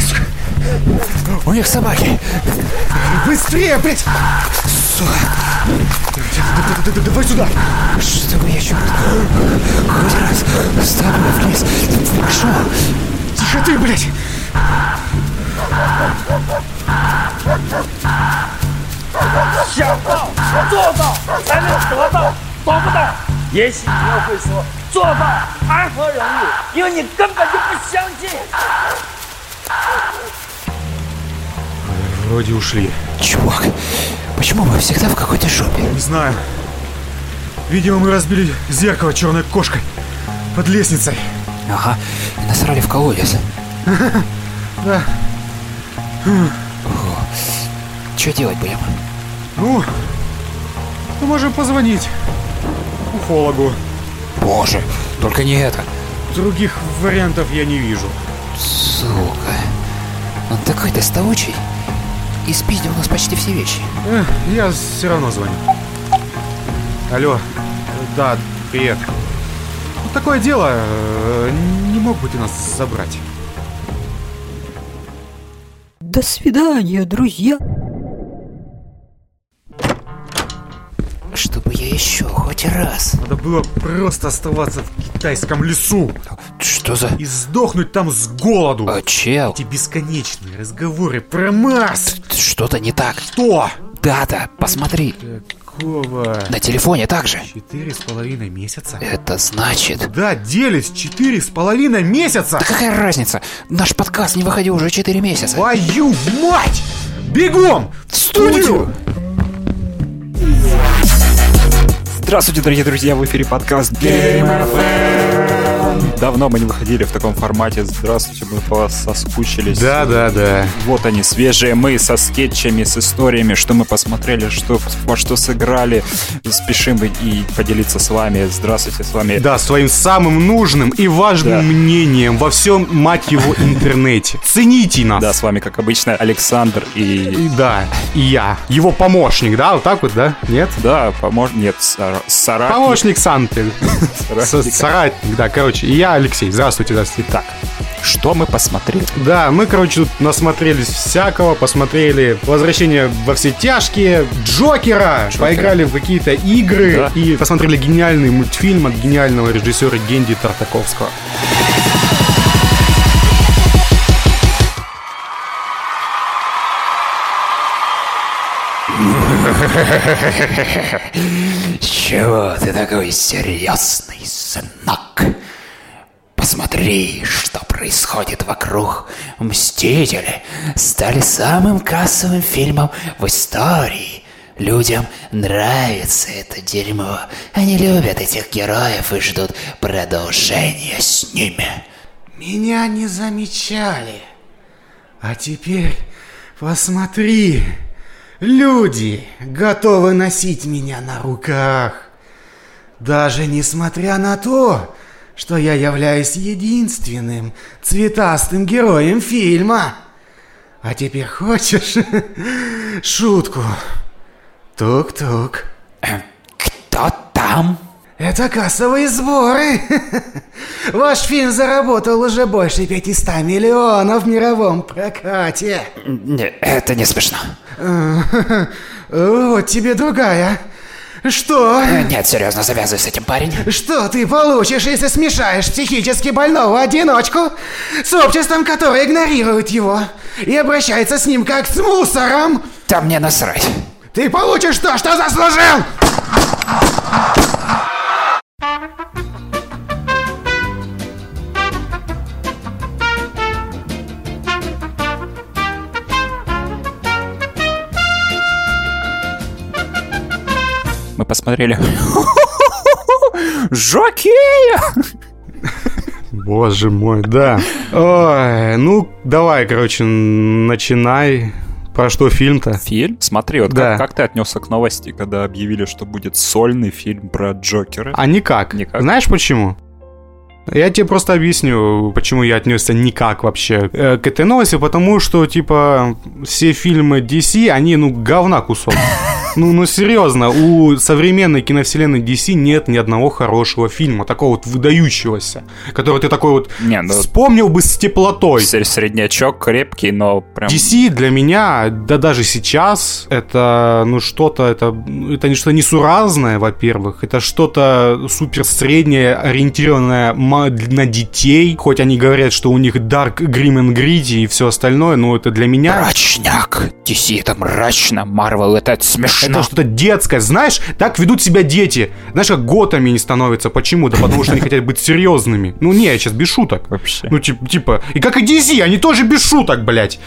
сука. У них собаки. Быстрее, блядь! Сука. Давай сюда! Чтобы я еще хоть раз с тобой в лес пошел. Тихо ты, блядь! Вроде ушли. Чувак, почему мы всегда в какой-то жопе? Не знаю. Видимо, мы разбили зеркало черной кошкой под лестницей. Ага, и насрали в колодец. Да. Что делать будем? Ну, мы можем позвонить уфологу. Боже, только не это. Других вариантов я не вижу. Сука. Он такой доставучий. И спиздил у нас почти все вещи. Эх, я все равно звоню. Алло. Да, привет. Ну, Такое дело, э, не мог бы ты нас забрать? До свидания, друзья. Чтобы я еще хоть раз. Надо было просто оставаться в китайском лесу Что за... и сдохнуть там с голоду. А, чел, Эти бесконечные разговоры про Марс. что-то не так. Что? Дата, посмотри. Какого? На телефоне также. Четыре с половиной месяца? Это значит... Да, делись четыре с половиной месяца! Да какая разница? Наш подкаст не выходил уже 4 месяца. Твою мать! Бегом! В студию! Здравствуйте, дорогие друзья, в эфире подкаст Game FM. Давно мы не выходили в таком формате. Здравствуйте, мы по вас соскучились. Да, да, да. Вот они, свежие мы со скетчами, с историями, что мы посмотрели, что, во что сыграли. Спешим и поделиться с вами. Здравствуйте, с вами Да, своим самым нужным и важным Да. мнением во всем, мать его, интернете. Цените нас. Да, с вами, как обычно, Александр и... И да, и я. Его помощник, да? Вот так вот, да? Нет? Да, помож... Нет, сара... соратник. Помощник Санты. Соратник, да, короче. И я Алексей. Здравствуйте, здравствуйте. Так. Что мы посмотрели? Да, мы, короче, тут насмотрелись всякого, посмотрели «Возвращение во все тяжкие», Джокера, поиграли в какие-то игры Да. и посмотрели гениальный мультфильм от гениального режиссера Генди Тартаковского. Чего ты такой серьезный, сынок? Посмотри, что происходит вокруг. Мстители стали самым кассовым фильмом в истории. Людям нравится это дерьмо. Они любят этих героев и ждут продолжения с ними. Меня не замечали. А теперь посмотри. Люди готовы носить меня на руках. Даже несмотря на то, что я являюсь единственным цветастым героем фильма. А теперь хочешь шутку? Тук-тук. Кто там? Это кассовые сборы. Ваш фильм заработал уже больше 500 миллионов в мировом прокате. Не, это не смешно. Вот тебе другая. Что? Нет, серьезно, завязывай с этим, парень. Что ты получишь, если смешаешь психически больного одиночку с обществом, которое игнорирует его и обращается с ним как с мусором? Там мне насрать. Ты получишь то, что заслужил! Мы посмотрели... Жокея! Боже мой, да. Ой, ну, давай, короче, начинай. Про что фильм-то? Фильм? Смотри, вот Да. как, как ты отнесся к новости, когда объявили, что будет сольный фильм про Джокера? А никак. Никак? Знаешь почему? Я тебе просто объясню, почему я отнесся никак вообще э, к этой новости, потому что, типа, все фильмы DC, они, ну, говна кусок. Ну, ну серьезно, у современной киновселенной DC нет ни одного хорошего фильма, такого вот выдающегося, который ты такой вот Не, ну- вспомнил бы с теплотой. Сре- Среднячок крепкий, но прям... DC для меня, да даже сейчас, это, ну, что-то, это, это не что-то несуразное, во-первых, это что-то супер среднее, ориентированное на детей, хоть они говорят, что у них dark, grim and gritty и все остальное, но это для меня... Мрачняк. DC это мрачно, Марвел это смешно. Это что-то детское, знаешь, так ведут себя дети. Знаешь, как готами не становятся. Почему? Да потому что они хотят быть серьезными. Ну не, я сейчас без шуток. Вообще. Ну, типа, типа, и как и DC, они тоже без шуток, блядь.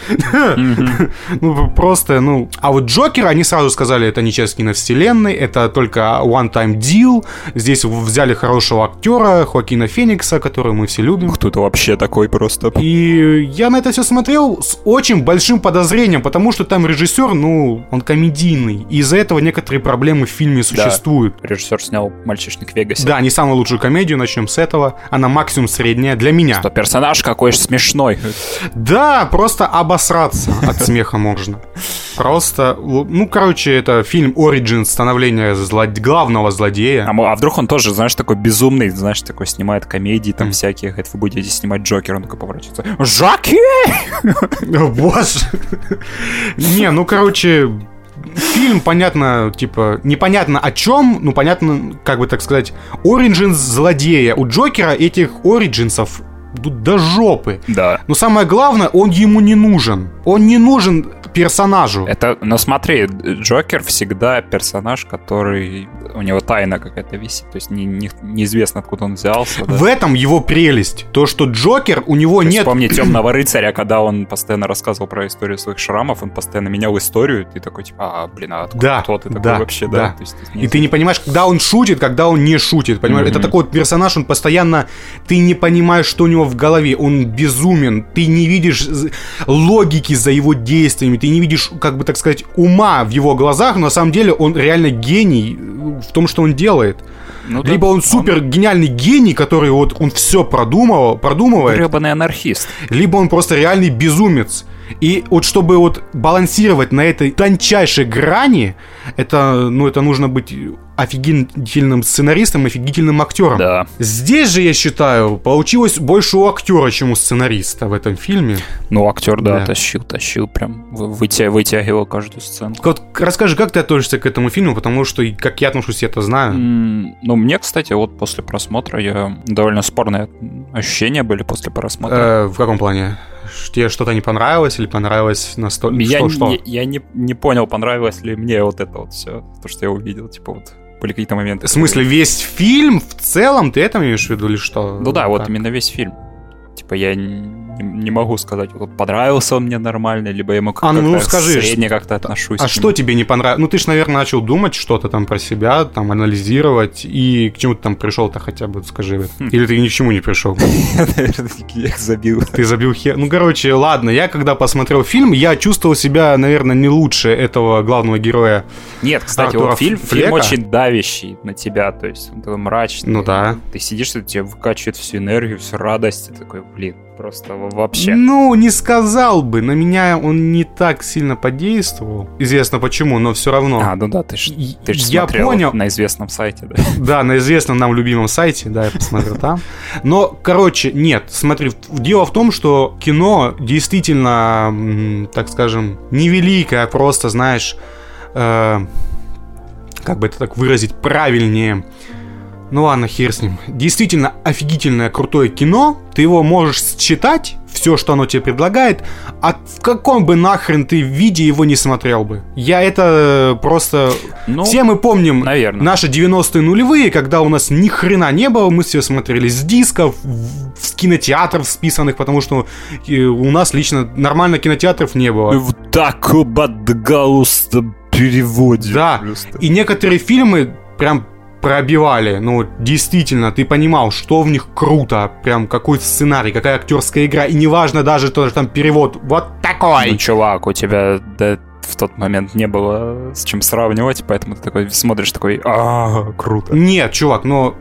Ну, просто, ну... А вот Джокера, они сразу сказали, это не часть киновселенной, это только one-time deal. Здесь взяли хорошего актера, Хоакина Феникса, которого мы все любим. Кто-то вообще такой просто. И я на это все смотрел с очень большим подозрением, потому что там режиссер, ну, он комедийный. И из-за этого некоторые проблемы в фильме существуют. Режиссер снял «Мальчишник в Вегасе». Да, не самую лучшую комедию, начнем с этого. Она максимум средняя для меня. То персонаж какой же смешной. Да, просто обосраться от смеха можно. Просто, ну, короче, это фильм Origin становление зло- главного злодея. А, а вдруг он тоже, знаешь, такой безумный, знаешь, такой снимает комедии там всякие, говорит, вы будете снимать Джокер, он такой поворачивается. Джокер! Боже. Не, ну, короче, фильм, понятно, типа, непонятно о чем, ну, понятно, как бы так сказать, Origins злодея. У Джокера этих Ориджинсов до жопы. Да. Но самое главное, он ему не нужен. Он не нужен персонажу. Это, но смотри, Джокер всегда персонаж, который у него тайна какая-то висит, то есть не, не- неизвестно, откуда он взялся. да. В этом его прелесть. То, что Джокер, у него То нет... Вспомни темного рыцаря, когда он постоянно рассказывал про историю своих шрамов, он постоянно менял историю, ты такой, типа, а, блин, а откуда Да, кто ты такой да, вообще, да. да? То есть, И ты не понимаешь, когда он шутит, когда он не шутит. Понимаешь? Это Мгм. такой вот персонаж, он постоянно. Ты не понимаешь, что у него в голове. Он безумен. Ты не видишь логики за его действиями. Ты не видишь, как бы так сказать, ума в его глазах. Но на самом деле он реально гений э, в том, что он делает. Ну да, Либо он супер гениальный гений, который вот он все продумывал, продумывает. гребаный анархист. либо он просто реальный безумец. И вот чтобы вот балансировать на этой тончайшей грани, это, ну, это нужно быть офигительным сценаристом, офигительным актером. Да. Здесь же, я считаю, получилось больше у актера, чем у сценариста в этом фильме. Ну, актер, да, Да. тащил, тащил, прям вы- вытя- вытягивал каждую сцену. Вот расскажи, как ты относишься к этому фильму, потому что, как я отношусь, я это знаю. М, Ну, мне, кстати, вот после просмотра я довольно спорные ощущения были после просмотра. Э, в каком плане? Тебе что-то не понравилось или понравилось настолько? я что, что? я, я не, не понял, понравилось ли мне вот это вот все, то, что я увидел, типа вот были какие-то моменты. В смысле, весь фильм в целом, ты это имеешь в виду или что? Ну да, вот Как? именно весь фильм. Типа я не, могу сказать, вот понравился он мне нормально, либо я ему как-то А, ну, скажи, средне как-то отношусь. А что тебе не понравилось? Ну, ты же, наверное, начал думать что-то там про себя, там, анализировать, и к чему ты там пришел-то хотя бы, скажи. Хм. Или ты ни к чему не пришел? Наверное, я их забил. Ты забил хер. Ну, короче, ладно, я когда посмотрел фильм, я чувствовал себя, наверное, не лучше этого главного героя. Нет, кстати, Артура вот фильм, фильм очень давящий на тебя, то есть он такой мрачный. Ну да. Ты сидишь, что тебе выкачивает всю энергию, всю радость, и такой, блин, просто во- вообще. Ну, не сказал бы, на меня он не так сильно подействовал. Известно почему, но все равно. А, ну да, ты ж, ты ж я смотрел понял. на известном сайте, да. Да, на известном нам любимом сайте, да, я посмотрел там. Но, короче, нет, смотри, дело в том, что кино действительно, так скажем, невеликое, просто, знаешь, э, как бы это так выразить правильнее. Ну ладно, хер с ним. Действительно офигительное, крутое кино. Ты его можешь считать, все, что оно тебе предлагает, а в каком бы нахрен ты виде его не смотрел бы. Я это просто... Ну, Все мы помним наверное. наши 90-е нулевые, когда у нас ни хрена не было, мы все смотрели с дисков, в- с кинотеатров списанных, потому что э, у нас лично нормально кинотеатров не было. в таком переводе. Да, просто. и некоторые фильмы прям пробивали, ну, действительно, ты понимал, что в них круто, прям какой сценарий, какая актерская игра, и неважно даже то, что там перевод вот такой. Ну, чувак, у тебя да, в тот момент не было с чем сравнивать, поэтому ты такой смотришь такой, а, круто. Нет, чувак, но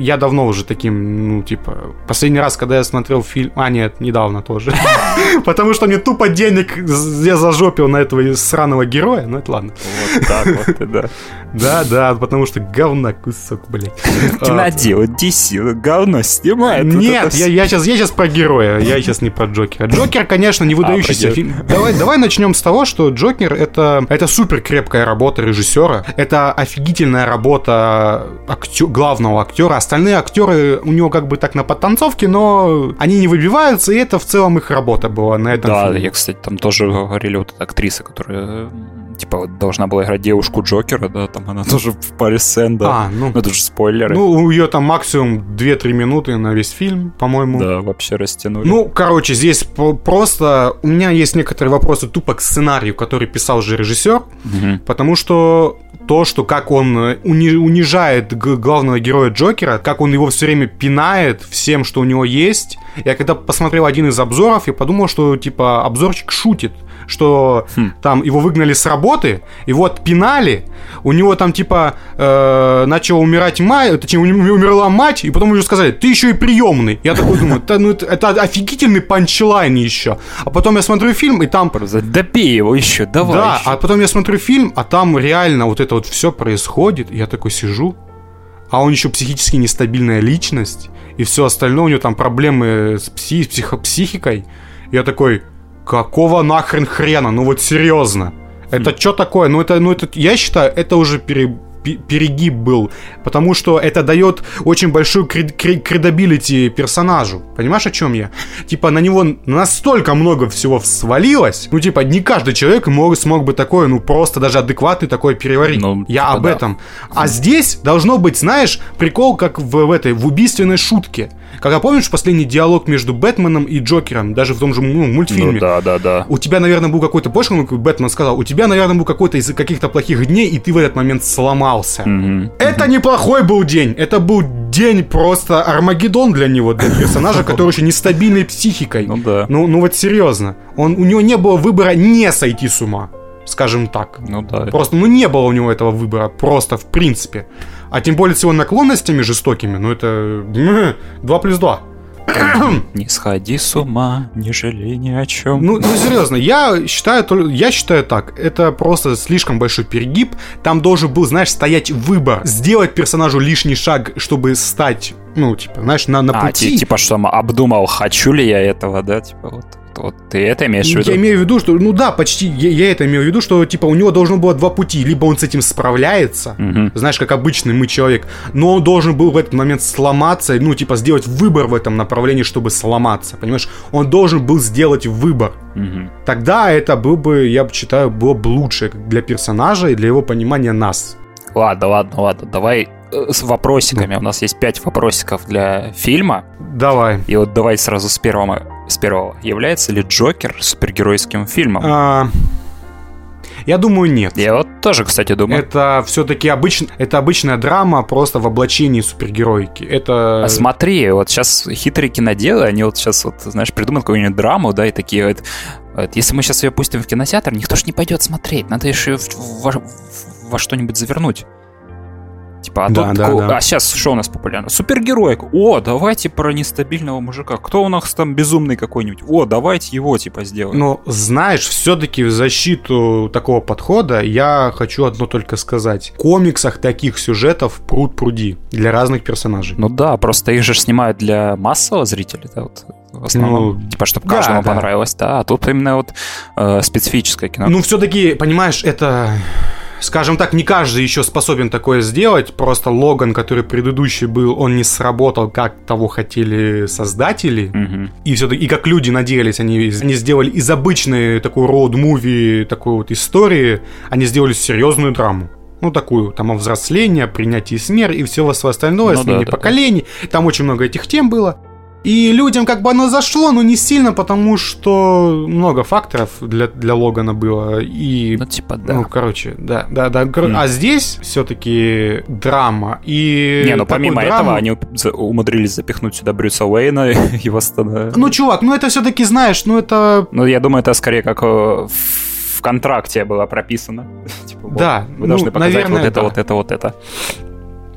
я давно уже таким, ну, типа, последний раз, когда я смотрел фильм... А, нет, недавно тоже. Потому что мне тупо денег я зажопил на этого сраного героя, ну это ладно. Вот так вот, и да. Да, да, потому что говна кусок, блядь. Кинодел, DC, говно снимает. Нет, я, я, сейчас, я сейчас про героя, я сейчас не про Джокера. Джокер, конечно, не выдающийся про фильм. Давай, давай начнем с того, что Джокер это, это супер крепкая работа режиссера, это офигительная работа актё- главного актера. Остальные актеры у него как бы так на подтанцовке, но они не выбиваются, и это в целом их работа была на этом Да, фильме. я, кстати, там тоже говорили вот эта актриса, которая типа вот должна была играть девушку Джокера, да, там она тоже в паре сцен, да. А, ну, Ну, это же спойлеры. ну, у нее там максимум 2-3 минуты на весь фильм, по-моему. да, вообще растянули. Ну, короче, здесь просто у меня есть некоторые вопросы тупо к сценарию, который писал же режиссер, Мгм. потому что то, что как он э, уни- унижает г- главного героя Джокера, как он его все время пинает всем, что у него есть. Я когда посмотрел один из обзоров, я подумал, что типа обзорчик шутит, что Хм. там его выгнали с работы, его отпинали, у него там типа э, начала умирать мать, точнее у него умерла мать, и потом уже сказали, ты еще и приемный. Я такой думаю, «Да, ну, это, это офигительный панчлайн еще. А потом я смотрю фильм, и там Просто Допей его еще, давай да, еще. а потом я смотрю фильм, а там реально вот это вот все происходит, и я такой сижу, а он еще психически нестабильная личность, и все остальное, у него там проблемы с пси- психо- психикой. Я такой, какого нахрен хрена, ну вот серьезно. Это что такое? Ну это, ну это, я считаю, это уже пере- пе- перегиб был, потому что это дает очень большую cred- cre- credibility персонажу. Понимаешь, о чем я? Типа на него настолько много всего свалилось, ну типа не каждый человек мог, смог бы такое, ну просто даже адекватный такое переварить. Ну, я типа об да. этом. А здесь должно быть, знаешь, прикол как в, в этой, в убийственной шутке. Когда помнишь последний диалог между Бэтменом и Джокером, даже в том же ну, мультфильме? Ну да, да, да. У тебя, наверное, был какой-то, помнишь, как Бэтмен сказал, у тебя, наверное, был какой-то из каких-то плохих дней, и ты в этот момент сломался. Мгм. Это неплохой был день. Это был день просто Армагеддон для него, для персонажа, который очень нестабильной психикой. Ну да. Ну, ну вот серьезно. Он, у него не было выбора не сойти с ума. Скажем так. Ну да. Просто, ну, не было у него этого выбора. Просто, в принципе. А тем более с его наклонностями жестокими, ну, это... 2 плюс 2. Не сходи с ума, не жалей ни о чем. Ну, ну серьезно, я считаю, я считаю так, это просто слишком большой перегиб. Там должен был, знаешь, стоять выбор, сделать персонажу лишний шаг, чтобы стать, ну, типа, знаешь, на, на а, пути. ти- типа что, обдумал, хочу ли я этого, да? Типа вот, вот ты это имеешь в виду? Я имею в виду, что, ну да, почти, я, я это имею в виду, что, типа, у него должно было два пути. Либо он с этим справляется, Мгм. знаешь, как обычный мы человек, но он должен был в этот момент сломаться, ну, типа, сделать выбор в этом направлении, чтобы сломаться, понимаешь? Он должен был сделать выбор. Мгм. Тогда это был бы, я бы считаю, было бы лучше для персонажа и для его понимания нас. Ладно, ладно, ладно, давай э, с вопросиками. У нас есть пять вопросиков для фильма. Давай. И вот давай сразу с первого. С первого. Является ли Джокер супергеройским фильмом? А, я думаю, нет. Я вот тоже, кстати, думаю. Это все-таки обычно, это обычная драма просто в облачении супергероики. Это А смотри, вот сейчас хитрые киноделы, они вот сейчас, вот, знаешь, придумают какую-нибудь драму, да, и такие вот, вот, если мы сейчас ее пустим в кинотеатр, никто ж не пойдет смотреть, надо еще во, во что-нибудь завернуть. Типа, а, Да, тут да, да. а сейчас что у нас популярно? Супергероик. О, давайте про нестабильного мужика. Кто у нас там безумный какой-нибудь? О, давайте его типа сделаем. Но знаешь, все-таки в защиту такого подхода я хочу одно только сказать. В комиксах таких сюжетов пруд пруди для разных персонажей. Ну да, просто их же снимают для массового зрителя, да, вот в основном, Ну, типа, чтобы да, каждому да. понравилось, да, а тут именно вот э, специфическое кино. Ну, все-таки, понимаешь, это... Скажем так, не каждый еще способен такое сделать. Просто Логан, который предыдущий был, он не сработал, как того хотели создатели. Мгм. И все-таки, и как люди надеялись, они, они сделали из обычной такой роуд-муви, такой вот истории, они сделали серьезную драму. Ну, такую, там, о взрослении, о принятии смерти и все остальное, Ну смене да, да, да. поколений. Там очень много этих тем было. И людям как бы оно зашло, но не сильно, потому что много факторов для, для Логана было. И Ну, типа, да. ну, короче, да, да, да. Мгм. А здесь все-таки драма. И Не, ну помимо драму- этого, они умудрились запихнуть сюда Брюса Уэйна и восстановить. Ну, чувак, ну это все-таки, знаешь, ну это Ну, я думаю, это скорее как э, в контракте было прописано. Типа, вот, Да, Вы ну, должны показать наверное, вот это, да. вот это, вот это.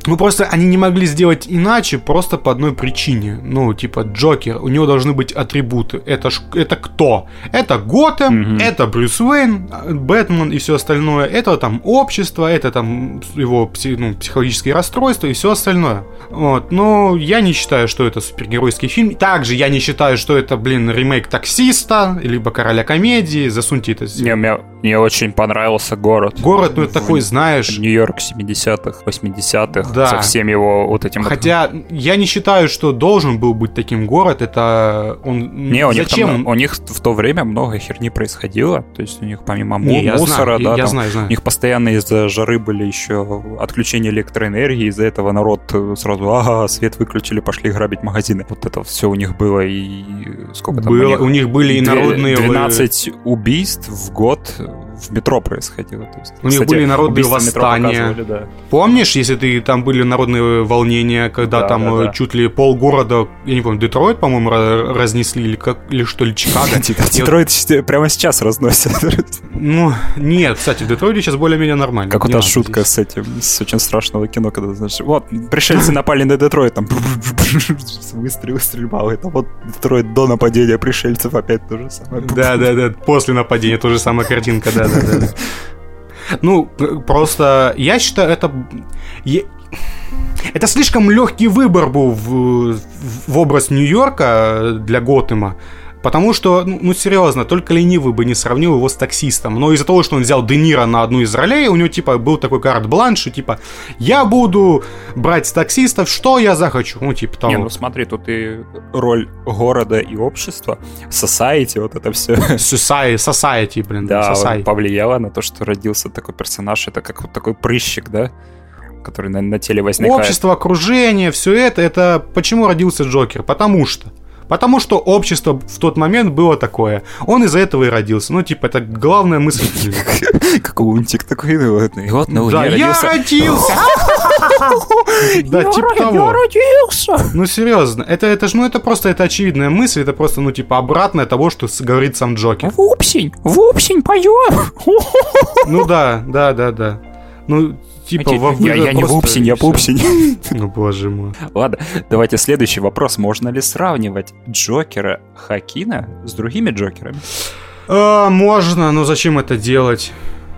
Ну, просто они не могли сделать иначе, просто по одной причине. Ну, типа, Джокер, у него должны быть атрибуты. Это, ж, это кто? Это Готэм, Мгм. это Брюс Уэйн, Бэтмен и все остальное. Это там общество, это там его пси- ну, психологические расстройства и все остальное. Вот. Но я не считаю, что это супергеройский фильм. Также я не считаю, что это, блин, ремейк таксиста, либо короля комедии. Засуньте это. Не, мне, мне очень понравился город. Город, ну, это В- такой, знаешь. Нью-Йорк 70-х, 80-х, Да. со всем его вот этим... вот- Хотя я не считаю, что должен был быть таким город. Это он. Не, у них, зачем? там, у них в то время много херни происходило. То есть у них помимо Не, я мусора, знаю, да, я, я там, знаю, знаю. у них постоянно из-за жары были еще отключения электроэнергии, из-за этого народ э, сразу, ага, свет выключили, пошли грабить магазины. Вот это все у них было и сколько там Было, у них? у них были и народные... 12 убийств в год в метро происходило. То есть, У них были народные восстания. да. Помнишь, если ты там были народные волнения, когда Да, там да, э, да. чуть ли полгорода, я не помню, Детройт, по-моему, ра- разнесли, или, как, или что ли, Чикаго. Детройт прямо сейчас разносят. Ну, нет, кстати, в Детройте сейчас более-менее нормально. Как у нас шутка с этим, с очень страшного кино, когда, знаешь, вот, пришельцы напали на Детройт, там выстрел, стрельба, это вот Детройт до нападения пришельцев опять то же самое. Да, да, да, после нападения тоже самая картинка, да, Ну, просто я считаю, это... Это слишком легкий выбор был в, в образ Нью-Йорка для Готэма. Потому что, ну, ну, серьезно, только ленивый бы не сравнил его с таксистом. Но из-за того, что он взял Де Ниро на одну из ролей, у него, типа, был такой карт-бланш, что, типа, я буду брать с таксистов, что я захочу. Ну, типа того. Не, ну смотри, тут и роль города и общества, society, вот это все, Society, society, блин, да, society. повлияло на то, что родился такой персонаж, это как вот такой прыщик, да, который на, на теле возникает. Общество, окружение, все это, это почему родился Джокер? Потому что. Потому что общество в тот момент было такое. Он из-за этого и родился. Ну, типа, это главная мысль фильма. Как лунтик такой, ну, вот, и вот на Да, я родился. родился! Да, типа того. Ну, серьезно, это, это же, ну, это просто, это очевидная мысль, это просто, ну, типа, обратное того, что говорит сам Джокер. Вупсень, вупсень поем. Ну, да, да, да, да. Ну, типа, во я, я не вупсень, я пупсень. Ну, боже мой. Ладно, давайте следующий вопрос. Можно ли сравнивать Джокера Хакина с другими Джокерами? А, можно, но зачем это делать?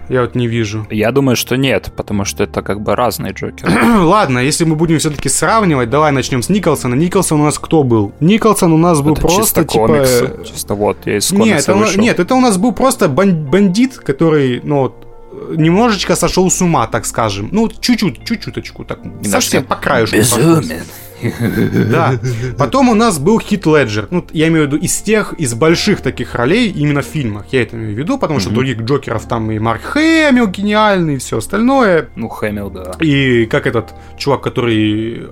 Я вот не вижу. Я думаю, что нет, потому что это как бы разные Джокеры. Ладно, если мы будем все-таки сравнивать, давай начнем с Николсона. Николсон у нас кто был? Николсон у нас был Это просто чисто типа. комиксы. Чисто вот, я из Нет, это, вышел. нет, это у нас был просто бан- бандит, который, ну, вот, немножечко сошел с ума, так скажем. Ну, чуть-чуть, чуть-чуточку, так, И совсем по краешку. Безумен. Да. Потом у нас был Хит Леджер. Ну, я имею в виду из тех, из больших таких ролей именно в фильмах. Я это имею в виду, потому что других Джокеров там и Марк Хэмилл гениальный, и все остальное. Ну, Хэмилл, да. И как этот чувак, который э,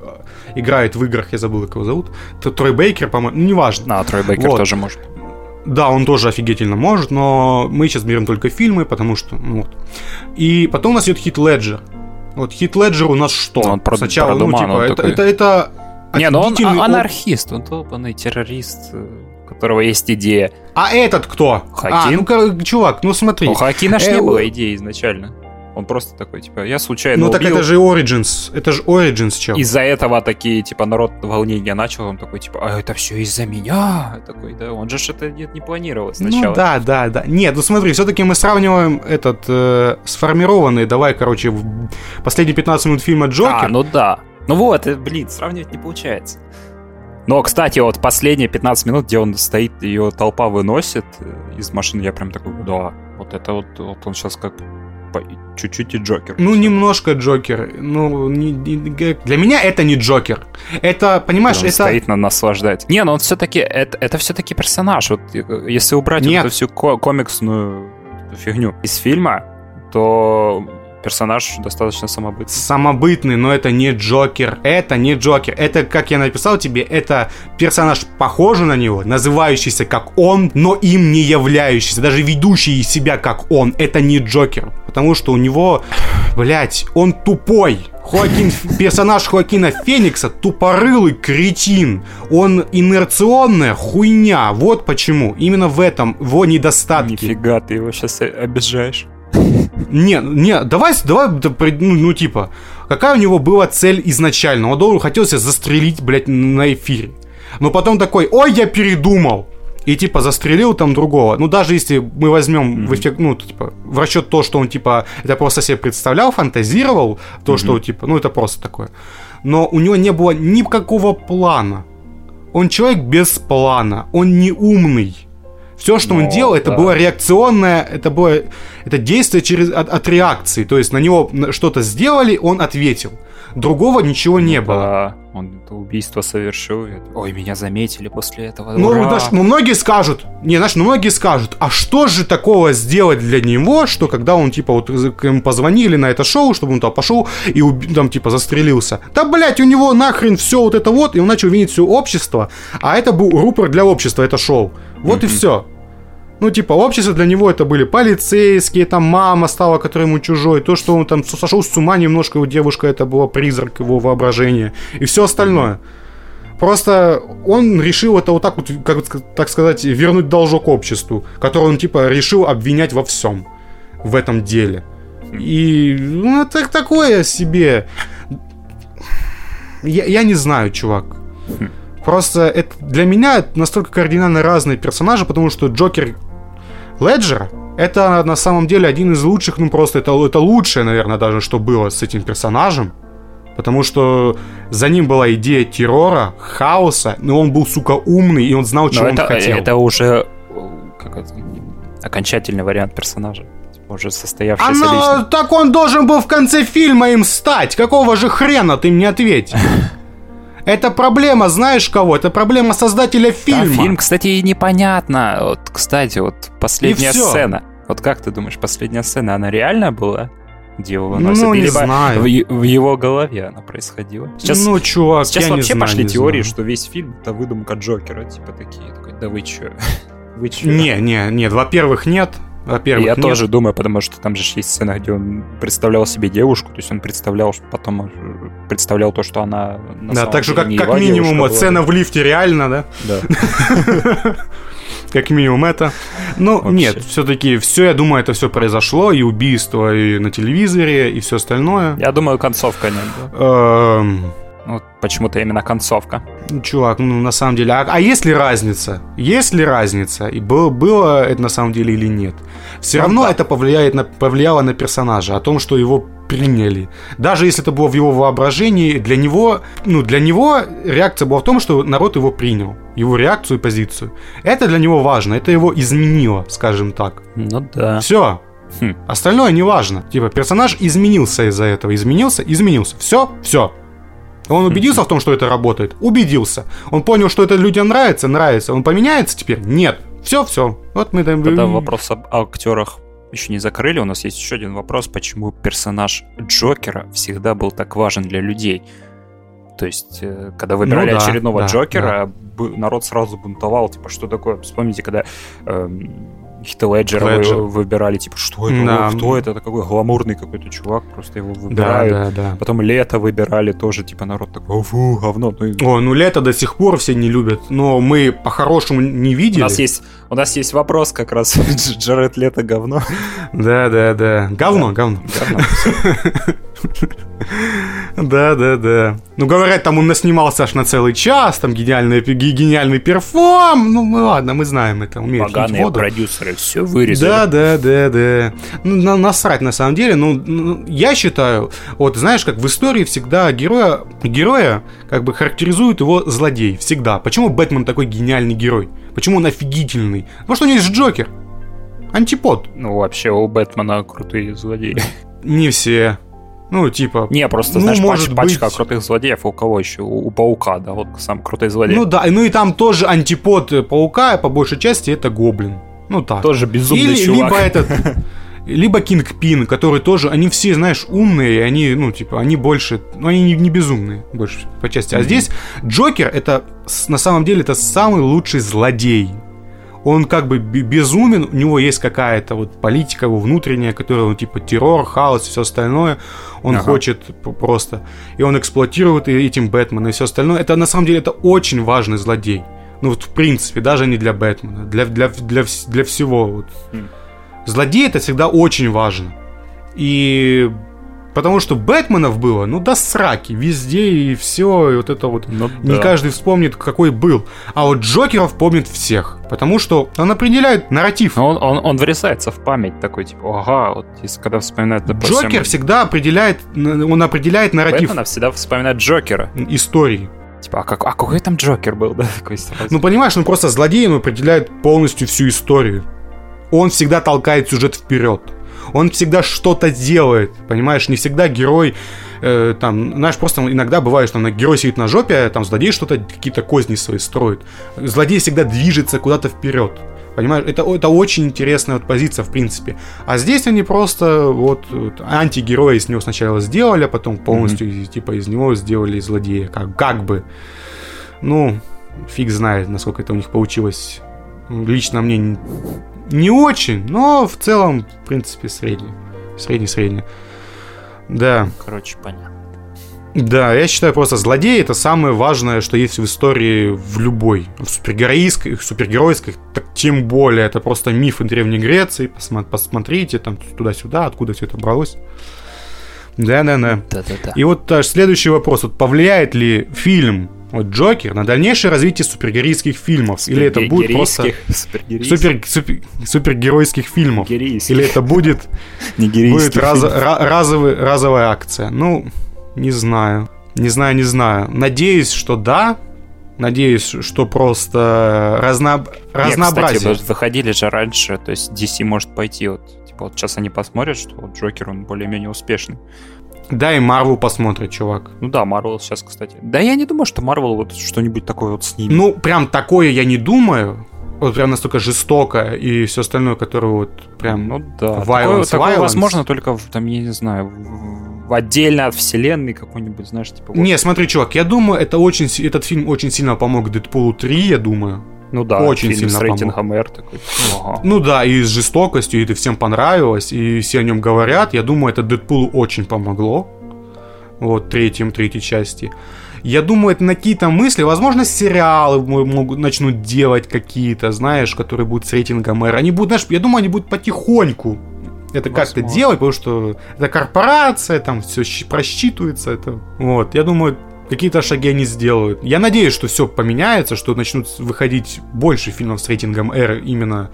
играет в играх, я забыл, как его зовут, Трой Бейкер, по-моему, ну, неважно. На, Трой Бейкер тоже может. Да, он тоже офигительно может, но мы сейчас берем только фильмы, потому что, ну вот. И потом у нас идет Хит Леджер. Вот Хит Леджер у нас что? Ну, он про- Сначала, про ну, типа, он это, такой. это, это Не, ну он а- анархист, он долбанный террорист, э, у которого есть идея. А этот кто? Хакин? А, ну, чувак, ну смотри. У Хакина ж Э, не было идеи изначально. Он просто такой, типа, я случайно ну так убил. это же Origins. Это же Origins, чел. Из-за этого такие, типа, народ волнения начал, он такой, типа, а это все из-за меня. Такой, да, он же это не, не планировал сначала. Ну да, да, да. Нет, ну смотри, все-таки мы сравниваем этот э, сформированный, давай, короче, в последние 15 минут фильма Джокер. А, ну да. Ну вот, э, блин, сравнивать не получается. Но, кстати, вот последние 15 минут, где он стоит, ее толпа выносит э, из машины, я прям такой, да, вот это вот, вот он сейчас как чуть-чуть и Джокер. Ну, немножко Джокер. Ну, не- не- для меня это не Джокер. Это, понимаешь, он это... стоит на наслаждать. Не, ну он все-таки, это, это все-таки персонаж. Вот э, если убрать Нет. вот эту всю ко- комиксную фигню из фильма, то персонаж достаточно самобытный. самобытный, но это не Джокер. Это не Джокер. Это, как я написал тебе, это персонаж похожий на него, называющийся как он, но им не являющийся, даже ведущий себя как он. Это не Джокер. Потому что у него, блять, он тупой. Хоакин, персонаж Хоакина Феникса тупорылый кретин. Он инерционная хуйня. Вот почему. Именно в этом его недостатки. Нифига, ты его сейчас обижаешь. Не, не, давай, давай, ну, ну, типа, Какая у него была цель изначально? Он должен хотел себя застрелить, блядь, на эфире. Но потом такой, ой, я передумал. И типа застрелил там другого. Ну, даже если мы возьмем в эффект, ну, типа, в расчет то, что он, типа, это просто себе представлял, фантазировал, то, что, типа, ну, это просто такое. Но у него не было никакого плана. Он человек без плана. Он не умный. Все, что он Ну, делал, это да. было реакционное, это было это действие через от, от реакции. То есть на него что-то сделали, он ответил. Другого ничего не было. Да, он это убийство совершил. Ой, меня заметили после этого. Ну, ура! знаешь, ну, многие скажут, не, знаешь, ну, многие скажут, а что же такого сделать для него, что когда он, типа, вот к ему позвонили на это шоу, чтобы он туда пошел и уби- там, типа, застрелился. Да, блядь, у него нахрен все вот это вот, и он начал видеть все общество, а это был рупор для общества, это шоу. Вот и все. Ну, типа, общество для него это были полицейские, там мама стала, которая ему чужой, то, что он там сошел с ума немножко, у девушка это было призрак его воображения, и все остальное. Просто он решил это вот так вот, как так сказать, вернуть должок обществу, который он, типа, решил обвинять во всем в этом деле. И, ну, это такое себе. Я, я не знаю, чувак. Просто это, для меня это настолько кардинально разные персонажи, потому что Джокер Леджера это на самом деле один из лучших, ну просто это, это лучшее, наверное, даже, что было с этим персонажем. Потому что за ним была идея террора, хаоса, но он был, сука, умный, и он знал, Но чего он это, хотел. это уже э, как это, окончательный вариант персонажа. Типа Уже состоявшийся Она, личность. так он должен был в конце фильма им стать. Какого же хрена ты мне ответь? Это проблема, знаешь кого? Это проблема создателя Да, фильма. фильм, кстати, и непонятно. Вот, кстати, вот последняя сцена. Вот как ты думаешь, последняя сцена, она реально была? Где его Ну, выносят? не Либо знаю. В, в его голове она происходила? Сейчас, ну, чувак, сейчас я не вообще знаю, пошли не теории, знаю. что весь фильм это выдумка Джокера. Типа такие, такой, да вы чё? Вы чё? Не, не, нет, во-первых, нет. Во-первых, Я нет. тоже думаю, потому что там же есть сцена, где он представлял себе девушку, то есть он представлял, что потом э, представлял то, что она на Да, самом так же, как, как минимум, девушка сцена в лифте реально, да? Да. Как минимум это. Ну, нет, все-таки все, я думаю, это все произошло, и убийство, и на телевизоре, и все остальное. Я думаю, концовка нет. Почему-то именно концовка. Ну, Чувак, ну на самом деле, а, а есть ли разница? Есть ли разница? И было, было это на самом деле или нет? Все Ну, равно да. это повлияет на, повлияло на персонажа, о том, что его приняли. Даже если это было в его воображении, для него, ну, для него реакция была в том, что народ его принял. Его реакцию и позицию. Это для него важно, это его изменило, скажем так. Ну да. Все. Хм. Остальное не важно. Типа, персонаж изменился из-за этого. Изменился, изменился. Все, все. Он убедился в том, что это работает? Убедился. Он понял, что это людям нравится? Нравится. Он поменяется теперь? Нет. Все, все. Вот мы там... Тогда вопрос об актерах еще не закрыли. У нас есть еще один вопрос, почему персонаж Джокера всегда был так важен для людей. То есть, э, когда выбирали Ну да, очередного да, Джокера, б- народ сразу бунтовал, типа, что такое? Вспомните, когда эм, Хита Леджера вы- Леджер. выбирали, типа, что это? Да. Кто это? Это какой гламурный какой-то чувак, просто его Да, выбирают. да, да. Потом лето выбирали тоже, типа, народ такой, «О, фу, говно. Ну, и О, ну лето до сих пор все не любят, но мы по-хорошему не у видели. нас есть, у нас есть вопрос как раз. Джаред Лето говно. Да, да, да. Говно, говно. Говно. Да, да, да. Ну, говорят, там он наснимался аж на целый час, там гениальный, ге- гениальный перформ. Ну, мы, ладно, мы знаем это, лить Поганые воду. продюсеры все вырезали. Да, да, да, да. Ну, на- насрать на самом деле. Ну, ну, я считаю, вот знаешь, как в истории всегда героя, героя как бы характеризует его злодей. Всегда. Почему Бэтмен такой гениальный герой? Почему он офигительный? Потому что у него есть Джокер. Антипод. Ну, вообще, у Бэтмена крутые злодеи. Не все. Ну, типа... Не, просто, Ну, знаешь, пач- может пачка быть. крутых злодеев. У кого еще? У, у Паука, да, вот сам крутой злодей. Ну да, ну и там тоже антипод э, паука, по большей части это гоблин. Ну так. Тоже безумный Или, чувак. либо этот, либо Кинг Пин, который тоже, они все, знаешь, умные, они, ну, типа, они больше, ну, они не, не безумные, больше по части. А здесь Джокер, это, на самом деле, это самый лучший злодей. Он как бы бе- безумен, у него есть какая-то вот политика его внутренняя, которая, ну, типа, террор, хаос и все остальное. Он Ага. хочет просто. И он эксплуатирует этим Бэтмена и все остальное. Это, на самом деле, это очень важный злодей. Ну, вот, в принципе, даже не для Бэтмена, для, для, для, для всего. Вот. Хм. Злодей это всегда очень важно. И Потому что Бэтменов было, ну, до сраки, везде и все, и вот это вот. Ну Не да. каждый вспомнит, какой был. А вот Джокеров помнит всех. Потому что он определяет нарратив. Он, он, он врезается в память такой, типа, ага, вот если когда вспоминает, допустим, Джокер всегда определяет, он определяет нарратив Бэтмена всегда вспоминает Джокера. истории. Типа, а, как, а какой там Джокер был, да? Такой. Ну, понимаешь, он просто злодей, он определяет полностью всю историю. Он всегда толкает сюжет вперед. Он всегда что-то делает, понимаешь? Не всегда герой, э, там, знаешь, просто иногда бывает, что там, герой сидит на жопе, а там злодей что-то, какие-то козни свои строит. Злодей всегда движется куда-то вперед. Понимаешь, это, это очень интересная вот позиция, в принципе. А здесь они просто вот, вот антигероя из него сначала сделали, а потом полностью из- типа из него сделали злодея. Как, как бы. Ну, фиг знает, насколько это у них получилось. Лично мне не, очень, но в целом, в принципе, средний. Средний-средний. Да. Короче, понятно. Да, я считаю просто злодей это самое важное, что есть в истории в любой. В супергеройской, в супергеройской, так тем более. Это просто мифы Древней Греции. Посма- посмотрите там туда-сюда, откуда все это бралось. Да-да-да. Да-да-да. И вот аж следующий вопрос. Вот повлияет ли фильм Джокер на дальнейшее развитие супергеройских фильмов? Или это будет просто супер, супер- супергеройских фильмов? Или это будет будет разо- ра- разовый, разовая акция. Ну, не знаю. Не знаю, не знаю. Надеюсь, что да. Надеюсь, что просто разно... разнообразие. Не, кстати, выходили же раньше, то есть DC может пойти вот, типа вот сейчас они посмотрят, что вот Джокер, он более-менее успешный. Да, и Марвел посмотрит, чувак. Ну да, Марвел сейчас, кстати. Да я не думаю, что Марвел вот что-нибудь такое вот с ними. Ну, прям такое я не думаю. Вот прям настолько жестокое и все остальное, которое вот прям... Ну да. Violence, такое, такое violence. возможно только, в, там, я не знаю, в, отдельно от вселенной какой-нибудь, знаешь, типа... вот- Не, смотри, чувак, я думаю, это очень, этот фильм очень сильно помог Дэдпулу 3, я думаю. Ну да, очень фильм сильно с помог. рейтингом R такой. Ага. Ну да, и с жестокостью, и это всем понравилось, и все о нем говорят. Я думаю, это Дэдпулу очень помогло. Вот, третьем, третьей части. Я думаю, это на какие-то мысли, возможно, сериалы мо- могут, начнут делать какие-то, знаешь, которые будут с рейтингом R. Они будут, знаешь, я думаю, они будут потихоньку это как-то делать, потому что это корпорация, там все просчитывается. Это. Вот, я думаю, какие-то шаги они сделают. Я надеюсь, что все поменяется, что начнут выходить больше фильмов с рейтингом R именно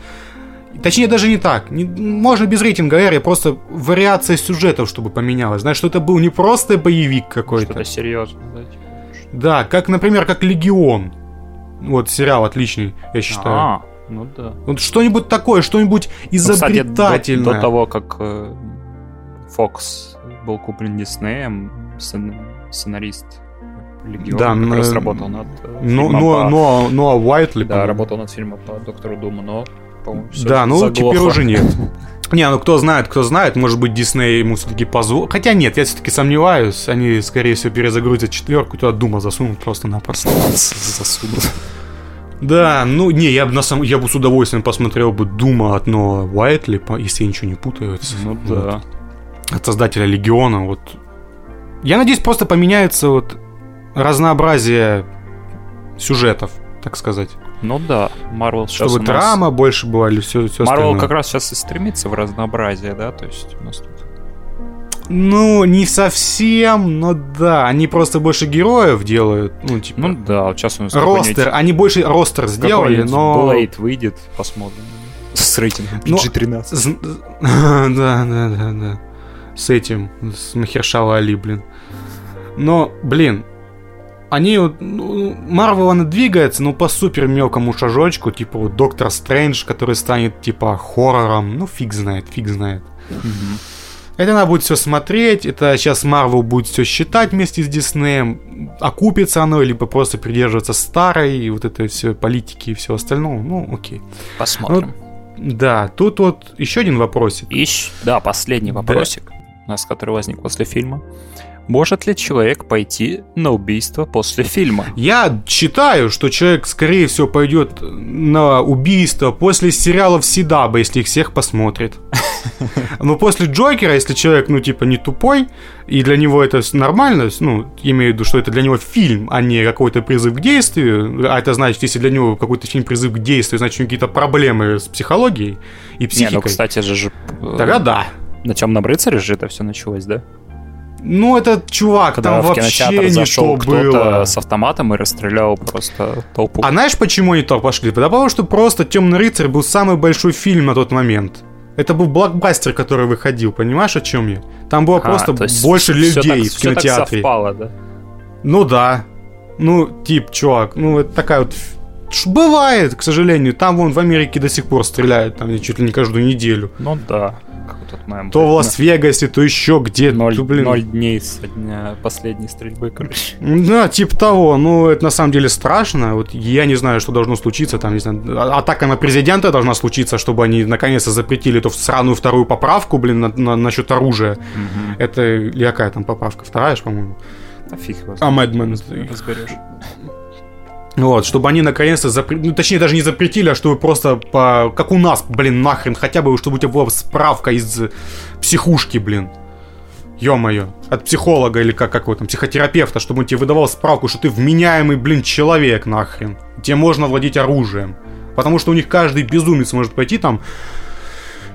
Точнее, даже не так. Не- можно без рейтинга R, и просто вариация сюжетов, чтобы поменялась. Знаешь, что это был не просто боевик какой-то. Что-то серьезное, да? Да, как, например, как Легион. Вот сериал отличный, я считаю. А, ну да. Вот что-нибудь такое, что-нибудь Ну, кстати, до, изобретательное. до того, как э, Fox был куплен Диснеем, сцен- сценарист Легиона Да, как но- раз работал над э, Но, фильмом но, по- но, но, Уайтли, Да, работал над фильмом по Доктору Думу, но, по-моему, Да, ну заглохло. теперь уже нет. Не, ну кто знает, кто знает, может быть, Дисней ему все-таки позволит. Хотя нет, я все-таки сомневаюсь. Они, скорее всего, перезагрузят четверку, туда Дума засунут просто-напросто. Засунут. Да, ну не, я бы на самом, я бы с удовольствием посмотрел бы Дума от Ноа Уайтли, если я ничего не путаю. Ну вот, да. От создателя Легиона, вот. Я надеюсь, просто поменяется вот разнообразие сюжетов, так сказать. Ну да, Марвел сейчас Чтобы у нас- драма больше была или все, все Марвел как раз сейчас и стремится в разнообразие, да, то есть у нас тут... Ну, не совсем, но да. Они просто больше героев делают. Ну, типа. Ну да, вот сейчас у нас ростер. Они больше ростер сделали, но. Блейд выйдет, посмотрим. С рейтингом Ну, PG-13. З- Да, да, да, да. С этим, с Махершала Али, блин. Но, блин, они вот, ну, Марвел она двигается, но по супер мелкому шажочку, типа вот Доктор Стрэндж, который станет типа хоррором, ну фиг знает, фиг знает. Это надо будет все смотреть, это сейчас Марвел будет все считать вместе с Диснеем, окупится оно, либо просто придерживаться старой, и вот этой все политики и все остальное, ну окей. Посмотрим. Да, тут вот еще один вопросик. Ищ, да, последний вопросик, у нас, который возник после фильма. Может ли человек пойти на убийство после фильма? Я считаю, что человек, скорее всего, пойдет на убийство после сериалов Сидаба, если их всех посмотрит. Но после Джокера, если человек, ну, типа, не тупой, и для него это нормально, ну, имею в виду, что это для него фильм, а не какой-то призыв к действию, а это значит, если для него какой-то фильм призыв к действию, значит, у него какие-то проблемы с психологией и Не, психикой. ну, кстати же, же, э, Тогда да. на Темном рыцаре же это все началось, да? Ну, этот чувак, Когда там в вообще не зашел то кто-то было. с автоматом и расстрелял просто толпу. А знаешь, почему они так пошли? Потому что просто Темный рыцарь был самый большой фильм на тот момент. Это был блокбастер, который выходил, понимаешь, о чем я? Там было А, просто больше людей так- в всё так кинотеатре. совпало, да? Ну да. Ну, тип, чувак, ну это такая вот... Бывает, к сожалению. Там вон в Америке до сих пор стреляют, там чуть ли не каждую неделю. Ну да. Мем. То в Лас-Вегасе, то еще где-то. Ноль, Ну, блин. ноль дней со дня последней стрельбы, короче. Да, типа того. Ну, это на самом деле страшно. Вот я не знаю, что должно случиться. Там, не знаю, а- атака на президента должна случиться, чтобы они наконец-то запретили эту сраную вторую поправку, блин, на, на- насчет оружия. Это или какая там поправка? Вторая по-моему. А фиг его знает, разберешь. Вот, чтобы они наконец-то запретили, ну, точнее, даже не запретили, а чтобы просто по... как у нас, блин, нахрен, хотя бы, чтобы у тебя была справка из психушки, блин. Ё-моё. От психолога или как, как его там, психотерапевта, чтобы он тебе выдавал справку, что ты вменяемый, блин, человек, нахрен. Тебе можно владеть оружием. Потому что у них каждый безумец может пойти там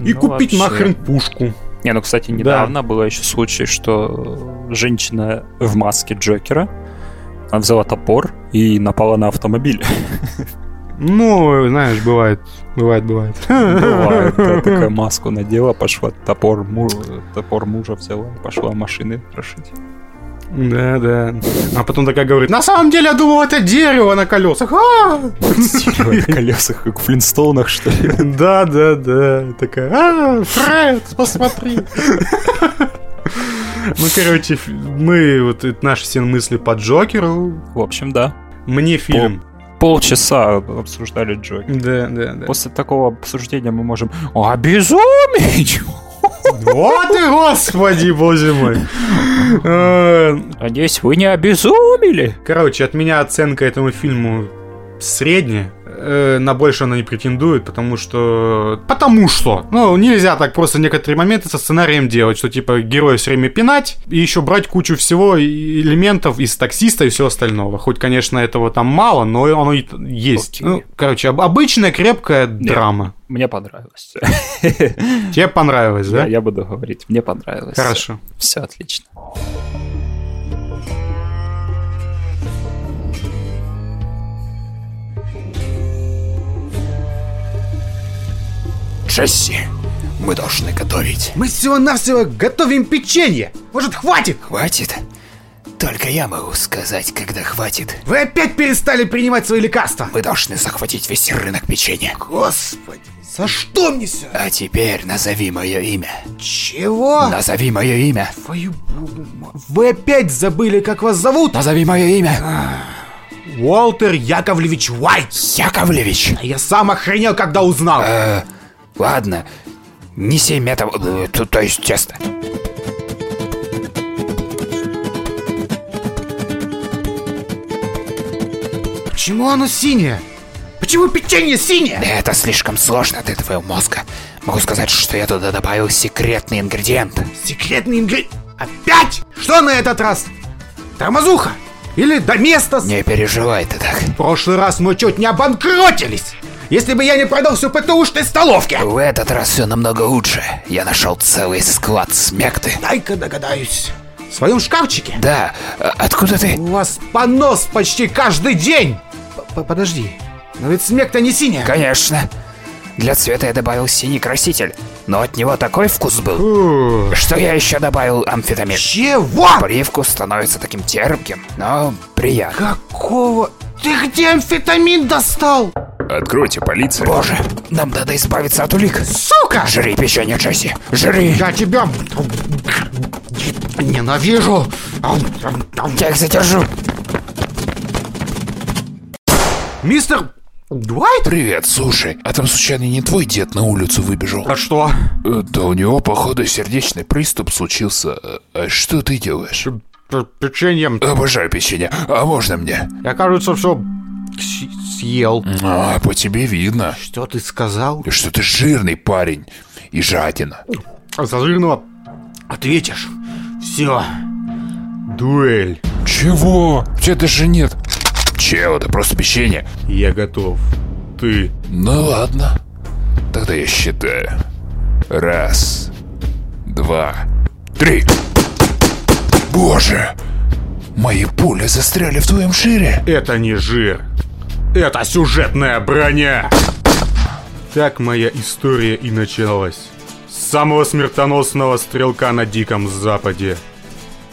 и Ну, купить вообще. нахрен пушку. Не, ну, кстати, недавно было еще случай, что женщина в маске Джокера она взяла топор и напала на автомобиль. Ну, знаешь, бывает, бывает, бывает. Бывает, да, такая маску надела, пошла топор, му- топор мужа взяла, пошла машины крошить. Да, да. А потом такая говорит, на самом деле я думал, это дерево на колесах. А! Дерево на колесах, как в Флинстоунах, что ли. Да, да, да. Такая, а, Фред, посмотри. Ну, короче, мы, вот наши все мысли по Джокеру. В общем, да. Мне фильм. Полчаса обсуждали Джокер. Да, да, да. После такого обсуждения мы можем обезумить! Вот и господи, боже мой. Надеюсь, вы не обезумели? Короче, от меня оценка этому фильму средняя. Э, На больше она не претендует, потому что... Потому что. Ну, нельзя так просто некоторые моменты со сценарием делать, что типа героя все время пинать, и еще брать кучу всего элементов из таксиста и всего остального. Хоть, конечно, этого там мало, но оно и есть. Ну, короче, об- обычная крепкая драма. Мне понравилось. Тебе понравилось, да? Я, я буду говорить, мне понравилось. Хорошо. Все отлично. Джесси, мы должны готовить. Мы всего-навсего готовим печенье. Может, хватит? Хватит? Только я могу сказать, когда хватит. Вы опять перестали принимать свои лекарства. Мы должны захватить весь рынок печенья. Господи, за что мне все? А теперь назови мое имя. Чего? Назови мое имя. Твою богу, Вы опять забыли, как вас зовут? Назови мое имя. Уолтер Яковлевич Уайт. Яковлевич. А я сам охренел, когда узнал. Э, ладно. Неси мета... э, То, то есть тесто. Почему оно синее? Почему печенье синее? Это слишком сложно для твоего мозга. Могу сказать, что я туда добавил секретный ингредиент. Секретный ингредиент. Опять? Что на этот раз? Тормозуха? Или доместос? Не переживай ты так. В прошлый раз мы чуть не обанкротились. Если бы я не продал всю ПТУшной столовке. В этот раз все намного лучше. Я нашел целый склад смекты. Дай-ка догадаюсь. В своем шкафчике? Да, а откуда ты? У вас понос почти каждый день. П- Подожди. Но ведь смек-то не синяя. Конечно. Для цвета я добавил синий краситель, но от него такой вкус был, что я еще добавил амфетамин. Чего? Привкус становится таким терпким, но приятно. Какого? Ты где амфетамин достал? Откройте, полиция. Боже, нам надо избавиться от улик. Сука! Жри печенье, Джесси, жри. Я тебя ненавижу. Я их задержу. Мистер Дуайт? Привет, слушай, а там случайно не твой дед на улицу выбежал? А что? Да у него, походу, сердечный приступ случился. А что ты делаешь? Печеньем. Обожаю печенье. А можно мне? Я, кажется, все съел. А, по тебе видно, Что ты сказал? что ты жирный парень и жадина. За жирного ответишь. Все. Дуэль. Чего? У тебя даже нет. Чего, это просто печенье. Я готов. Ты. Ну ладно. Тогда я считаю. Раз, два, три. Боже! Мои пули застряли в твоем шире. Это не жир. Это сюжетная броня. Так моя история и началась. С самого смертоносного стрелка на Диком Западе.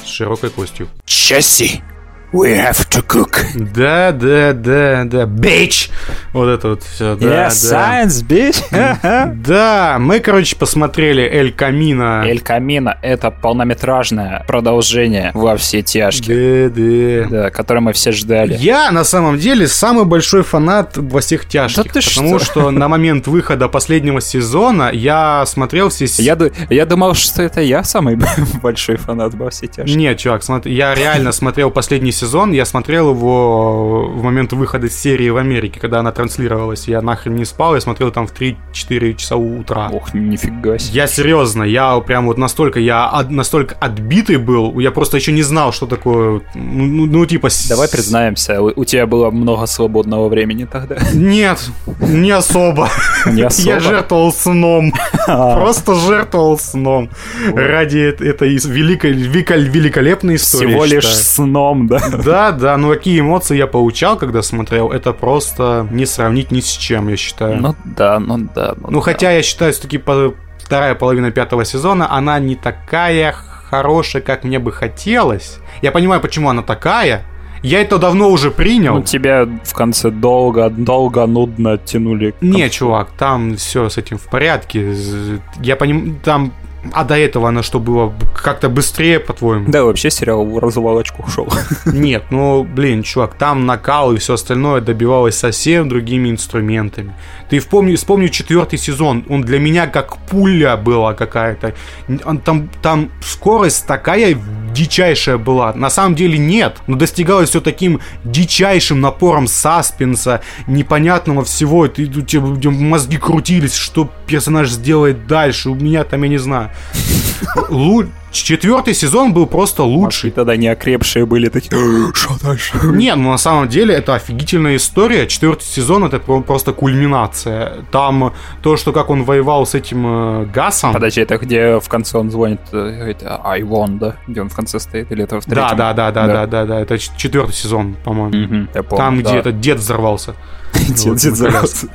С широкой костью. Часи. We have to cook. Да, да, да, да. Бич! Вот это вот все. Да, yes, да. science, bitch! Да, мы, короче, посмотрели Эль Камина. Эль Камино — это полнометражное продолжение во все тяжкие, Да, да. да, которое мы все ждали. Я, на самом деле, самый большой фанат во всех тяжких. Да ты потому что? что на момент выхода последнего сезона я смотрел все... Я, я думал, что это я самый большой фанат во все тяжкие. Нет, чувак, смотри, я реально смотрел последний сезон, я смотрел его в момент выхода серии в Америке, когда она транслировалась. Я нахрен не спал, я смотрел там в 3-4 часа утра. Ох, нифига себе. Я серьезно, я прям вот настолько, я от- настолько отбитый был, я просто еще не знал, что такое, ну, ну, ну, типа... Давай признаемся, у, у тебя было много свободного времени тогда. Нет, не особо. Не особо. Я жертвовал сном. Просто жертвовал сном. Ради эт- этой великой, великолепной истории. Всего лишь сном, да? Да, да, ну какие эмоции я получал, когда смотрел, это просто не сравнить ни с чем, я считаю. Ну да, ну да. Ну, да. хотя я считаю, все-таки вторая половина пятого сезона, она не такая хорошая, как мне бы хотелось. Я понимаю, почему она такая. Я это давно уже принял. Ну, тебя в конце долго, долго, нудно тянули. Не, чувак, там все с этим в порядке. Я понимаю, там... А до этого оно что было? Как-то быстрее, по-твоему? Да, вообще сериал в развалочку ушел. Нет, ну, блин, чувак, там накал и все остальное добивалось совсем другими инструментами. Ты вспомни, вспомни четвертый сезон, он для меня как пуля была какая-то. Там, там скорость такая дичайшая была. На самом деле нет, но достигалось все таким дичайшим напором саспенса, непонятного всего. Ты, у тебя мозги крутились, что персонаж сделает дальше. У меня там, я не знаю. Лу- Четвертый сезон был просто лучший. тогда неокрепшие были такие, что дальше? Не, ну на самом деле это офигительная история. Четвертый сезон это про- просто кульминация. Там то, что как он воевал с этим э, Гасом. Подожди, это где в конце он звонит, э, говорит, I won, да? Где он в конце стоит, или это в Да, третьем? да, да, да, да, да, да. Это ч- четвертый сезон, по-моему. Мгм, я помню, Там, где да. этот дед взорвался. Дед- взорвался.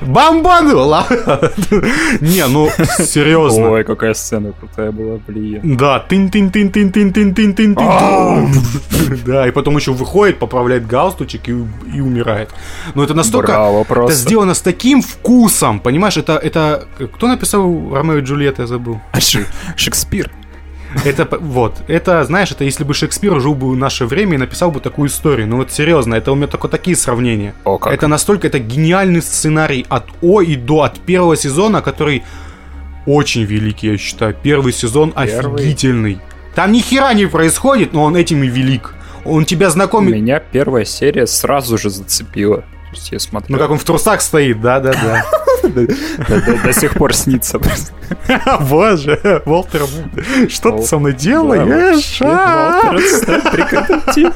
Бомбанула! Не, ну, серьезно. Ой, какая сцена крутая была, блин. Да, тын-тын-тын-тын-тын-тын-тын-тын. А! Да, и потом еще выходит, поправляет галстучек и, и умирает. Но это настолько... Браво, просто. Это сделано с таким вкусом, понимаешь? Это, это... Кто написал Ромео и Джульетта, я забыл. А Шекспир. Это, вот, это, знаешь, это если бы Шекспир жил бы в наше время и написал бы такую историю. Ну вот серьезно, это у меня только такие сравнения. О, как. Это настолько, это гениальный сценарий от О и до, от первого сезона, который очень великий, я считаю. Первый сезон Первый. офигительный. Там ни хера не происходит, но он этим и велик. Он тебя знакомит... Меня первая серия сразу же зацепила. Я смотрю, Ну как он в трусах стоит, да-да-да. до, сих пор снится. просто. Боже, Волтер, что ты со мной делаешь? а? Волтер.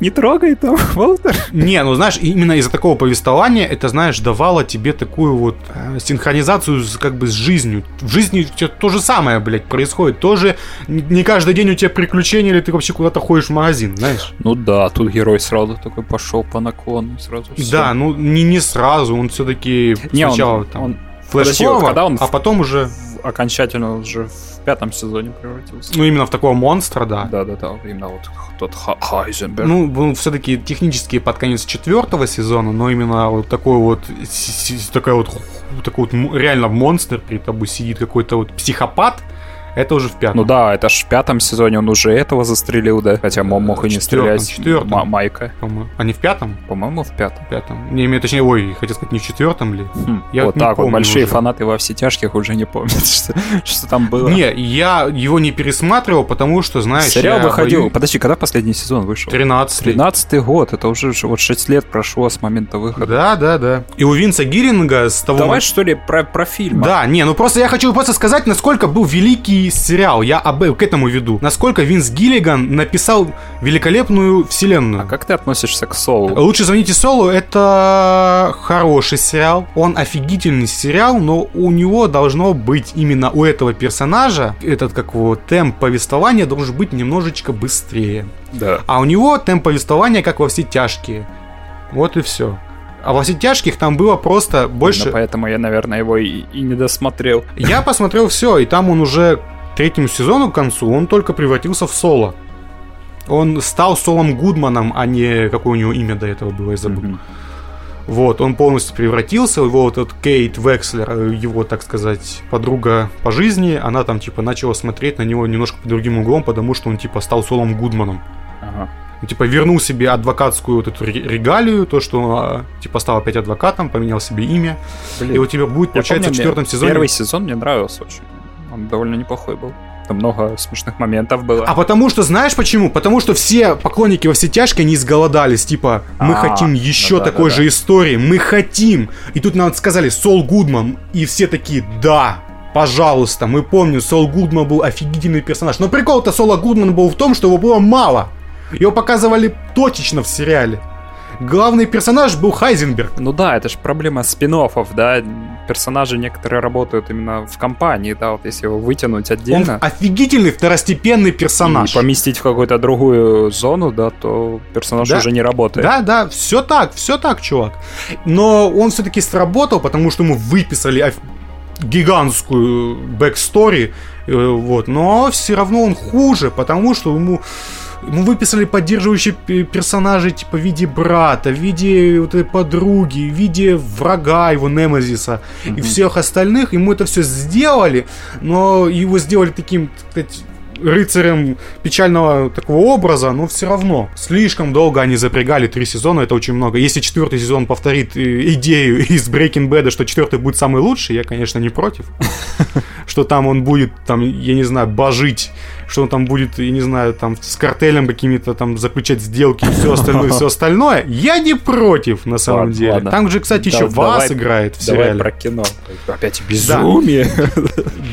Не трогай там, Волтер. Не, ну знаешь, именно из-за такого повествования это, знаешь, давало тебе такую вот э, синхронизацию как бы с жизнью. В жизни у тебя то же самое, блядь, происходит. Тоже не каждый день у тебя приключения, или ты вообще куда-то ходишь в магазин, знаешь? Ну да, тут герой сразу такой пошел по наклону, сразу. Да, ну не, не сразу, он все-таки Не, он- сначала там он флеш когда он а потом уже, в- окончательно уже в пятом сезоне превратился. ну именно в такого монстра, да. Да, да, да, именно вот тот Ха- Хайзенберг. Ну, все-таки технически под конец четвертого сезона, но именно вот такой вот, такая вот, такой вот реально монстр перед тобой сидит, какой-то вот психопат, это уже в пятом. Ну да, это ж в пятом сезоне он уже этого застрелил, да? Хотя мог, мог и не Четвертом, стрелять. четвертом. М- Майка. по-моему. А не в пятом? По-моему, в пятом. В пятом. Не, точнее, ой, хотел сказать, не в четвертом ли? Хм, Я вот вот так вот, большие уже. фанаты во все тяжких уже не помнят, что, что там было. Не, я его не пересматривал, потому что, знаешь, Сериал выходил. боюсь- Подожди, когда последний сезон вышел? 13 Тринадцатый год, это уже вот 6 лет прошло с момента выхода. Да, да, да. И у Винса Гиллинга с того Давай что ли про, про фильм? Да, не, ну просто я хочу просто сказать, насколько был великий и сериал. Я об, к этому веду. Насколько Винс Гиллиган написал великолепную вселенную. А как ты относишься к Солу? Лучше звоните Солу, это хороший сериал. Он офигительный сериал, но у него должно быть именно у этого персонажа, этот как его темп повествования должен быть немножечко быстрее. Да. А у него темп повествования как во все тяжкие. Вот и все. А во все тяжких там было просто больше. Именно поэтому я, наверное, его и, и не досмотрел. Я посмотрел все, и там он уже к третьему сезону к концу, он только превратился в соло. Он стал Солом Гудманом, а не какое у него имя до этого было, я забыл. Мгм. Вот, он полностью превратился, его вот этот Кейт Векслер, э, его, так сказать, подруга по жизни, она там, типа, начала смотреть на него немножко под другим углом, потому что он, типа, стал Солом Гудманом. Ага. Ну, Типа, вернул себе адвокатскую вот эту ре- регалию, то, что а, типа, стал опять адвокатом, поменял себе имя. Блин. И у тебя будет, получается, помню, в четвертом сезоне... Первый сезон мне нравился очень. Он довольно неплохой был. Там много смешных моментов было. А потому что, знаешь почему? Потому что все поклонники во все тяжкие, они изголодались. Типа, мы А, хотим еще ну да, такой да, же истории, мы хотим. И тут нам сказали Сол Гудман, и все такие, да, пожалуйста, мы помним, Сол Гудман был офигительный персонаж. Но прикол-то Сола Гудмана был в том, что его было мало. Его показывали точечно в сериале. Главный персонаж был Хайзенберг. Ну да, это же проблема спин да. Персонажи некоторые работают именно в компании, да, вот если его вытянуть Он отдельно офигительный второстепенный персонаж. и поместить в какую-то другую зону, да, то персонаж Да. уже не работает. Да, да, все так, все так, чувак. Но он все-таки сработал, потому что ему выписали гигантскую backstory, э, вот. Но все равно он хуже, потому что ему ему выписали поддерживающие пе- персонажи типа в виде брата, в виде вот этой подруги, в виде врага его Немезиса и всех остальных. Ему это все сделали, но его сделали таким, так сказать, рыцарем печального такого образа, но все равно. Слишком долго они запрягали три сезона, это очень много. Если четвертый сезон повторит э, идею из Breaking Bad, что четвертый будет самый лучший, я, конечно, не против. Что там он будет, там, я не знаю, божить, что он там будет, я не знаю, там с картелем какими-то там заключать сделки и все остальное, все остальное. Я не против, на самом Ладно, деле. ладно. Там же, кстати, Да- еще Вас давай- играет в Давай сериале. про кино. Опять безумие.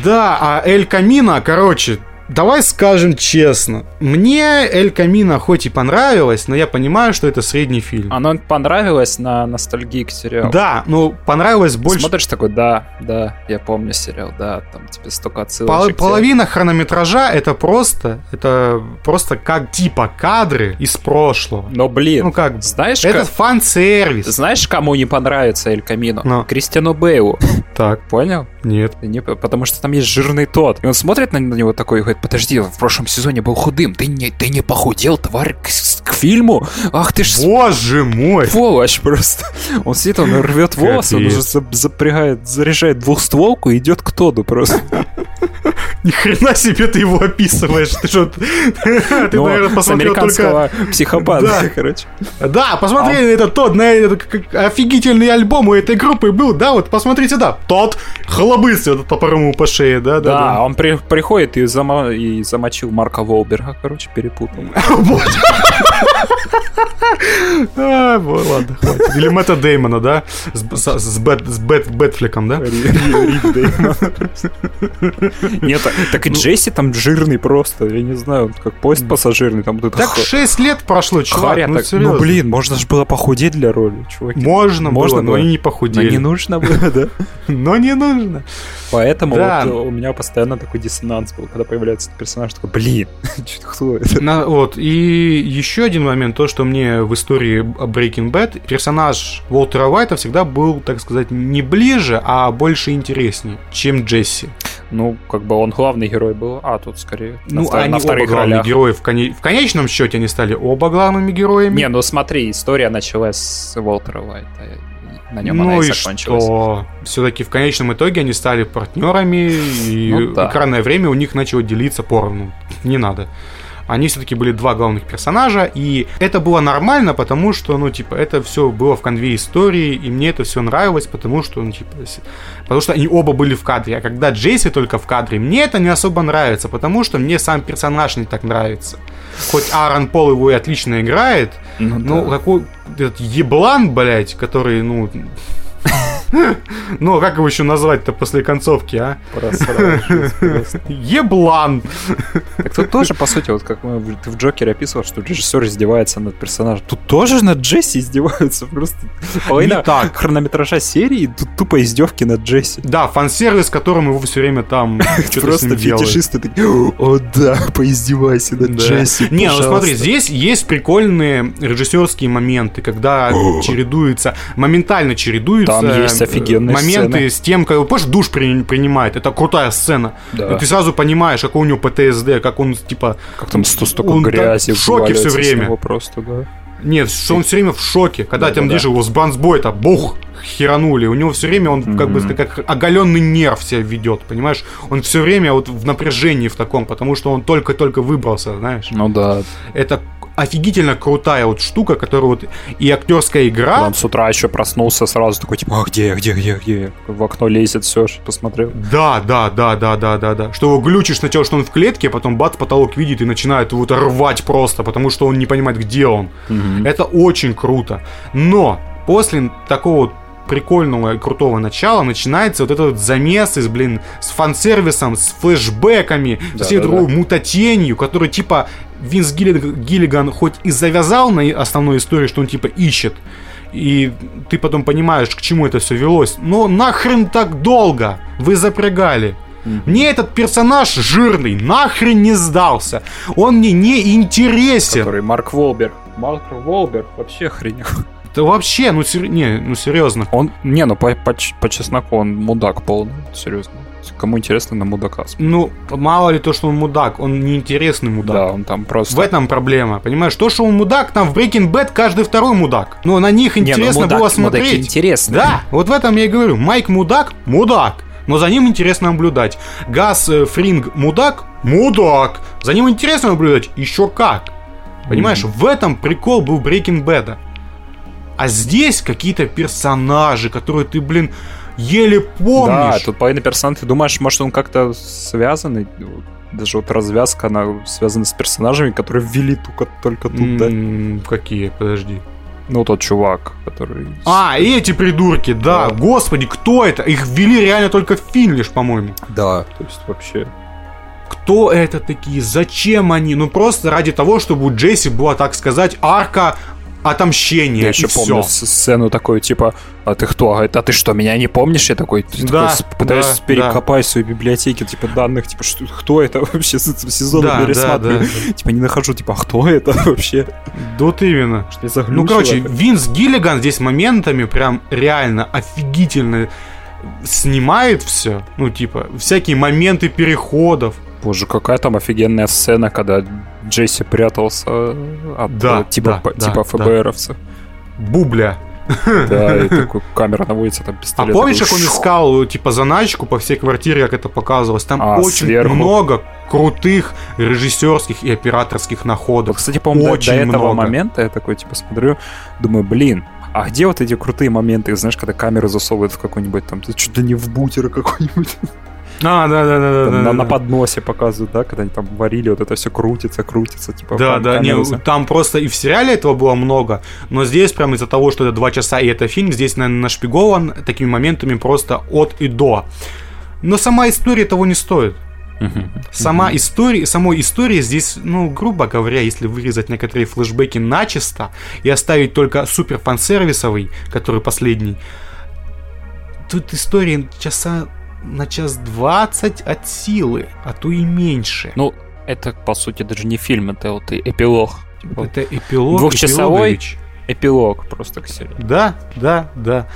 Да, а Эль Камино, короче, давай скажем честно. Мне Эль Камино хоть и понравилось, но я понимаю, что это средний фильм. Оно понравилось на ностальгии к сериалу. Да, ну понравилось больше. Смотришь такой, да, да, я помню сериал, да, там тебе столько Пол- отсылочек. половина хронометража это просто, это просто как типа кадры из прошлого. Но, блин, Ну как, знаешь, это как- фан-сервис. знаешь, кому не понравится Эль Камино? Ну. Кристиану Бейлу. Так, Понял? нет. Не, потому что там есть жирный тот. И он смотрит на, на него такой и говорит, подожди, в прошлом сезоне был худым. Ты не, ты не похудел, тварь, к, к фильму? Ах ты ж Боже мой! сволочь просто. Он сидит, он рвет волосы, он уже за- запрягает, заряжает двухстволку и идет к Тоду просто. Ни хрена себе ты его описываешь. Ты что, ты, Ну, наверное, посмотрел только... американского психопата, Да. короче. Да, посмотри А на этот тот, на этот офигительный альбом у этой группы был, да, вот посмотрите, да, тот хлобыстый этот ему по шее, да, да, Да, он при- приходит и, и замочил Марка Волберга, короче, перепутал. А, ладно, хватит. Или Мэтта Деймона, да, с, с, с Бэт- с Бэт- Бэтфлеком, да? Нет, так- и Джесси там жирный просто, я не знаю, он как поезд пассажирный, там Так 6 лет прошло, чувак, ну ну блин, можно же было похудеть для роли, чуваки. Можно, Можно но они не Но похудели. не нужно было, да? Но не нужно. Поэтому Да. вот у меня постоянно такой диссонанс был, когда появляется этот персонаж, такой, блин, кто это? На- вот, и еще один момент, то, что мне в истории Breaking Bad персонаж Уолтера Уайта всегда был, так сказать, не ближе, а больше интереснее, чем Джесси. Ну, как бы он главный герой был, а тут скорее на, Ну, втор- они на оба вторых главные ролях. герои. В, коне- в конечном счете они стали оба главными героями. Не, ну смотри, история началась с Уолтера Уайта, и на нем она ну и и закончилась. что? Все-таки в конечном итоге они стали партнерами, и Ну да. экранное время у них начало делиться поровну. Не надо. Они все-таки были два главных персонажа, и это было нормально, потому что, ну, типа, это все было в конве истории, и мне это все нравилось, потому что, ну, типа, потому что они оба были в кадре. А когда Джейси только в кадре, мне это не особо нравится, потому что мне сам персонаж не так нравится. Хоть Аарон Пол его и отлично играет, Ну, ну, да. какой этот еблан, блядь, который, ну... Ну, а как его еще назвать-то после концовки, а? Еблан! Так тут тоже, по сути, вот как мы, в- ты в Джокере описывал, что режиссер издевается над персонажем. Тут тоже над Джесси издеваются. Просто половина так. хронометража серии, тут тупо издевки над Джесси. Да, фан-сервис, которым его все время там Просто фетишисты такие, о да, поиздевайся над. Джесси, Не, ну пожалуйста». смотри, здесь есть прикольные режиссерские моменты, когда чередуются, моментально чередуются Там есть офигенные моменты сцены. с тем, как помнишь, душ при- принимает. Это крутая сцена. Да. И ты сразу понимаешь, какой у него ПТСД, как он типа. Как там сто столько Он грязи в шоке с время. просто, да. Нет, что он все время в шоке. Когда Да, там да, держи его с бронзбой-то, бух, херанули. У него все время он как бы как оголенный нерв себя ведет, понимаешь? Он все время вот в напряжении в таком, потому что он только-только выбрался, знаешь? Ну да. Это офигительно крутая вот штука, которая вот и актерская игра. Он с утра еще проснулся сразу такой, типа, а где, где, где, где? В окно лезет, все, посмотрел. Да, да, да, да, да, да, да. Что его глючишь сначала, что он в клетке, а потом бац, потолок видит и начинает вот рвать просто, потому что он не понимает, где он. Это очень круто. Но после такого вот прикольного и крутого начала начинается вот этот вот замес из, блин, с фан-сервисом, с флешбэками, Да, со всей да, другой да. мутатенью, который типа Винс Гиллиг- Гиллиган хоть и завязал на основной истории, что он типа ищет, и ты потом понимаешь, к чему это все велось. Но нахрен так долго? Вы запрягали. Мне этот персонаж жирный нахрен не сдался. Он мне не интересен. Который Марк Волберг. Марк Волберг вообще хрень. Да вообще, ну, сер- не, ну серьезно. Он, не, ну по, по, по чесноку он мудак полный, серьезно. Кому интересно, на мудака смотреть. Ну, мало ли то, что он мудак, он неинтересный мудак. Да, он там просто... В этом проблема, понимаешь? То, что он мудак, там в Breaking Bad каждый второй мудак. Но на них Не, ну, интересно мудак- было мудаки смотреть. интересные. Да, вот в этом я и говорю. Майк мудак, мудак. Но за ним интересно наблюдать. Газ э, Фринг мудак, мудак. За ним интересно наблюдать, еще как. Понимаешь, в этом прикол был Breaking Bad. А здесь какие-то персонажи, которые ты, блин, еле помнишь. Да, тут половина персонажей, ты думаешь, может он как-то связанный? Вот Даже вот развязка, она связана с персонажами, которые ввели только, только тут, да? М, Какие? Подожди. Ну, тот чувак, который... А, и эти придурки, да. Да. Господи, кто это? Их ввели реально только в фильм лишь, по-моему. Да, то есть вообще... Кто это такие? Зачем они? Ну просто ради того, чтобы у Джесси была, так сказать, арка отомщения. Я еще помню с- сцену такую, типа, а ты кто? Говорит, а ты что, меня не помнишь? Я такой, ты Да, такой, пытаюсь да, перекопать свои библиотеки, типа, данных, типа, что, кто это вообще с этого сезона Да, да, пересматриваю. да. Типа, не нахожу, типа, а кто это вообще? Да Вот именно. Что я Ну, короче, Винс Гиллиган здесь моментами прям реально офигительно снимает все. Ну, типа, всякие моменты переходов. Боже, какая там офигенная сцена, когда Джесси прятался от Да, э, типа, да, по- да, типа да. ФБРовцев. Бубля. Да, и такой камера наводится, там А пистолет. помнишь, такой, как он искал, типа, заначку по всей квартире, как это показывалось? Там А, очень сверху. много крутых режиссерских и операторских находок. кстати, по-моему, до- Очень до этого много. момента я такой, типа, смотрю, думаю, блин, а где вот эти крутые моменты, знаешь, когда камеру засовывают в какой-нибудь там, чуть ли не в бутер какой-нибудь, А, да, да, да, да. на, да. на подносе показывают, да, когда они там варили, вот это все крутится, крутится, типа, Да, да, не, там просто и в сериале этого было много, но здесь прям из-за того, что это два часа и это фильм, здесь, наверное, нашпигован такими моментами просто от и до. Но сама история того не стоит. Сама история, самой истории здесь, ну, грубо говоря, если вырезать некоторые флешбеки начисто и оставить только супер фан-сервисовый, который последний, тут история часа на час двадцать от силы, а то и меньше. Ну, это, по сути, даже не фильм, это вот эпилог. Типа, Это эпилог. Двухчасовой? эпилог просто к серии. Да, да, да.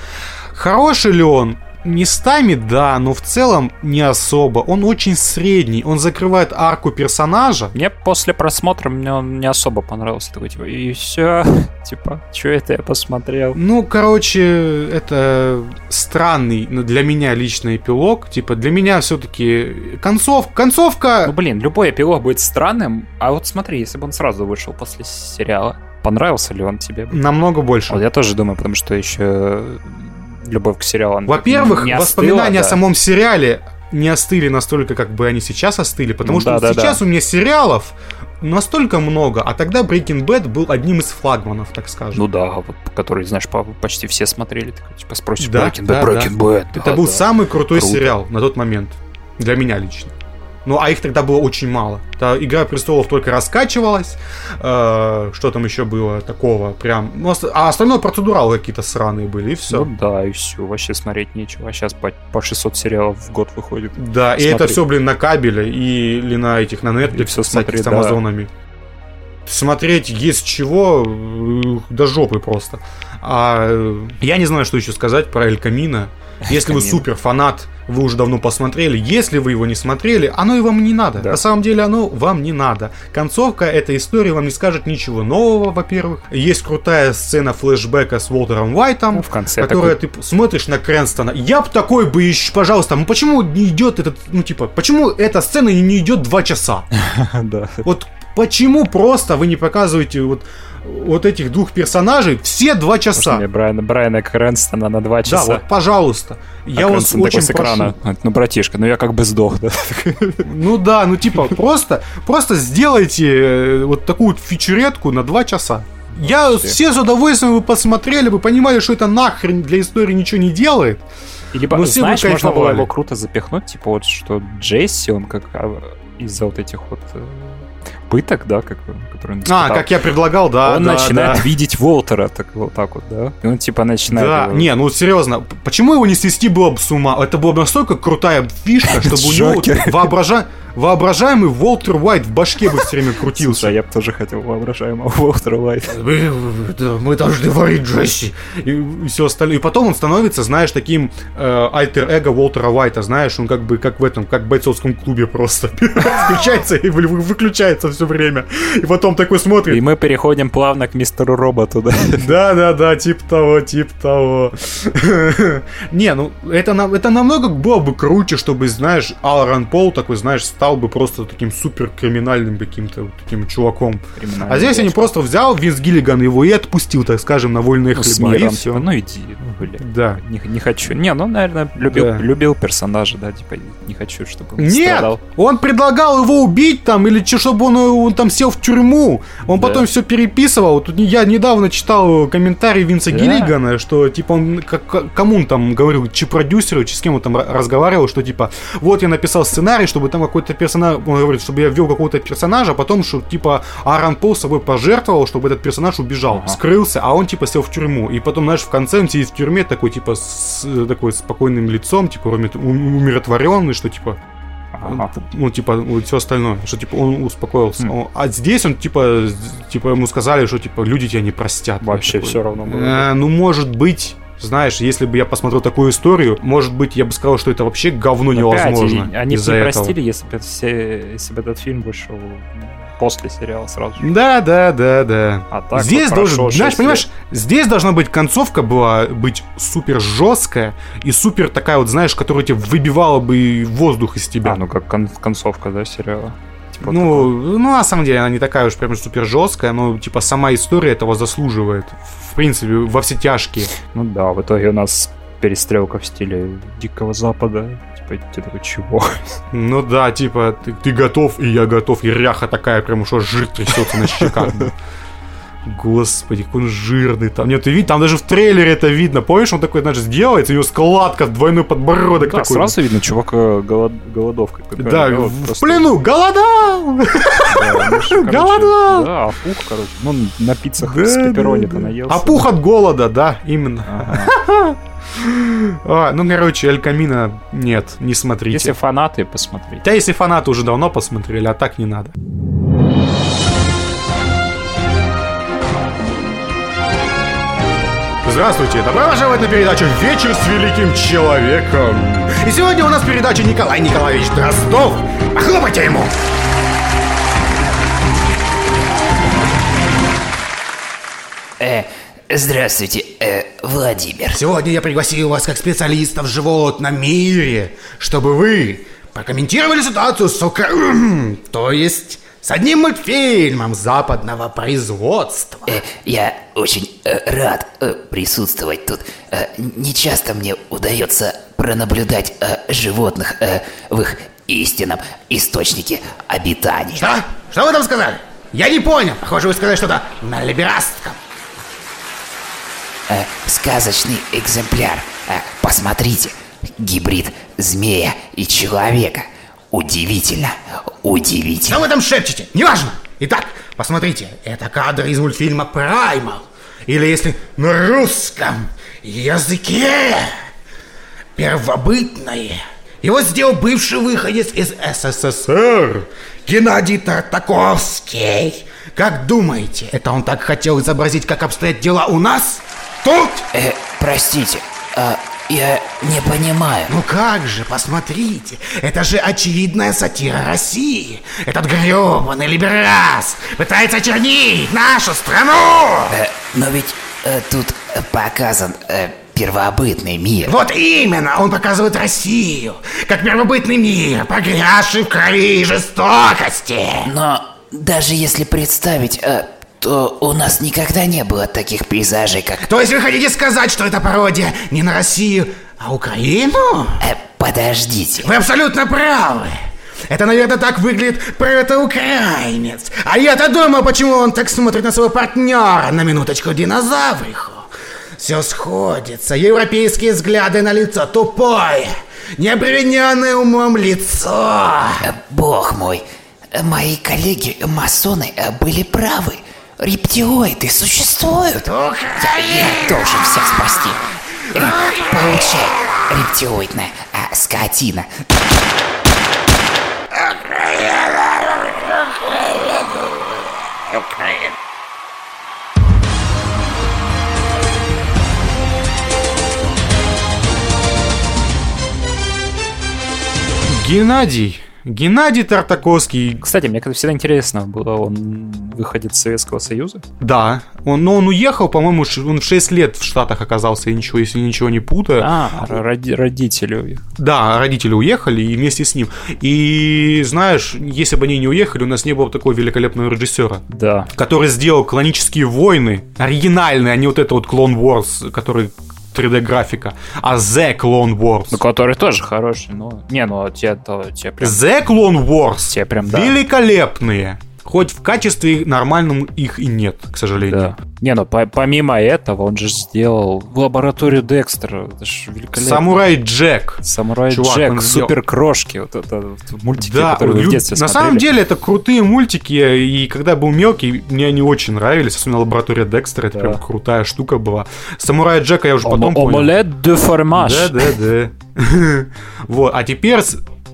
Хороший ли он? Местами да, но в целом не особо. Он очень средний. Он закрывает арку персонажа. Мне после просмотра мне он не особо понравился. Такой, типа, и все, типа, что это я посмотрел? Ну, короче, это странный ну, для меня лично эпилог. Типа, для меня все-таки концов, Ну, концовка... блин, любой эпилог будет странным. А вот смотри, если бы он сразу вышел после сериала, понравился ли он тебе? Намного больше. Вот я тоже думаю, потому что еще любовь к сериалу. Во-первых, остыла, воспоминания да. о самом сериале не остыли настолько, как бы они сейчас остыли, потому Ну что да, сейчас да. у меня сериалов настолько много, а тогда Breaking Bad был одним из флагманов, так скажем. Ну да, вот, который, знаешь, по- почти все смотрели. Такой, типа спросишь, Да, Breaking Bad, да, Breaking да. Bad. Это да, был да. самый крутой Круто. сериал на тот момент. Для меня лично. Ну, а их тогда было очень мало. Та Игра престолов только раскачивалась. э, что там еще было такого? Прям. Ну, а остальное процедуралы какие-то сраные были, и все. Ну да, и все, вообще смотреть нечего. А сейчас по, по 600 сериалов в год выходит. Да, и Смотри. это все, блин, на кабеле и, или на этих, на Netflix, И всяких смотри, с да. Смотреть есть чего, э, до жопы просто. А э, я не знаю, что еще сказать про Эль Камино. Если вы супер фанат, вы уже давно посмотрели. Если вы его не смотрели, оно и вам не надо. Да. На самом деле оно вам не надо. Концовка этой истории вам не скажет ничего нового, во-первых. Есть крутая сцена флешбека с Уолтером Уайтом Ну, в конце которая такой- ты смотришь на Крэнстона. Я б такой бы еще, пожалуйста, ну почему не идет этот, ну типа, почему эта сцена не идет два часа? да. Вот почему просто вы не показываете вот, вот этих двух персонажей все два часа? Мне Брайана, Брайана Крэнстона на 2 Да, часа. вот, пожалуйста. А Я вас Крэнстон очень такой с прошу. экрана. Ну, братишка, ну я как бы сдох, да. Ну да, ну типа, просто, просто сделайте э, вот такую фичуретку на два часа. Я Вообще. все с удовольствием бы посмотрели, бы понимали, что это нахрен для истории ничего не делает. И либо, Ну, все знаешь, можно было его круто запихнуть, типа вот, что Джесси, он как а, из-за вот этих вот э, пыток, да, как, который он А, как я предлагал, да. он да, начинает да. видеть Волтера так, вот так вот, да? И он типа начинает... Да, его- не, ну серьезно, почему его не свести было бы с ума? Это была бы настолько крутая фишка, чтобы у него вообража- воображаемый Волтер Уайт в башке бы все время Слушай, а крутился. я бы тоже хотел воображаемого Волтера Уайта. Мы, да, мы должны варить Джесси. И, все остальное. И потом он становится, знаешь, таким э, альтер-эго Уолтера Уайта, знаешь, он как бы как в этом, как в бойцовском клубе просто. Включается и вы- выключается все время. И потом такой смотрит. И мы переходим плавно к мистеру Роботу, да? Да, да, да, типа того, типа того. Не, ну это, это намного было бы круче, чтобы, знаешь, Алран Пол такой, знаешь, стал бы просто таким супер криминальным каким-то вот таким чуваком. А здесь они просто взял Винс Гиллиган его и отпустил, так скажем, на вольные Ну, хлеба, и миром, все. типа, ну иди, блин. Да. Не, не хочу. Не, ну, наверное, любил, Да. любил персонажа, да, типа, не хочу, чтобы он Нет, страдал. он предлагал его убить там, или че, чтобы он, э, он там сел в тюрьму. Он Да. потом все переписывал. Тут я недавно читал комментарий Винса Да. Гиллигана, что типа он как, кому он там говорил, чи продюсеру, чи с кем он там ра- разговаривал, что типа вот я написал сценарий, чтобы там какой-то персонаж, он говорит, чтобы я ввел какого-то персонажа, а потом, что типа Аарон Пол собой пожертвовал, чтобы этот персонаж убежал, Ага. скрылся, а он типа сел в тюрьму. И потом, знаешь, в конце он сидит в тюрьме такой типа с такой спокойным лицом, типа умир- умиротворенный, что типа Ага. ну, типа, все остальное, что, типа, он успокоился. Он- А здесь он, типа, типа, ему сказали, что, типа, люди тебя не простят. Вообще все равно было. «Э, ну, может быть, знаешь, если бы я посмотрел такую историю, может быть, я бы сказал, что это вообще говно Опять, невозможно. и они бы не простили, если бы, все, если бы этот фильм вышел после сериала сразу же. Да, да, да, да. А так здесь вот должен, знаешь, понимаешь, здесь должна быть концовка была быть супер жесткая и супер такая вот, знаешь, которая тебе выбивала бы воздух из тебя. А, ну как кон- концовка, да, сериала? Типа Ну, ну, на самом деле, она не такая уж прям супер жесткая, но, типа, сама история этого заслуживает. В принципе, во все тяжкие. Ну да, в итоге у нас перестрелка в стиле Дикого Запада. Типа, ты такой, чего? Ну да, типа, ты, ты готов, и я готов, и ряха такая, прям что жир трясется на щеках. Да. Господи, какой он жирный там. Нет, ты видишь, там даже в трейлере это видно. Помнишь, он такой, значит, сделается, у него складка, двойной подбородок Да, такой. сразу видно, чувак э, голод- голодовкой. какая, Да, вот в, просто, плену, голодал! да, ну, короче, Голодал! Да, опух, короче. Ну, на пиццах Да, с да, пепперони-то да. наелся. Опух от голода, да, именно. Ага. А, ну, короче, Эль Камино нет, не смотрите. Если фанаты, посмотрите. Да, если фанаты уже давно посмотрели, а так не надо. Здравствуйте, добро пожаловать на передачу «Вечер с великим человеком». И сегодня у нас передача Николай Николаевич Дроздов. Хлопайте ему! Э, здравствуйте, э, Владимир. Сегодня я пригласил вас как специалиста в животном мире, чтобы вы прокомментировали ситуацию с сука... То есть с одним мультфильмом западного производства. Э, я очень э, рад э, присутствовать тут. Э, не часто мне удается пронаблюдать э, животных э, в их истинном источнике обитания. Что? Что вы там сказали? Я не понял. Похоже, вы сказали что-то на либерастском. Э, сказочный экземпляр. Э, посмотрите, гибрид змея и человека. Удивительно, удивительно. Что вы там шепчете? Неважно. Итак, посмотрите, это кадр из мультфильма «Праймал». Или если на русском языке первобытное. Его сделал бывший выходец из СССР Геннадий Тартаковский. Как думаете, это он так хотел изобразить, как обстоят дела у нас? Тут? Э, простите, а, я не понимаю. Ну как же, посмотрите, это же очевидная сатира России. Этот гребаный либерас пытается очернить нашу страну. Э, но ведь э, тут показан э, первобытный мир. Вот именно, он показывает Россию, как первобытный мир, погрязший в крови и жестокости. Но даже если представить, э, то у нас никогда не было таких пейзажей, как... То есть вы хотите сказать, что это пародия не на Россию, а Украину? Э, подождите. Вы абсолютно правы. Это, наверное, так выглядит протоукраинец. А я-то думал, почему он так смотрит на своего партнера, на минуточку динозавриху. Все сходится. Европейские взгляды на лицо тупое, необремененное умом лицо. Э, Бог мой, мои коллеги-масоны э, были правы. Рептилоиды существуют. Я, я должен всех спасти. Э, Получай, рептилоидная а, скотина. Геннадий. Геннадий Тартаковский. Кстати, мне всегда интересно было, он выходит из Советского Союза. Да, он, но он уехал, по-моему, он в 6 лет в Штатах оказался, и ничего, если ничего не путаю. А, роди- родители. у них. Да, родители уехали и вместе с ним. И знаешь, если бы они не уехали, у нас не было бы такого великолепного режиссера, Да. который сделал клонические войны, оригинальные, а не вот это вот Clone Wars, который 3D-графика, а The Clone Wars. Ну, который тоже хороший, но... Не, ну, те, то, те прям... The Clone Wars Те прям, да. великолепные. Хоть в качестве нормальном их и нет, к сожалению. Да. Не, ну по- помимо этого, он же сделал лабораторию Декстера. Это ж великолепно. Самурай Джек. Самурай Чувак, Джек, супер крошки. Вот это вот мультики, Да, которые вы в лю- детстве на смотрели. самом деле это крутые мультики, и когда был мелкий, мне они очень нравились, особенно лаборатория Декстера, это Да. прям крутая штука была. Самурая Джека я уже Омо- потом понял. Омолет де формаж. Да, да, да. Вот, а теперь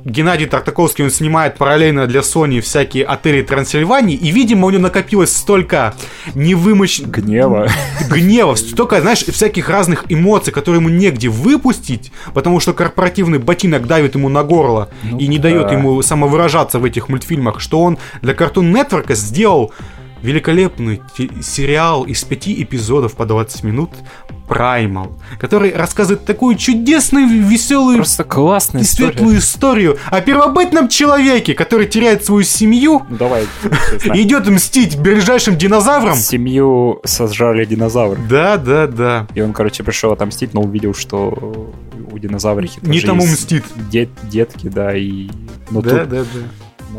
Геннадий Тартаковский, он снимает параллельно для Sony всякие отели Трансильвании, и, видимо, у него накопилось столько невымощенных Гнева. гнева, столько, знаешь, всяких разных эмоций, которые ему негде выпустить, потому что корпоративный ботинок давит ему на горло и не дает да. ему самовыражаться в этих мультфильмах, что он для Cartoon Network сделал великолепный сериал из пяти эпизодов по 20 минут Primal, который рассказывает такую чудесную, веселую Просто классная и светлую историю о первобытном человеке, который теряет свою семью Ну давай, и идет мстить ближайшим динозаврам. Семью сожрали динозавры. Да, да, да. И он, короче, пришел отомстить, но увидел, что у динозаврихи Не тому мстит. дет- детки, да, и... Ну, Да, тут да, да.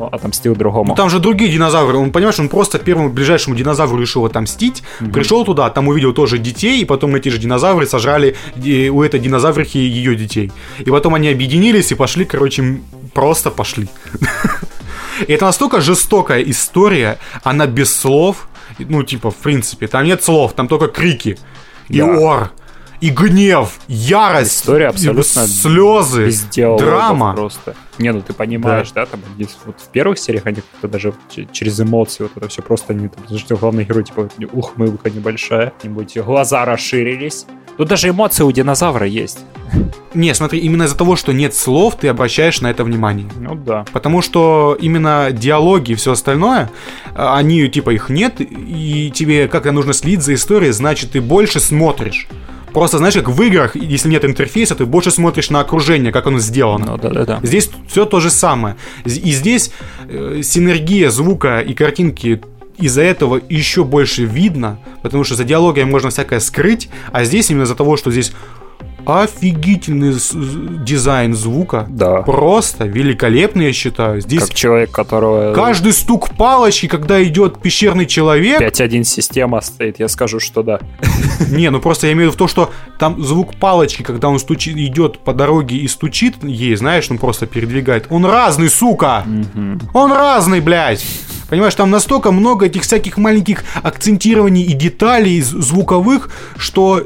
Отомстил другому. Ну там же другие динозавры. Он, понимаешь, он просто первому ближайшему динозавру решил отомстить. Пришел туда, там увидел тоже детей, и потом эти же динозавры сожрали у этой динозаврихи ее детей. И потом они объединились и пошли, короче, просто пошли. И это настолько жестокая история, она без слов. Ну, типа, в принципе, там нет слов, там только крики. И ор. И гнев, ярость, История абсолютно слезы, драма. просто. Не, ну ты понимаешь, да, там здесь вот в первых сериях они как-то даже через эмоции вот это все просто не там, что главный герой типа ухмылка небольшая, нибудь глаза расширились. Тут даже эмоции у динозавра есть. Не, смотри, именно из-за того, что нет слов, ты обращаешь на это внимание. Ну да. Потому что именно диалоги и все остальное, а, они, типа, их нет, и тебе как-то нужно следить за историей, значит, ты больше смотришь. Просто, знаешь, как в играх, если нет интерфейса, ты больше смотришь на окружение, как оно сделано. Ну да, да, да. Здесь все то же самое. И здесь э, синергия звука и картинки из-за этого еще больше видно, потому что за диалогами можно всякое скрыть, а здесь именно из-за того, что здесь офигительный дизайн звука. Да. Просто великолепный, я считаю. Здесь Как человек, которого... каждый стук палочки, когда идет пещерный человек, 5.1 система стоит, я скажу, что да. Не, ну просто я имею в виду в то, что там звук палочки, когда он стучит, идет по дороге и стучит ей, знаешь, он просто передвигает. Он разный, сука! Он разный, блядь! Понимаешь, там настолько много этих всяких маленьких акцентирований и деталей звуковых, что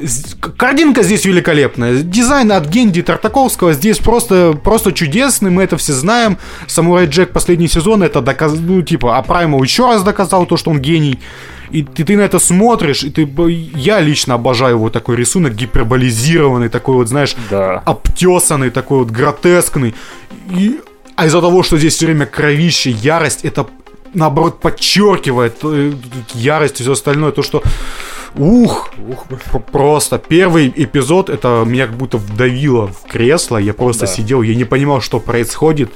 картинка здесь великолепная. Дизайн от Генди Тартаковского здесь просто, просто чудесный, мы это все знаем. Самурай Джек последний сезон это доказал, ну типа, а Праймал еще раз доказал то, что он гений. И ты, ты на это смотришь, и ты, я лично обожаю вот такой рисунок гиперболизированный, такой вот, знаешь, Да. обтесанный, такой вот гротескный. И, а из-за того, что здесь все время кровище, ярость, это наоборот подчеркивает э, ярость и все остальное, то, что ух, ух, пр- просто первый эпизод, это меня как будто вдавило в кресло, я просто сидел, я не понимал, что происходит.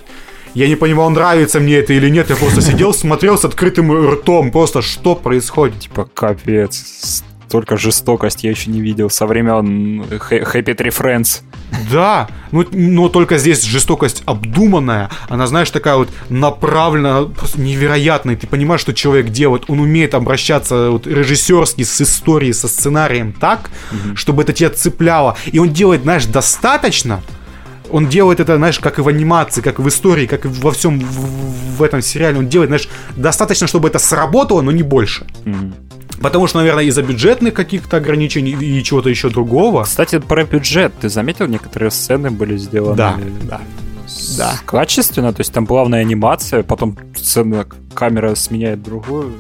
Я не понимал, нравится мне это или нет. Я просто сидел, смотрел с открытым ртом. Просто что происходит? Типа, капец. Столько жестокости я еще не видел со времен Happy Tree Friends. Да, ну, но только здесь жестокость обдуманная, она, знаешь, такая вот направленная, просто невероятная. Ты понимаешь, что человек делает, он умеет обращаться вот, режиссерски с историей, со сценарием так, чтобы это тебя цепляло. И он делает, знаешь, достаточно, он делает это, знаешь, как и в анимации, как и в истории, как и во всем в, в этом сериале. Он делает, знаешь, достаточно, чтобы это сработало, но не больше. Потому что, наверное, из-за бюджетных каких-то ограничений и чего-то еще другого. Кстати, про бюджет. Ты заметил, некоторые сцены были сделаны Да, да. да. качественно, то есть там плавная анимация, потом сцена, камера сменяет другую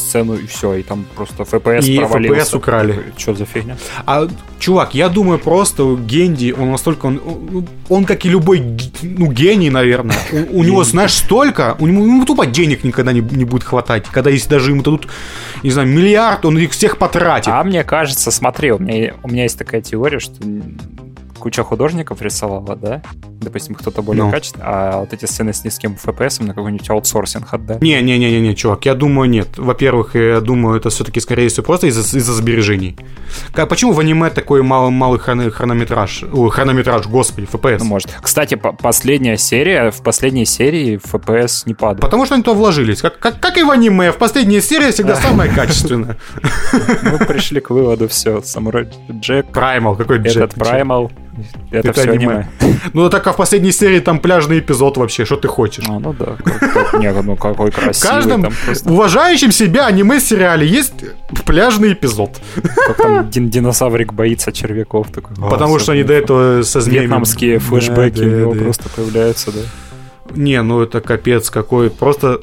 сцену, и все, и там просто FPS И провалился. FPS украли. Что за фигня? А, чувак, я думаю, просто Генди, он настолько, он, он- он как и любой, ну, гений, наверное. У, у него, знаешь, столько, у него ему тупо денег никогда не, не будет хватать. Когда если даже ему дадут, не знаю, миллиард, он их всех потратит. А мне кажется, смотри, у меня, у меня есть такая теория, что куча художников рисовала, да? Допустим, кто-то более Ну. качественный, а вот эти сцены с низким FPS на какой-нибудь аутсорсинг отдали. Не-не-не-не, чувак, я думаю, нет. Во-первых, я думаю, это все-таки, скорее всего, просто из-за из-за сбережений. Как, почему в аниме такой мал- малый хроно- хронометраж? Ой, хронометраж, господи, FPS. Ну, может. Кстати, по- последняя серия, в последней серии FPS не падает. Потому что они то вложились. Как, как, как и в аниме, в последней серии всегда самая качественная. Мы пришли к выводу, все, Самурай Джек, Праймал, какой Джек? этот? Праймал, это, все аниме. аниме. Ну так а в последней серии там пляжный эпизод вообще, что ты хочешь? А, ну да, как- как- не, ну какой В красивый, каждом там просто, уважающем себя аниме-сериале есть пляжный эпизод. как там дин- динозаврик боится червяков. Такой, Потому что они до этого со змеями... Вьетнамские Да, флешбеки да, у него да. просто появляются, да. Не, ну это капец какой. Просто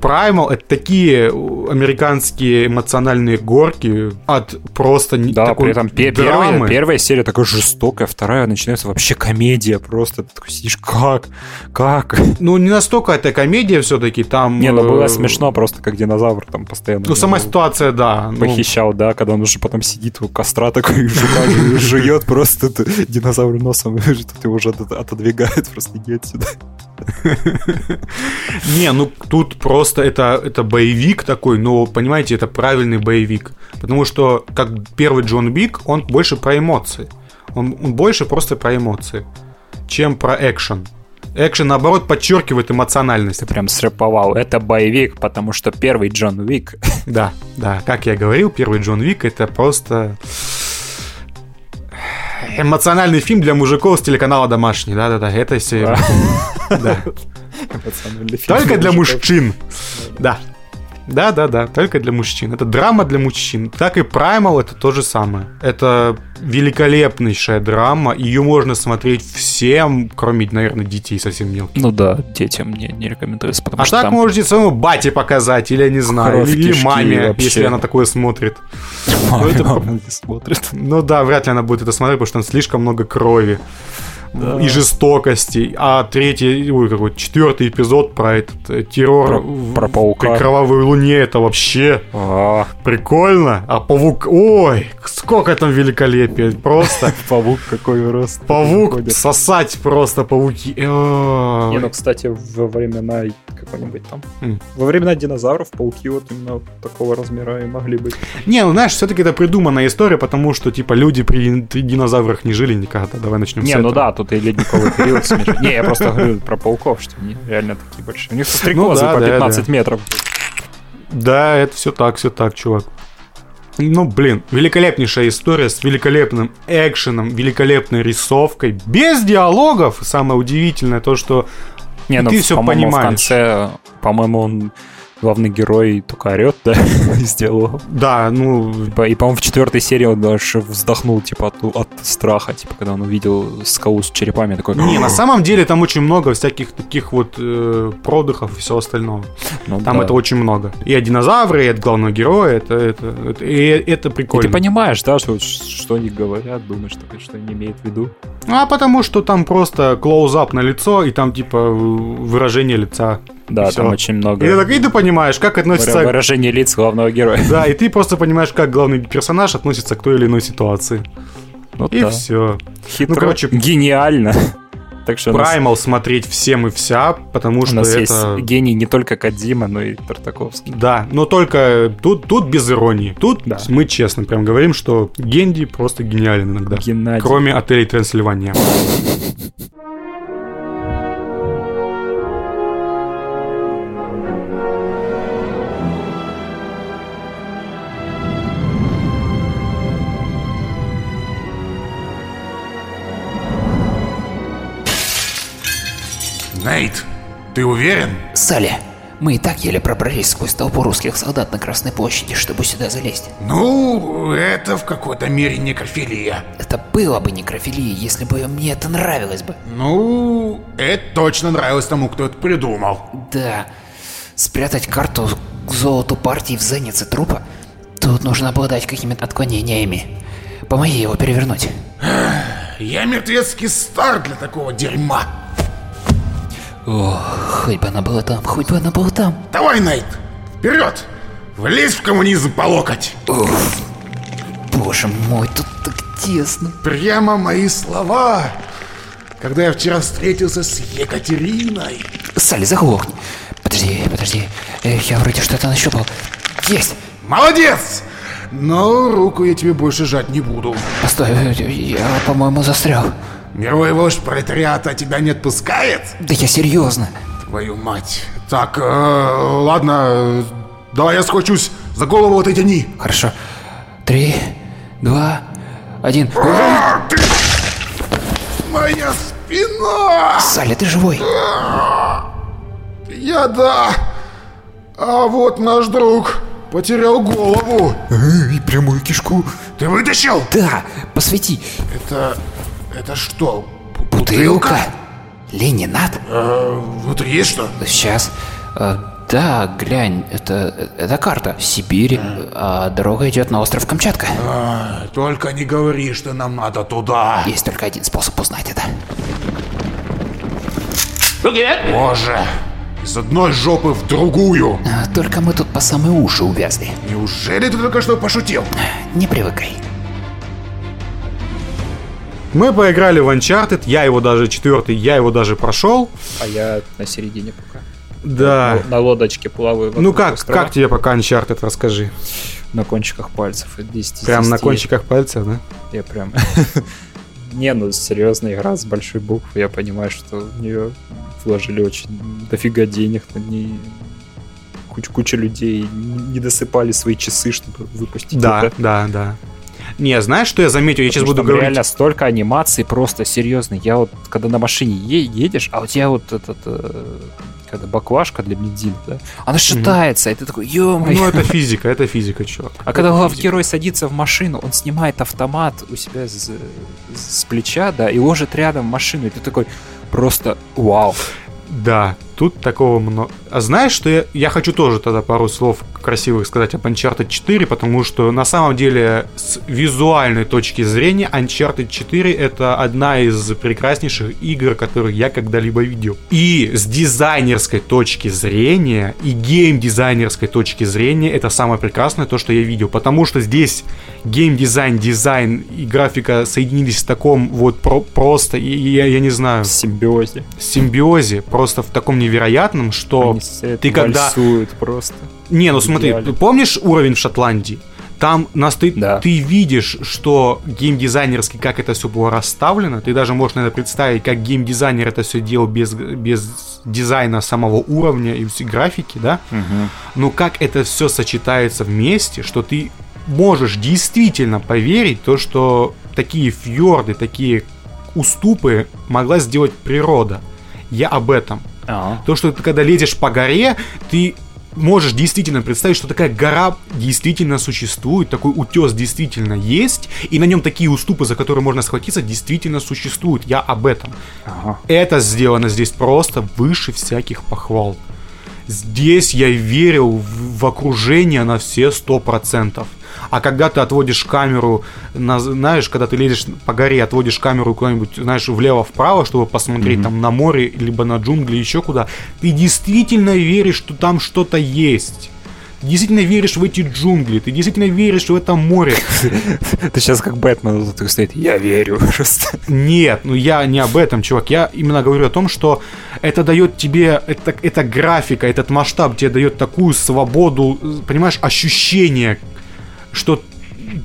Primal это такие американские эмоциональные горки от просто Да, такой при этом пе- первая, первая серия такая жестокая, вторая начинается вообще комедия просто. Ты такой сидишь, как? Как? Ну не настолько это комедия все-таки там. Не, ну было э, смешно просто, как динозавр там постоянно. Ну сама ситуация, да. ну, Похищал, да, когда он уже потом сидит у костра такой, жука жу- жует просто динозавр носом, что-то его уже от- отодвигает, просто иди отсюда. Не, ну тут просто это, это боевик такой, но, понимаете, это правильный боевик. Потому что, как первый Джон Бик, он больше про эмоции. Он, он больше просто про эмоции, чем про экшен. Экшен, наоборот, подчеркивает эмоциональность. Ты прям срэповал. Это боевик, потому что первый Джон Уик. Да, да, как я говорил, первый Джон Вик это просто эмоциональный фильм для мужиков с телеканала «Домашний». Да-да-да, это все... Да. Только для мужчин. Да. Да, да, да, только для мужчин. Это драма для мужчин. Так и Primal это то же самое. Это великолепнейшая драма. Ее можно смотреть всем, кроме, наверное, детей совсем мелких. Ну да, детям не, не рекомендуется, А что так там можете своему бате показать, или я не знаю, Кровь, или кишки маме, вообще. если она такое смотрит. мама это мама не смотрит. Ну да, вряд ли она будет это смотреть, потому что там слишком много крови. И жестокости. А третий, ой, какой четвертый эпизод про этот э, террор Про- в- про паука. при кровавой луне, это вообще А, прикольно. А паук, ой, сколько там великолепия, просто. паук какой рост. Паук, сосать просто пауки. Ой. Не, ну, кстати, во времена какой-нибудь там... Во времена динозавров пауки вот именно такого размера и могли быть. Не, ну знаешь, все-таки это придуманная история, потому что, типа, люди при, динозаврах не жили никогда. Давай начнем Не, с ну этого. да, тут и ледниковый период смешан. Не, я просто говорю про пауков, что они реально такие большие. У них стрекозы да, по да, 15 метров. Да, это все так, все так, чувак. Ну, блин, великолепнейшая история с великолепным экшеном, великолепной рисовкой, без диалогов. Самое удивительное то, что Не, ну, ты всё по-моему, в понимаешь. конце, по-моему, он главный герой только орет, да, диалогов. да, ну, Типа, И, по-моему, в четвертой серии он даже вздохнул, типа, от, от страха, типа, когда он увидел скалу с черепами, такой... не, на самом деле там очень много всяких таких вот э, продыхов и всего остального. Ну Там да. это очень много. И от динозавра, и от главного героя, это, это, это, и это И прикольно. ты понимаешь, да, что, что они говорят, думаешь, что, что они имеют в виду. А потому что там просто клоузап на лицо, и там типа выражение лица. Да, И там всё. очень много И ты, так, и ты понимаешь, как относится... выражений лиц главного героя. Да, и ты просто понимаешь, как главный персонаж относится к той или иной ситуации. Ну И да. все. Хитро, Ну, короче, гениально. Так что у нас, Праймал смотреть всем и вся, потому у что нас это... есть гений не только Кадзима, но и Тартаковский. Да, но только тут, тут без иронии. Тут Да. мы честно прям говорим, что Генди просто гениален иногда. Геннадий. Кроме отелей Трансильвания. Нейт, ты уверен? Салли, мы и так еле пробрались сквозь толпу русских солдат на Красной площади, чтобы сюда залезть. Ну, это в какой-то мере некрофилия. Это было бы некрофилия, если бы мне это нравилось бы. Ну, это точно нравилось тому, кто это придумал. Да, спрятать карту к золоту партии в заднице трупа? Тут нужно обладать какими-то отклонениями. Помоги его перевернуть. Я мертвецкий стар для такого дерьма. Ох, хоть бы она была там, хоть бы она была там. Давай, Нейт, вперед! Влезь в коммунизм по локоть! Боже мой, тут так тесно. Прямо мои слова, когда я вчера встретился с Екатериной. Салли, заглохни. Подожди, подожди. Э, Я вроде что-то нащупал. Есть! Молодец! Но руку я тебе больше жать не буду. Постой, э, я, по-моему, застрял. Мировой вождь пролетариата тебя не отпускает? Да я серьезно. Твою мать. Так, э, ладно, э, давай я схвачусь за голову вот эти тяни. Хорошо. Три, два, один. Моя спина! Салли, ты живой? Я да. А вот наш друг потерял голову. И прямую кишку. Ты вытащил? Да, посвети. Это... это что? бу- Бутылка. Ленинат? Э, внутри есть что? Сейчас. Э, Да, глянь, это, это карта Сибири, а дорога идет на остров Камчатка. А, только не говори, что нам надо туда. Есть только один способ узнать это. Боже, из одной жопы в другую. А, Только мы тут по самые уши увязли. Неужели ты только что пошутил? Не привыкай. Мы поиграли в Uncharted, я его даже четвертый, я его даже прошел. А я на середине пока. Да. На, на лодочке плаваю. Ну как, острова. как тебе пока Uncharted, расскажи. На кончиках пальцев. от 10 из Прям на 10. кончиках пальцев, да? Я прям... Не, ну серьезная игра с большой буквы. Я понимаю, что в нее вложили очень дофига денег. На ней куча, куча людей не досыпали свои часы, чтобы выпустить Да, это. да, да. Не, знаешь, что я заметил? Я сейчас буду говорить. реально столько анимаций, просто серьезно. Я вот, когда на машине е- едешь, а у тебя вот этот, э, когда баклажка для бензина, да, она шатается, и ты такой, ё Ну, это физика, это физика, чувак. А когда главный герой садится в машину, он снимает автомат у себя с, с плеча, да, и ложит рядом машину, и ты такой, просто вау. Да, тут такого много. А знаешь, что я, я хочу тоже тогда пару слов красивых сказать об Uncharted 4, потому что на самом деле с визуальной точки зрения Uncharted 4 это одна из прекраснейших игр, которые я когда-либо видел. И с дизайнерской точки зрения, и гейм-дизайнерской точки зрения, это самое прекрасное то, что я видел, потому что здесь гейм-дизайн, дизайн и графика соединились в таком вот про- просто, и я, я не знаю, В симбиозе. симбиозе, просто в таком невероятном, что Они ты когда... просто. Не, ну смотри, ты помнишь уровень в Шотландии? Там нас ты, Да. ты видишь, что геймдизайнерски, как это все было расставлено. Ты даже можешь, наверное, представить, как геймдизайнер это все делал без, без дизайна самого уровня и всей графики, да? Но как это все сочетается вместе, что ты можешь действительно поверить то, что такие фьорды, такие уступы могла сделать природа. Я об этом. А, То, что ты когда лезешь по горе, ты можешь действительно представить, что такая гора действительно существует, такой утес действительно есть, и на нем такие уступы, за которые можно схватиться, действительно существуют. Я об этом. ага. Это сделано здесь просто выше всяких похвал. Здесь я верил в, в окружение на все сто процентов. А когда ты отводишь камеру, на, знаешь, когда ты лезешь по горе, отводишь камеру куда-нибудь, знаешь, влево-вправо, чтобы посмотреть там на море, либо на джунгли, еще куда, ты действительно веришь, что там что-то есть. Ты действительно веришь в эти джунгли, ты действительно веришь в это море. Ты сейчас как Бэтмен тут стоит. Я верю. Просто. Нет, ну я не об этом, чувак. Я именно говорю о том, что это дает тебе, это, эта графика, этот масштаб тебе дает такую свободу, э, понимаешь, ощущение, что,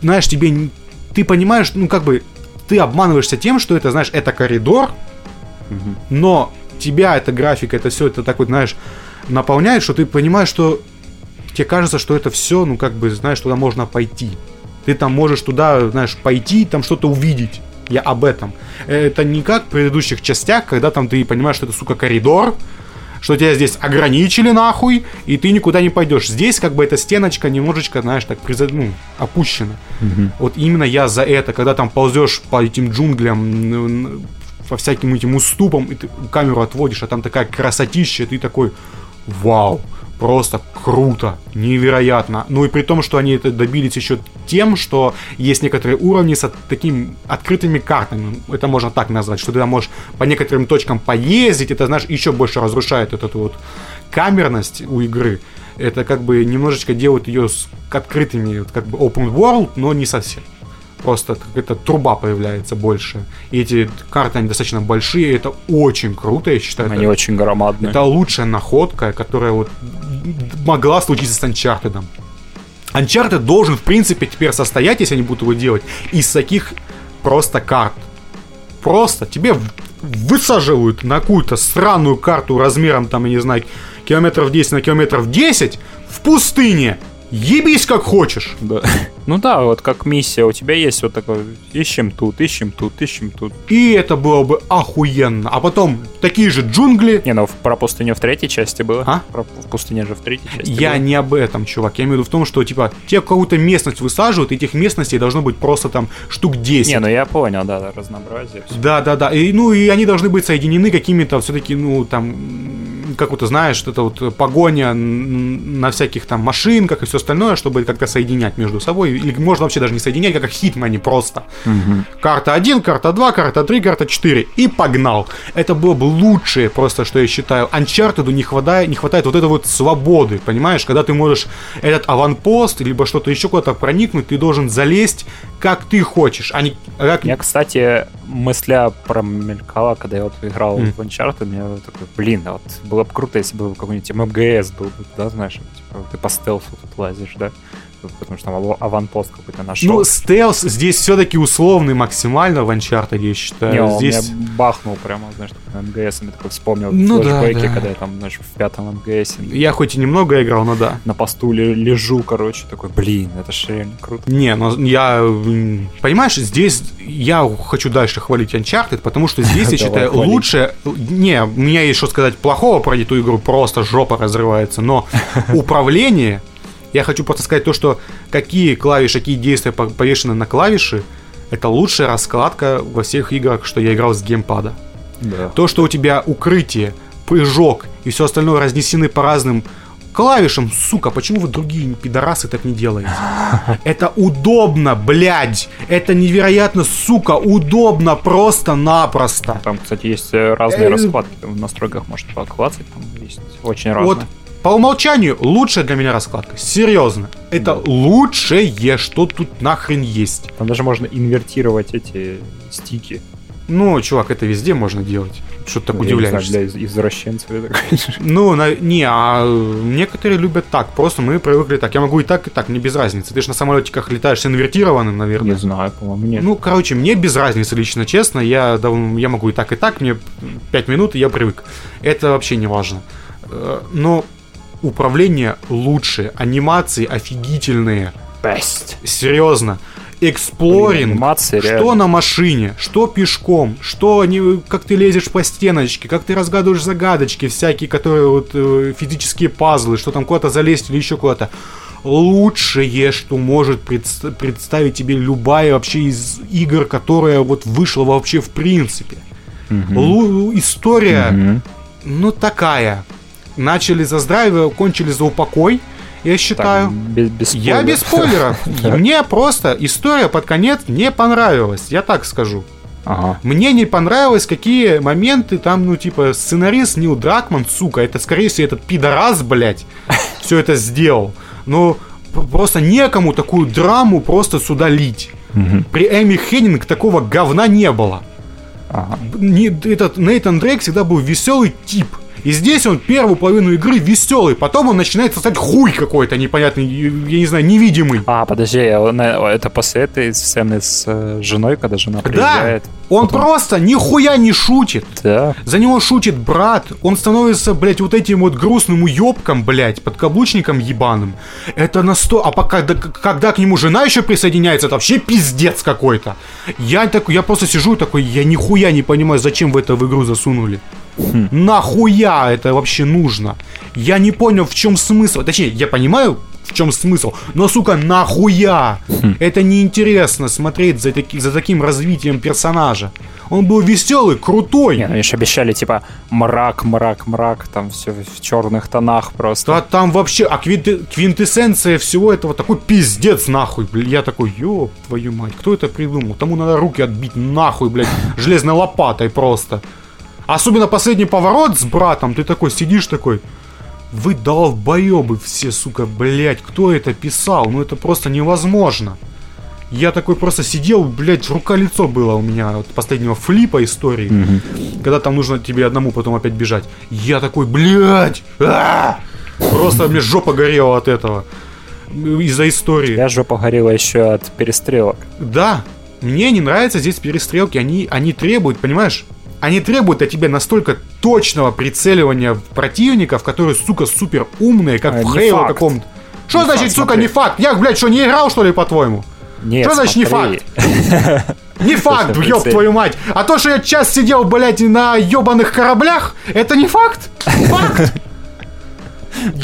знаешь, тебе, ты понимаешь, ну как бы, ты обманываешься тем, что это, знаешь, это коридор, но тебя эта графика, это все, это так вот, знаешь, наполняет, что ты понимаешь, что тебе кажется, что это все, ну как бы, знаешь, туда можно пойти. Ты там можешь туда, знаешь, пойти, там что-то увидеть. Я об этом. Это не как в предыдущих частях, когда там ты понимаешь, что это, сука, коридор, что тебя здесь ограничили нахуй, и ты никуда не пойдешь. Здесь как бы эта стеночка немножечко, знаешь, так приза- ну, опущена. Вот именно я за это, когда там ползешь по этим джунглям, н- н- по всяким этим уступам, и ты камеру отводишь, а там такая красотища, и ты такой, вау, просто круто, невероятно. Ну и при том, что они это добились еще тем, что есть некоторые уровни с от- такими открытыми картами, это можно так назвать, что ты там можешь по некоторым точкам поездить, это, знаешь, еще больше разрушает эту вот камерность у игры. Это как бы немножечко делает ее с открытыми, как бы open world, но не совсем. Просто какая-то труба появляется больше. И эти карты, они достаточно большие, это очень круто, я считаю. Они это- очень громадные. это лучшая находка, которая вот могла случиться с Uncharted. Uncharted должен, в принципе, теперь состоять, если они будут его делать, из таких просто карт. Просто тебе высаживают на какую-то странную карту размером, там, я не знаю, километров 10 на километров 10 в пустыне. Ебись как хочешь. Да. Ну да, вот как миссия, у тебя есть вот такой, ищем тут, ищем тут, ищем тут. И это было бы охуенно. А потом такие же джунгли. Не, ну про пустыню в третьей части было. А? Про в пустыне же в третьей части Я было. не об этом, чувак. Я имею в виду в том, что, типа, те какую-то местность высаживают, и этих местностей должно быть просто там штук 10. Не, ну я понял, да, да, разнообразие. всё. Да, да, да. И, ну, и они должны быть соединены какими-то все-таки, ну, там, как вот ты знаешь, это вот погоня на всяких там машинках и все остальное, чтобы как-то соединять между собой. Или можно вообще даже не соединять, как в Хитмане просто. Карта 1, карта 2, карта 3, карта 4. И погнал. Это было бы лучшее просто, что я считаю. Uncharted не хватает, не хватает вот этой вот свободы, понимаешь? Когда ты можешь этот аванпост, либо что-то еще куда-то проникнуть, ты должен залезть как ты хочешь, а не как... Я, кстати, мысля промелькала, когда я вот играл Мгм. в Uncharted, мне такой, блин, а вот было бы круто, если бы какой-нибудь МГС был бы, да, знаешь, типа, ты по стелсу тут лазишь, да, потому что там ава- аванпост какой-то нашел. Ну, стелс здесь все-таки условный максимально в Uncharted, я считаю. не, он здесь... меня бахнул прямо, знаешь, такой МГС, я такой вспомнил Ну да, да. когда я там, знаешь, в пятом МГС Я хоть и немного играл, но да. на посту ле- лежу, короче, такой, блин, это ж реально круто. Не, но я... Понимаешь, здесь я хочу дальше хвалить Uncharted, потому что здесь, я считаю, лучше... Не, у меня есть что сказать плохого про эту игру, просто жопа разрывается, но управление... Я хочу просто сказать то, что какие клавиши, какие действия по- повешены на клавиши, это лучшая раскладка во всех играх, что я играл с геймпада. Да. То, что у тебя укрытие, прыжок и все остальное разнесены по разным клавишам. Сука, почему вы другие пидорасы так не делаете? Это удобно, блядь. Это невероятно, сука, удобно просто-напросто. Там, кстати, есть э, разные Э, раскладки. Там в настройках можно поклацать. Там есть очень разные. Вот по умолчанию лучшая для меня раскладка. Серьезно. Это лучшее, что тут нахрен есть. Там даже можно инвертировать эти стики. Ну, чувак, это везде можно делать. Что ты так Я не знаю, удивляешься? для из- извращенцев. это. Ну, на- не, а э, некоторые любят так. Просто мы привыкли так. Я могу и так, и так, мне без разницы. Ты же на самолетиках летаешь с инвертированным, наверное. Не знаю, по-моему, нет. Ну, короче, мне без разницы, лично честно. Я, дав- я могу и так, и так. Мне 5 минут, и я привык. Это вообще не важно. Э, Но управление лучше. Анимации офигительные. Best. Серьезно. Эксплоринг. анимация Что реально. на машине, что пешком, что не, как ты лезешь по стеночке, как ты разгадываешь загадочки всякие, которые вот э, физические пазлы, что там куда-то залезть или еще куда-то. Лучшее, что может предс- представить тебе любая вообще из игр, которая вот вышла вообще в принципе. Лу- история, Мгм. ну такая. Начали за здравие, кончили за упокой, я Так, считаю. без, без Я без спойлеров. Мне просто история под конец не понравилась, я так скажу. Ага. Мне не понравилось, какие моменты там, ну, типа, сценарист Нил Дракман, сука, это, скорее всего, этот пидорас, блядь, все это сделал. Ну, просто некому такую драму просто сюда лить. При Эми Хеннинг такого говна не было. Ага. Не- этот Нейтан Дрейк всегда был веселый тип. И здесь он первую половину игры веселый, потом он начинает сосать хуй какой-то непонятный, я не знаю, невидимый. А, подожди, он, э, это после этой сцены с э, женой, когда жена Да, приезжает? он просто нихуя не шутит. Да. За него шутит брат, он становится, блядь, вот этим вот грустным уебком, блядь, подкаблучником ебаным. Это на сто... А пока, да- когда к нему жена еще присоединяется, это вообще пиздец какой-то. Я такой, я просто сижу и такой, я нихуя не понимаю, зачем вы это в игру засунули. Нахуя это вообще нужно? Я не понял, в чем смысл. Точнее, я понимаю, в чем смысл, но, сука, нахуя? Это неинтересно смотреть за, таки- за таким развитием персонажа. Он был веселый, крутой. Не, ну они же обещали, типа, мрак, мрак, мрак, там все в черных тонах просто. Да там вообще, а квинты- квинтэссенция всего этого такой пиздец нахуй, блядь. Я такой, ёб твою мать, кто это придумал? Тому надо руки отбить нахуй, блядь, железной лопатой просто. Особенно последний поворот с братом, ты такой сидишь такой, вы долбоебы все, сука, блядь, кто это писал? Ну это просто невозможно. Я такой просто сидел, блядь, рука-лицо было у меня от последнего флипа истории, когда там нужно тебе одному потом опять бежать. Я такой, блядь, а! просто мне жопа горела от этого из-за истории. Я жопа горела еще от перестрелок. Да, мне не нравятся здесь перестрелки, они, они требуют, понимаешь? Они требуют от тебя настолько точного прицеливания в противников, которые, сука, супер умные, как А, в не Хейло факт. каком-то. Что Не значит, факт, сука, смотри. не факт? Я, блядь, что, не играл, что ли, по-твоему? Нет, Что значит не смотри. Не факт, Точно ёб прицель. твою мать. А то, что я час сидел, блядь, на ёбаных кораблях, это не факт? Факт.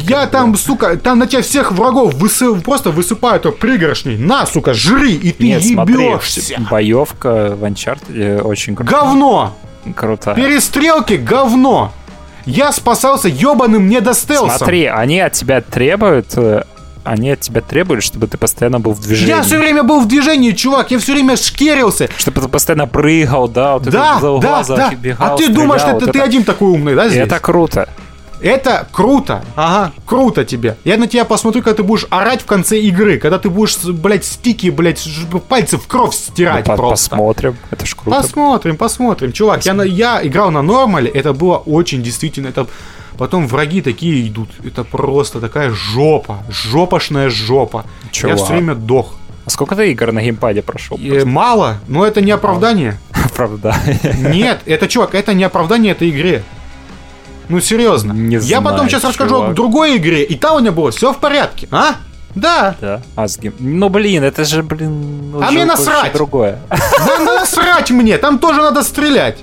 Я там, сука, там на тебя всех врагов высы- просто высыпают пригоршней. На, сука, жри, и ты Нет, ебешься. боевка в Uncharted очень кру- Говно! Круто. Перестрелки говно! Я спасался ебаным недостелсом. Смотри, они от тебя требуют, э, они от тебя требуют, чтобы ты постоянно был в движении. Я все время был в движении, чувак, я все время шкерился. Чтобы ты постоянно прыгал, да, вот Да, это за угла да, да. бегал, А ты стрелял, думаешь, что вот это ты один такой умный, да, И здесь? это круто. Это круто. Ага, круто тебе. Я на тебя посмотрю, когда ты будешь орать в конце игры, когда ты будешь, блядь, стики, блядь, пальцы в кровь стирать По- просто. Посмотрим, это ж круто. Посмотрим, посмотрим. Чувак, я, на- я играл на нормале, это было очень действительно, это... Потом враги такие идут, это просто такая жопа, жопошная жопа. Я Чувак. все время дох. А сколько ты игр на геймпаде прошел? И мало, но это не оправдание. Правда. Нет, это, чувак, это не оправдание этой игре. Ну, серьезно. Не Я потом знаю, сейчас расскажу чувак. о другой игре, и там у меня было все в порядке. А? Да. Да. А с гейм- Ну блин, это же, блин, А мне насрать. другое. Да насрать мне, там тоже надо стрелять.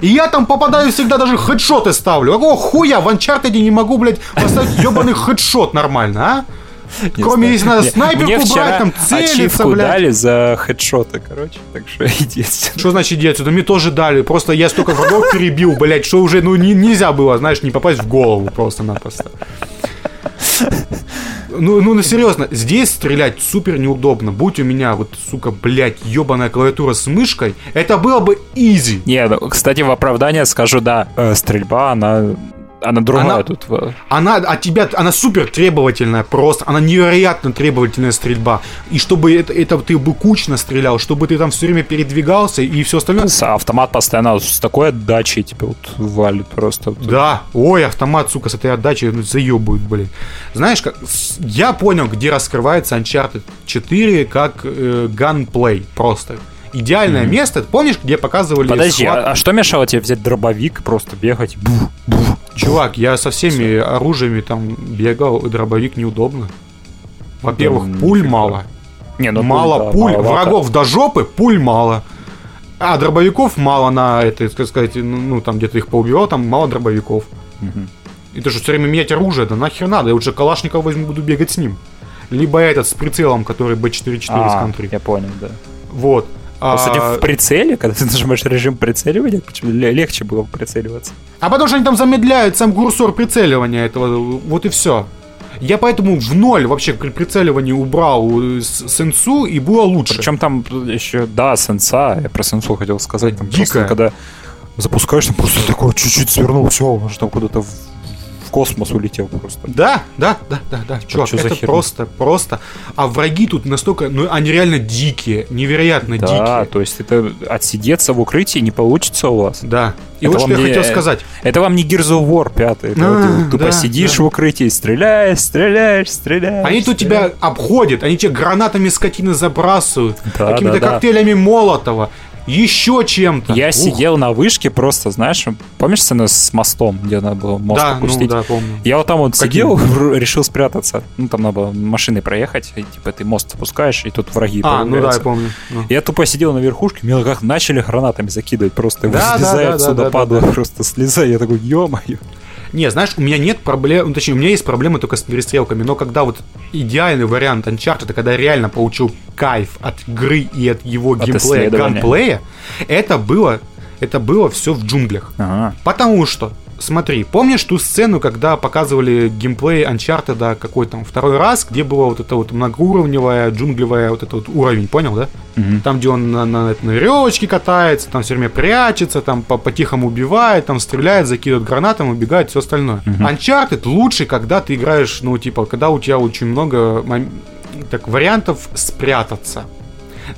И я там попадаю всегда, даже хедшоты ставлю. Какого хуя в Uncharted не могу, блядь, поставить ебаный хедшот нормально, а? Кроме если надо снайперку брать, там целиться, блядь. дали за хедшоты, короче, так что идите. Что значит иди отсюда? Мне тоже дали. Просто я столько врагов перебил, блядь, что уже ну, не- нельзя было, знаешь, не попасть в голову просто-напросто. Ну, ну, ну, серьезно, здесь стрелять супер неудобно. Будь у меня вот, сука, блядь, ебаная клавиатура с мышкой, это было бы изи. Не, ну, кстати, в оправдание скажу, да, э, стрельба, она, она другая Она- тут. э, Она от тебя, она супер требовательная просто, она невероятно требовательная стрельба. И чтобы это, это ты бы кучно стрелял, чтобы ты там все время передвигался и все остальное. Автомат постоянно с такой отдачей тебя вот валит просто. Да, ой, автомат, сука, с этой отдачей ну, заебывают, блин. Знаешь, как, я понял, где раскрывается Uncharted 4 как э, ганплей просто. Идеальное место, помнишь, где показывали Подожди, схват- а, а что мешало тебе взять дробовик и просто бегать? Бух, бух. Чувак, я со всеми оружиями там бегал, и дробовик неудобно. Во-первых, Да, пуль мало. Не, ну мало да, пуль, врагов до жопы, пуль мало. А дробовиков мало на это, так сказать, ну, ну, там где-то их поубивал, там мало дробовиков. Мгм. И ты же все время менять оружие, да нахер надо, я лучше Калашников возьму, буду бегать с ним. Либо этот с прицелом, который B44 из А, Country. я понял, да. Вот. А, Кстати, в прицеле, когда ты нажимаешь режим прицеливания, почему ле- легче было прицеливаться. а потому что они там замедляют сам курсор прицеливания этого, вот и все. Я поэтому в ноль вообще при прицеливании убрал э, сенсу, и было лучше. Причем там еще, да, сенса, я про сенсу хотел сказать, там Дикая. просто когда запускаешь, там просто такой чуть-чуть свернул, все, он же там куда-то в, космос улетел просто. Да, да, да, да, да, чувак, за это просто, просто. А враги тут настолько, ну, они реально дикие, невероятно Да, дикие. то есть это отсидеться в укрытии не получится у вас. Да. И Это вот что я не- хотел сказать. Это вам не Gears of War 5. Это А, вот ты тупо да, сидишь да. в укрытии, стреляешь, стреляешь, стреляешь. Они тут стреляешь. тебя обходят, они тебе гранатами скотины забрасывают, Да, какими-то да, да. коктейлями Молотова, еще чем-то. Я Ух. сидел на вышке просто, знаешь, помнишь сцену с мостом, где надо было мост Да, ну да, помню. Я вот там вот Каким? сидел, решил спрятаться. Ну, там надо было машиной проехать, и, типа ты мост опускаешь, и тут враги А, ну да, я помню. Ну. Я тупо сидел на верхушке, меня как начали гранатами закидывать, просто Да, да, слезаю да, отсюда, да, да, падаю, да. просто слезаю, я такой, ё-моё. Не, знаешь, у меня нет проблем, ну, точнее, у меня есть проблемы только с перестрелками, но когда вот идеальный вариант Uncharted, когда я реально получил кайф от игры и от его От геймплея, ганплея, это было, это было все в джунглях. Ага. Потому что, смотри, помнишь ту сцену, когда показывали геймплей Uncharted какой там второй раз, где было вот это вот многоуровневая, джунглевая вот этот вот уровень, понял, да? Мгм. Там, где он на, на, на веревочке катается, там все время прячется, там по- по-тихому убивает, там стреляет, закидывает гранатом, убегает, все остальное. Uncharted лучше, когда ты играешь, ну, типа, когда у тебя очень много так, вариантов спрятаться.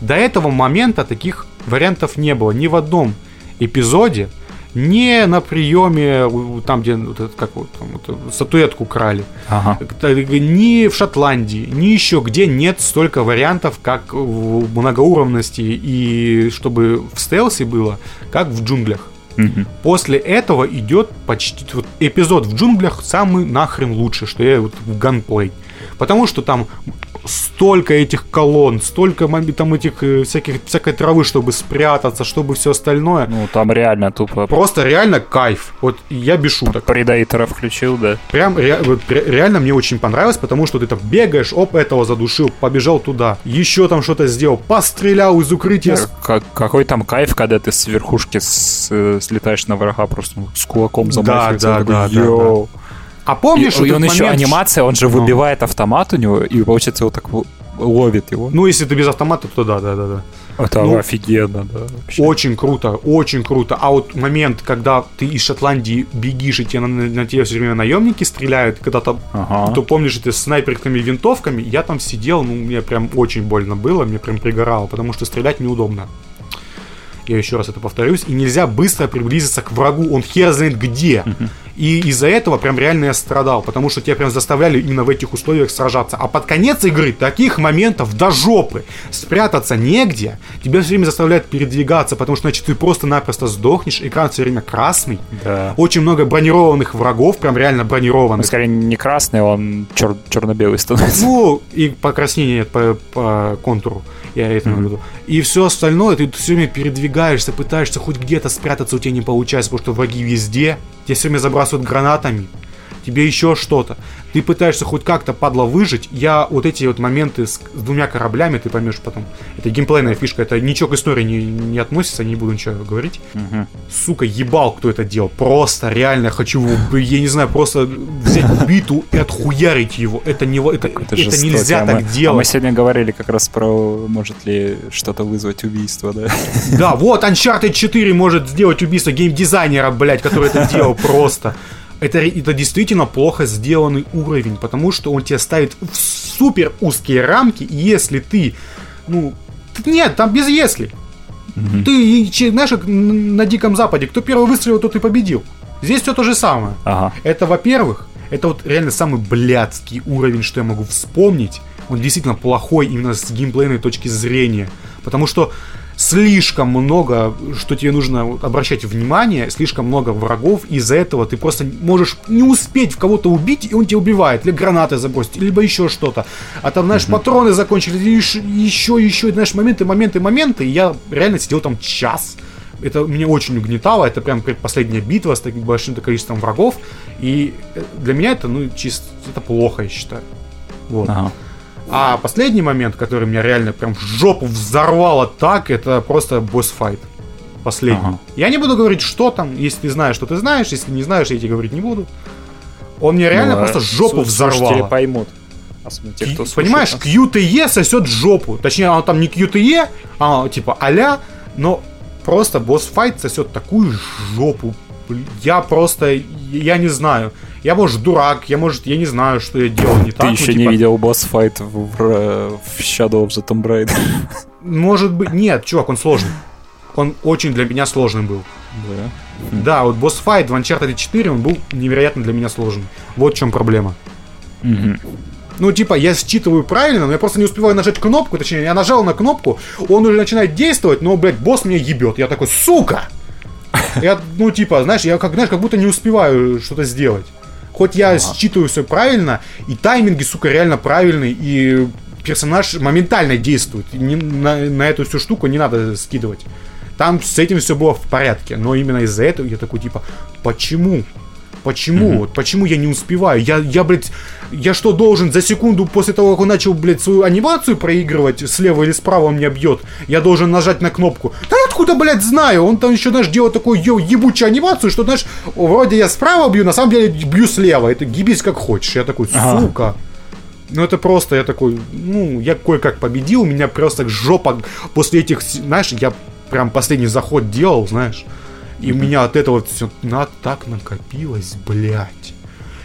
До этого момента таких вариантов не было ни в одном эпизоде, не на приеме, там, где вот этот, как вот, там, вот статуэтку крали, Ага. Как-то ни в Шотландии, ни еще где нет столько вариантов, как в многоуровности и чтобы в стелсе было, как в джунглях. Мгм. После этого идет почти вот эпизод в джунглях самый нахрен лучший, что я вот в ганплей. Потому что там столько этих колонн, столько там этих э, всяких всякой травы, чтобы спрятаться, чтобы все остальное. Ну, там реально тупо Просто реально кайф. Вот я без шуток. Предейтера включил, да. Прям ре- вот ре- реально мне очень понравилось, потому что ты там бегаешь, оп, этого задушил, побежал туда, еще там что-то сделал, пострелял из укрытия. Как, какой там кайф, когда ты с верхушки с- э, слетаешь на врага просто с кулаком Да, замахивается. да, такой, да, да, «Йоу». А И, помнишь, и этот он еще момент, анимация, он же Ну. выбивает автомат у него, и получается вот так ловит его. Ну, если ты без автомата, то да, да, да, да. Это ну, офигенно, да. вообще. Очень круто, очень круто. А вот момент, когда ты из Шотландии бегишь, и тебе на, на тебя все время наемники стреляют, когда там, Ага. то помнишь, ты с снайперскими винтовками, я там сидел, ну, мне прям очень больно было, мне прям пригорало, потому что стрелять неудобно. Я еще раз это повторюсь. И нельзя быстро приблизиться к врагу, он хер знает где. И из-за этого прям реально я страдал, потому что тебя прям заставляли именно в этих условиях сражаться. А под конец игры таких моментов до жопы. Спрятаться негде. Тебя все время заставляют передвигаться, потому что значит ты просто-напросто сдохнешь. Экран все время красный. Да. Очень много бронированных врагов, прям реально Он бронированных. скорее не красный, он чер- черно-белый становится. Ну, и покраснение по, по контуру. Я это в виду. И все остальное, ты все время передвигаешься, пытаешься хоть где-то спрятаться, у тебя не получается, потому что враги везде. Тебя все время забрасывают гранатами. Тебе еще что-то. Ты пытаешься хоть как-то, падла, выжить. Я вот эти вот моменты с, с двумя кораблями, ты поймешь потом. Это геймплейная фишка, это ничего к истории не, не относится, не буду ничего говорить. Сука, ебал, кто это делал. Просто, реально, хочу я не знаю, просто взять биту и отхуярить его. Это, не, это, это, жестоко. нельзя А так мы- А делать. мы сегодня говорили как раз про, может ли что-то вызвать убийство, да? Да, вот Uncharted 4 может сделать убийство геймдизайнера, блядь, который это делал просто. Это, это действительно плохо сделанный уровень, потому что он тебя ставит в супер узкие рамки, и если ты, ну, нет, там без если. Ты, и че- знаешь, как на Диком Западе, кто первый выстрелил, тот и победил. Здесь все то же самое. Ага. Это, во-первых, это вот реально самый блядский уровень, что я могу вспомнить. Он действительно плохой именно с геймплейной точки зрения. Потому что слишком много, что тебе нужно обращать внимание, слишком много врагов, и из-за этого ты просто можешь не успеть в кого-то убить, и он тебя убивает, или гранаты забросить, либо еще что-то. А там, знаешь, патроны закончились, ш- еще, еще, знаешь, моменты, моменты, моменты, и я реально сидел там час. Это меня очень угнетало, это прям предпоследняя битва с таким большим количеством врагов, и э, для меня это, ну, чисто, это плохо, я считаю. Вот. Ага. А последний момент, который меня реально прям в жопу взорвало так, это просто босс-файт. Последний. Ага. Я не буду говорить, что там. Если ты знаешь, что ты знаешь. Если не знаешь, я тебе говорить не буду. Он мне реально Ну, а просто жопу слуш- Слушатели взорвало. поймут. Особенно те, кто слушает Понимаешь. QTE сосет жопу. Точнее, оно там не QTE, а типа аля, но просто босс-файт сосет такую жопу. Я просто, я не знаю. Я, может, дурак, я, может, я не знаю, что я делал не Ты так. ну, еще не типа, видел босс-файт в, в- в Shadow of the Tomb Raider. Может быть, нет, чувак, он сложный. Он очень для меня сложный был. Да, вот босс-файт в Uncharted 4, он был невероятно для меня сложный. Вот в чем проблема. Ну, типа, я считываю правильно, но я просто не успеваю нажать кнопку, точнее, я нажал на кнопку, он уже начинает действовать, но, блядь, босс меня ебет. Я такой, сука! Я, ну, типа, знаешь, я как, знаешь, как будто не успеваю что-то сделать. Хоть я считываю все правильно, и тайминги, сука, реально правильные, и персонаж моментально действует. Не- на, на эту всю штуку не надо скидывать. Там с этим все было в порядке, но именно из-за этого я такой, типа, почему? Почему? Вот почему я не успеваю? Я, я, блядь, я что должен за секунду после того, как он начал, блядь, свою анимацию проигрывать, слева или справа он меня бьет, я должен нажать на кнопку. Да я откуда, блядь, знаю? Он там еще, знаешь, делает такую ё- ебучую анимацию, что, знаешь, вроде я справа бью, на самом деле бью слева. Это гибись как хочешь. Я такой, сука. Ну это просто, я такой, ну, я кое-как победил, у меня просто жопа после этих, знаешь, я прям последний заход делал, знаешь, и у меня от этого все на, так накопилось, блядь.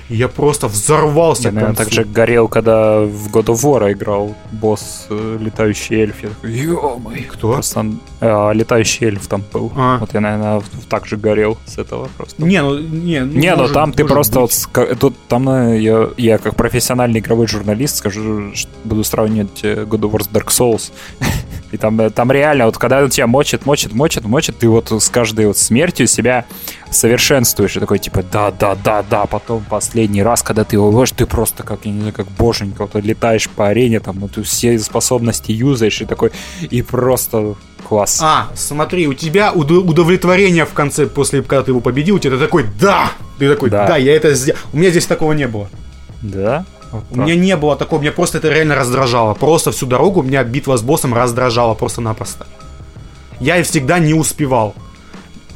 И я просто взорвался Я, наверное, так же горел, когда в God of War играл босс э, летающий эльф. Ё-моё. Кто? Просто э, летающий эльф там был. А. Вот я, наверное, так же горел с этого просто. Не, ну, не, ну, Не, ну может- там ты просто быть. вот тут там э, я, я как профессиональный игровой журналист скажу, что буду сравнивать э, God of War с Dark Souls. И там, э, там реально, вот когда он тебя мочит, мочит, мочит, мочит, ты вот с каждой вот смертью себя совершенствуешь. И такой типа, да, да, да, да. Потом последний раз, когда ты его ловишь, ты просто как, я не знаю, как боженька, вот летаешь по арене, там, вот, все способности юзаешь, и такой, и просто класс. А, смотри, у тебя удо- удовлетворение в конце, после, когда ты его победил, у тебя такой, да! Ты такой, да, Да. я это сделал. У меня здесь такого не было. Да? Вот У меня не было такого, меня просто это реально раздражало. Просто всю дорогу меня битва с боссом раздражала просто-напросто. Я и всегда не успевал.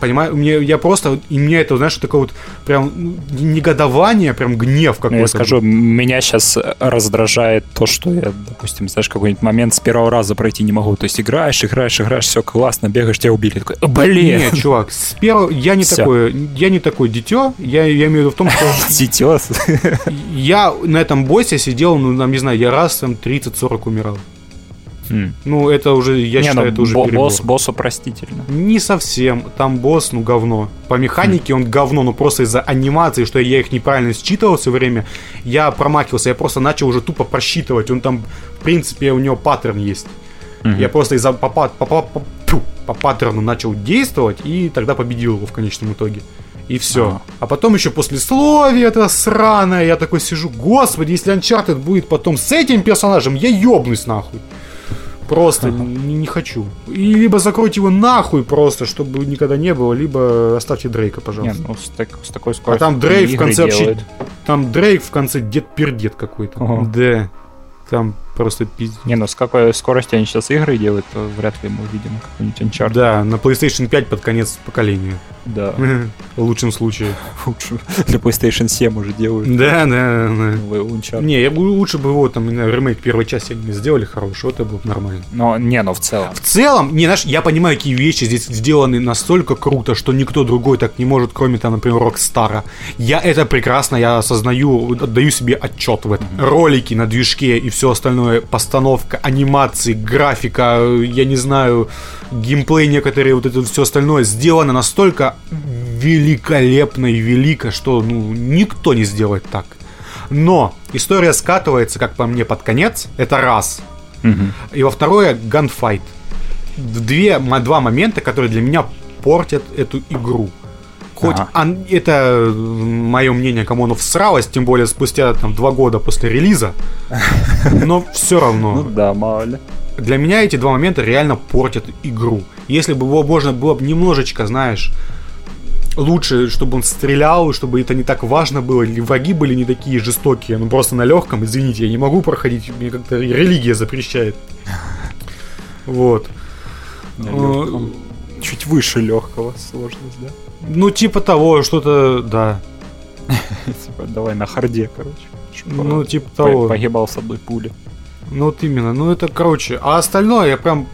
Понимаю, мне, я просто, и мне это, знаешь, такое вот прям ну, негодование, прям гнев Ну, какой-то. Я скажу, меня сейчас раздражает то, что я, допустим, знаешь, какой-нибудь момент с первого раза пройти не могу. То есть играешь, играешь, играешь, все классно, бегаешь, тебя убили. Такой, «А, блин! Нет, чувак, с первого, я не Всё. такой, я не такой дитё, я, я имею в виду в том, что Сетёс. я на этом боссе сидел, ну, там, не знаю, я раз там 30-40 умирал. Ну, это уже, я Не, считаю, ну, это уже бо- перебор. босс, боссу простительно. Не совсем. Там босс, ну, говно. По механике он говно, но просто из-за анимации, что я их неправильно считывал все время, я промахивался. Я просто начал уже тупо просчитывать. Он там, в принципе, у него паттерн есть. Я просто из-за по, по, по- тьфу, по паттерну начал действовать, и тогда победил его в конечном итоге. И все. Ага. А потом еще послесловие это сраное, я такой сижу, господи, если Uncharted будет потом с этим персонажем, я ёбнусь нахуй. Просто не, не хочу. И либо закройте его нахуй просто, чтобы никогда не было, либо оставьте Дрейка, Не, пожалуйста. ну с, так- с такой а скоростью. там Дрейк в конце вообще... Там Дрейк в конце дед-пердед какой-то. Ага. Да. Там просто пиздец. Не, ну с какой скоростью они сейчас игры делают, то вряд ли мы увидим какой-нибудь Uncharted. Да, на PlayStation 5 под конец поколения. Да. В лучшем случае. Лучше для PlayStation 7 уже делают. Да, да, да. новый Uncharted. Не, я бы лучше бы его там, знаю, ремейк первой части они сделали хороший, вот это было бы нормально. Но, не, ну в целом. В целом, не, знаешь, я понимаю, какие вещи здесь сделаны настолько круто, что никто другой так не может, кроме там, например, Рокстара. Я это прекрасно, я осознаю, отдаю себе отчет в этом. Ролики на движке и все остальное, постановка, анимации, графика, я не знаю, геймплей некоторые, вот это все остальное сделано настолько великолепно и велико, что ну, никто не сделает так. Но история скатывается, как по мне, под конец. Это раз. И во второе, ганфайт. Две, два момента, которые для меня портят эту игру. Хоть Ага. ан- это мое мнение, кому оно всралось, тем более спустя там два года после релиза, но все равно. Ну да, мало ли. Для меня эти два момента реально портят игру. Если бы его можно было бы немножечко, знаешь, лучше, чтобы он стрелял, чтобы это не так важно было, или враги были не такие жестокие, ну просто на легком, извините, я не могу проходить, мне как-то религия запрещает. Вот. Чуть выше легкого сложность, да? Ну, типа того, что-то, да. Типа, давай на харде, короче. Ну, типа того. Погибал с одной пули. Ну, вот именно. Ну, это, короче. А остальное, я прям...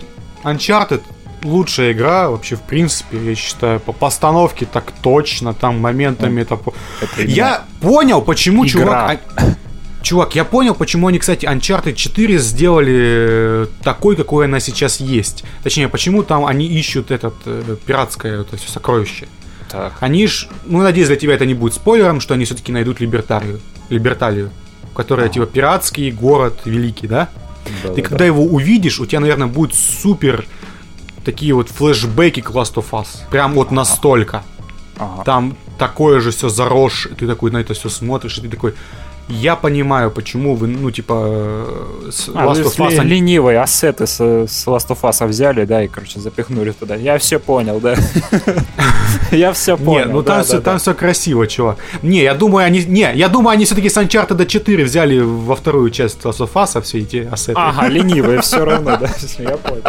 Uncharted лучшая игра вообще, в принципе, я считаю, по постановке так точно, там моментами это... Это Я понял, почему игра. чувак... а- Чувак, я понял, почему они, кстати, Uncharted 4 сделали э, такой, какой она сейчас есть. Точнее, почему там они ищут этот э, пиратское это все сокровище. Так. Они ж, ну, надеюсь, для тебя это не будет спойлером, что они все-таки найдут Либертарию, Либерталию, которая, типа, пиратский город великий, да? Да, Ты да, когда его увидишь, у тебя, наверное, будет супер такие вот флешбеки к Last of Us. Прям вот настолько. Ага. Там такое же все заросшее. Ты такой на это все смотришь, и ты такой... Я понимаю, почему вы, ну, типа, э, с А, Last of Us... ли- ленивые ассеты с, с Last of Us взяли, да, и, короче, запихнули туда. Я все понял, да. Я все Не, понял. ну там все, там красиво, чувак. Не, я думаю, они, не, я думаю, они все-таки с Uncharted 4 взяли во вторую часть Last of Us, а все эти ассеты. Ага, ленивые все равно, да. Я понял.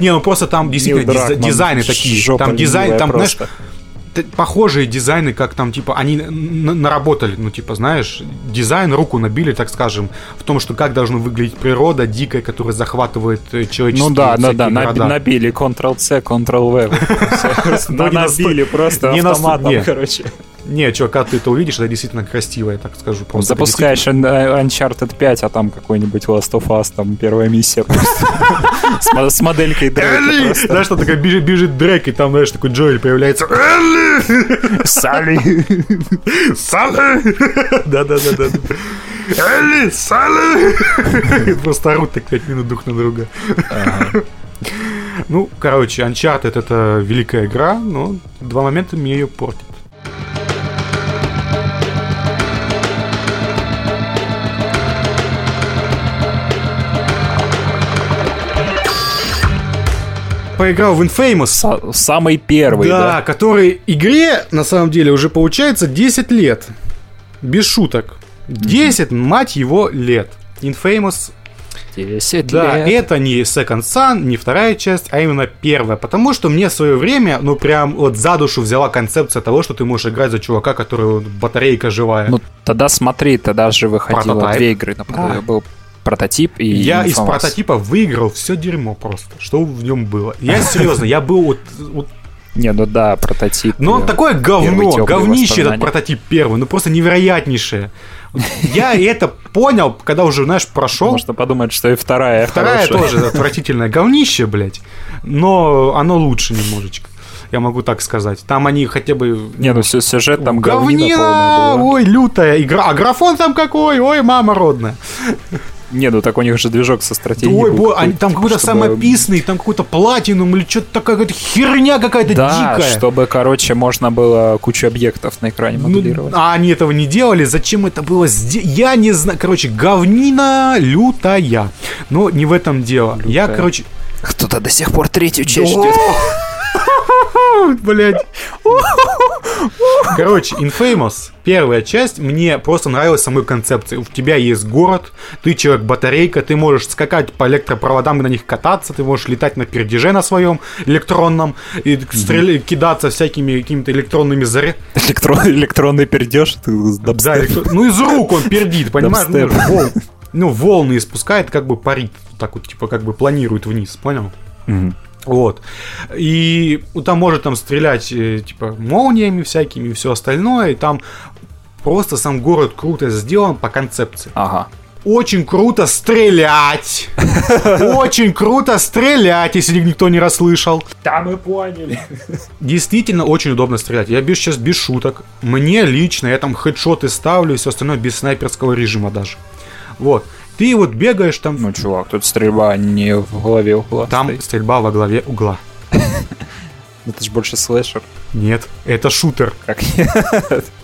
Не, ну просто там действительно дизайны такие. Там дизайн, там, знаешь, похожие дизайны, как там, типа, они наработали, ну, типа, знаешь, дизайн, руку набили, так скажем, в том, что как должна выглядеть природа дикая, которая захватывает э, человеческие Ну да, да, да, города. набили Ctrl-C, Ctrl-V. Набили просто автоматом, короче. Не, чувак, когда ты это увидишь, это действительно красиво, я так скажу. Просто Запускаешь Un- Uncharted 5, а там какой-нибудь Last of Us, там первая миссия просто. С мо- С моделькой Дрейка. Знаешь, что такое бежит, Дрейк, и там, знаешь, такой Джоэль появляется. Элли! Салли! Салли! Да-да-да-да. Элли! Салли! Просто орут так 5 минут друг на друга. Ну, короче, Uncharted это великая игра, но два момента мне ее портят. Поиграл в Infamous. Са- Самый первый, да, да? который игре, на самом деле, уже получается 10 лет. Без шуток. 10, мать его, лет. Infamous 10 да, лет. это не Second Son, не вторая часть, а именно первая. Потому что мне в свое время, ну, прям вот за душу взяла концепция того, что ты можешь играть за чувака, который батарейка живая. Ну, тогда смотри, тогда же выходило Прототайп. две игры. например, Да. Был прототип и я из прототипа выиграл все дерьмо просто, что в нем было. Я серьезно, я был вот, вот Не, ну да, прототип. Ну, он э, такое говно, говнище этот прототип первый, ну просто невероятнейшее. Я это понял, когда уже, знаешь, прошел. Можно подумать, что и вторая Вторая хорошая. тоже отвратительное говнище, блядь. Но оно лучше немножечко. Я могу так сказать. Там они хотя бы... Не, ну сю- сюжет там говнина Говнина! Ой, лютая игра. А графон там какой? Ой, мама родная. Не, ну так у них же движок со стратегией. Ой, был бо, они, там какой-то чтобы- самописный, там какой-то платинум или что-то такая какая-то херня какая-то Да, дикая. чтобы, короче, можно было кучу объектов на экране Ну, моделировать. а они этого не делали, зачем это было сделано? Я не знаю, короче, говнина лютая. Но не в этом дело. Я, Лютая. короче... Кто-то до сих пор третью часть ждет. Блять. Короче, Infamous, первая часть, мне просто нравилась самой концепцией. У тебя есть город, ты человек-батарейка, ты можешь скакать по электропроводам и на них кататься, ты можешь летать на пердеже на своем электронном, и стрелять, кидаться всякими какими-то электронными зарядами. Электрон- электронный пердеж. ты с Да, электро- ну из рук он пердит, понимаешь? Ну, вол- ну, волны испускает, как бы парит, так вот, типа, как бы планирует вниз, понял? Мгм. Вот. И ну, там может там стрелять, э, типа, молниями всякими и все остальное, и там просто сам город круто сделан по концепции. Ага. Очень круто стрелять! Очень круто стрелять, если никто не расслышал. Да, мы поняли. Действительно очень удобно стрелять. Я без, сейчас без шуток. Мне лично, я там хедшоты ставлю и все остальное без снайперского режима даже. Вот. Ты вот бегаешь там, Ну, чувак, тут стрельба не в голове угла. там стоит. стрельба во главе угла. Это же больше слэшер. Нет, это шутер. Как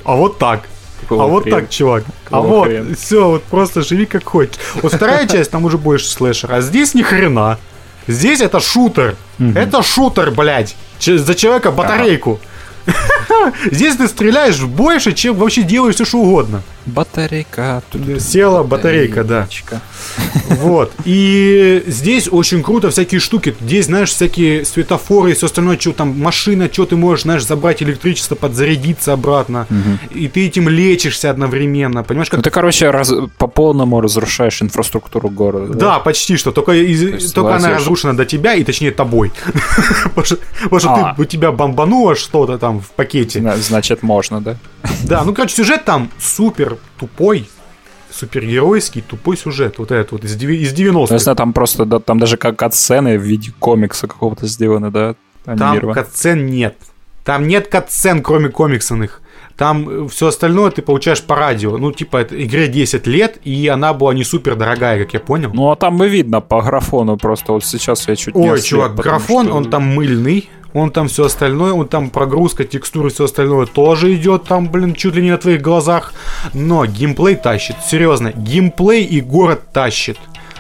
А вот так. Какого а вот так, чувак. а вот, все, вот просто живи как хочешь. Вот вторая часть, там уже больше слэшер, а здесь ни хрена. Здесь это шутер. Это шутер, блядь. За человека батарейку. Здесь ты стреляешь больше, чем вообще делаешь все, что угодно. Батарейка. Села батарейка, да. Батарейка. Вот. И здесь очень круто всякие штуки. Здесь, знаешь, всякие светофоры и все остальное, что там машина, что ты можешь, знаешь, забрать электричество, подзарядиться обратно. И ты этим лечишься одновременно. Понимаешь, как Ну, ты, короче, раз- по полному разрушаешь инфраструктуру города. Да, почти что. Только, из- есть только она разрушена до тебя, и точнее тобой. Потому что, А. у тебя бомбануло что-то там в пакете. Зна- Значит, можно, да? Да, ну, короче, сюжет там супер тупой, супергеройский, тупой сюжет. Вот этот вот из, деви- из Ну, я 90-х. знаю, там просто, да, там даже как сцены в виде комикса какого-то сделаны, да? Там катсцен нет. Там нет катсцен, кроме комиксных. Там все остальное ты получаешь по радио. Ну, типа, это игре 10 лет, и она была не супер дорогая, как я понял. Ну, а там и видно по графону просто. Вот сейчас я чуть не Ой, чувак, графон, что- он там мыльный, он там все остальное, он там прогрузка, текстуры, все остальное тоже идет там, блин, чуть ли не на твоих глазах. Но геймплей тащит, серьезно, геймплей и город тащит.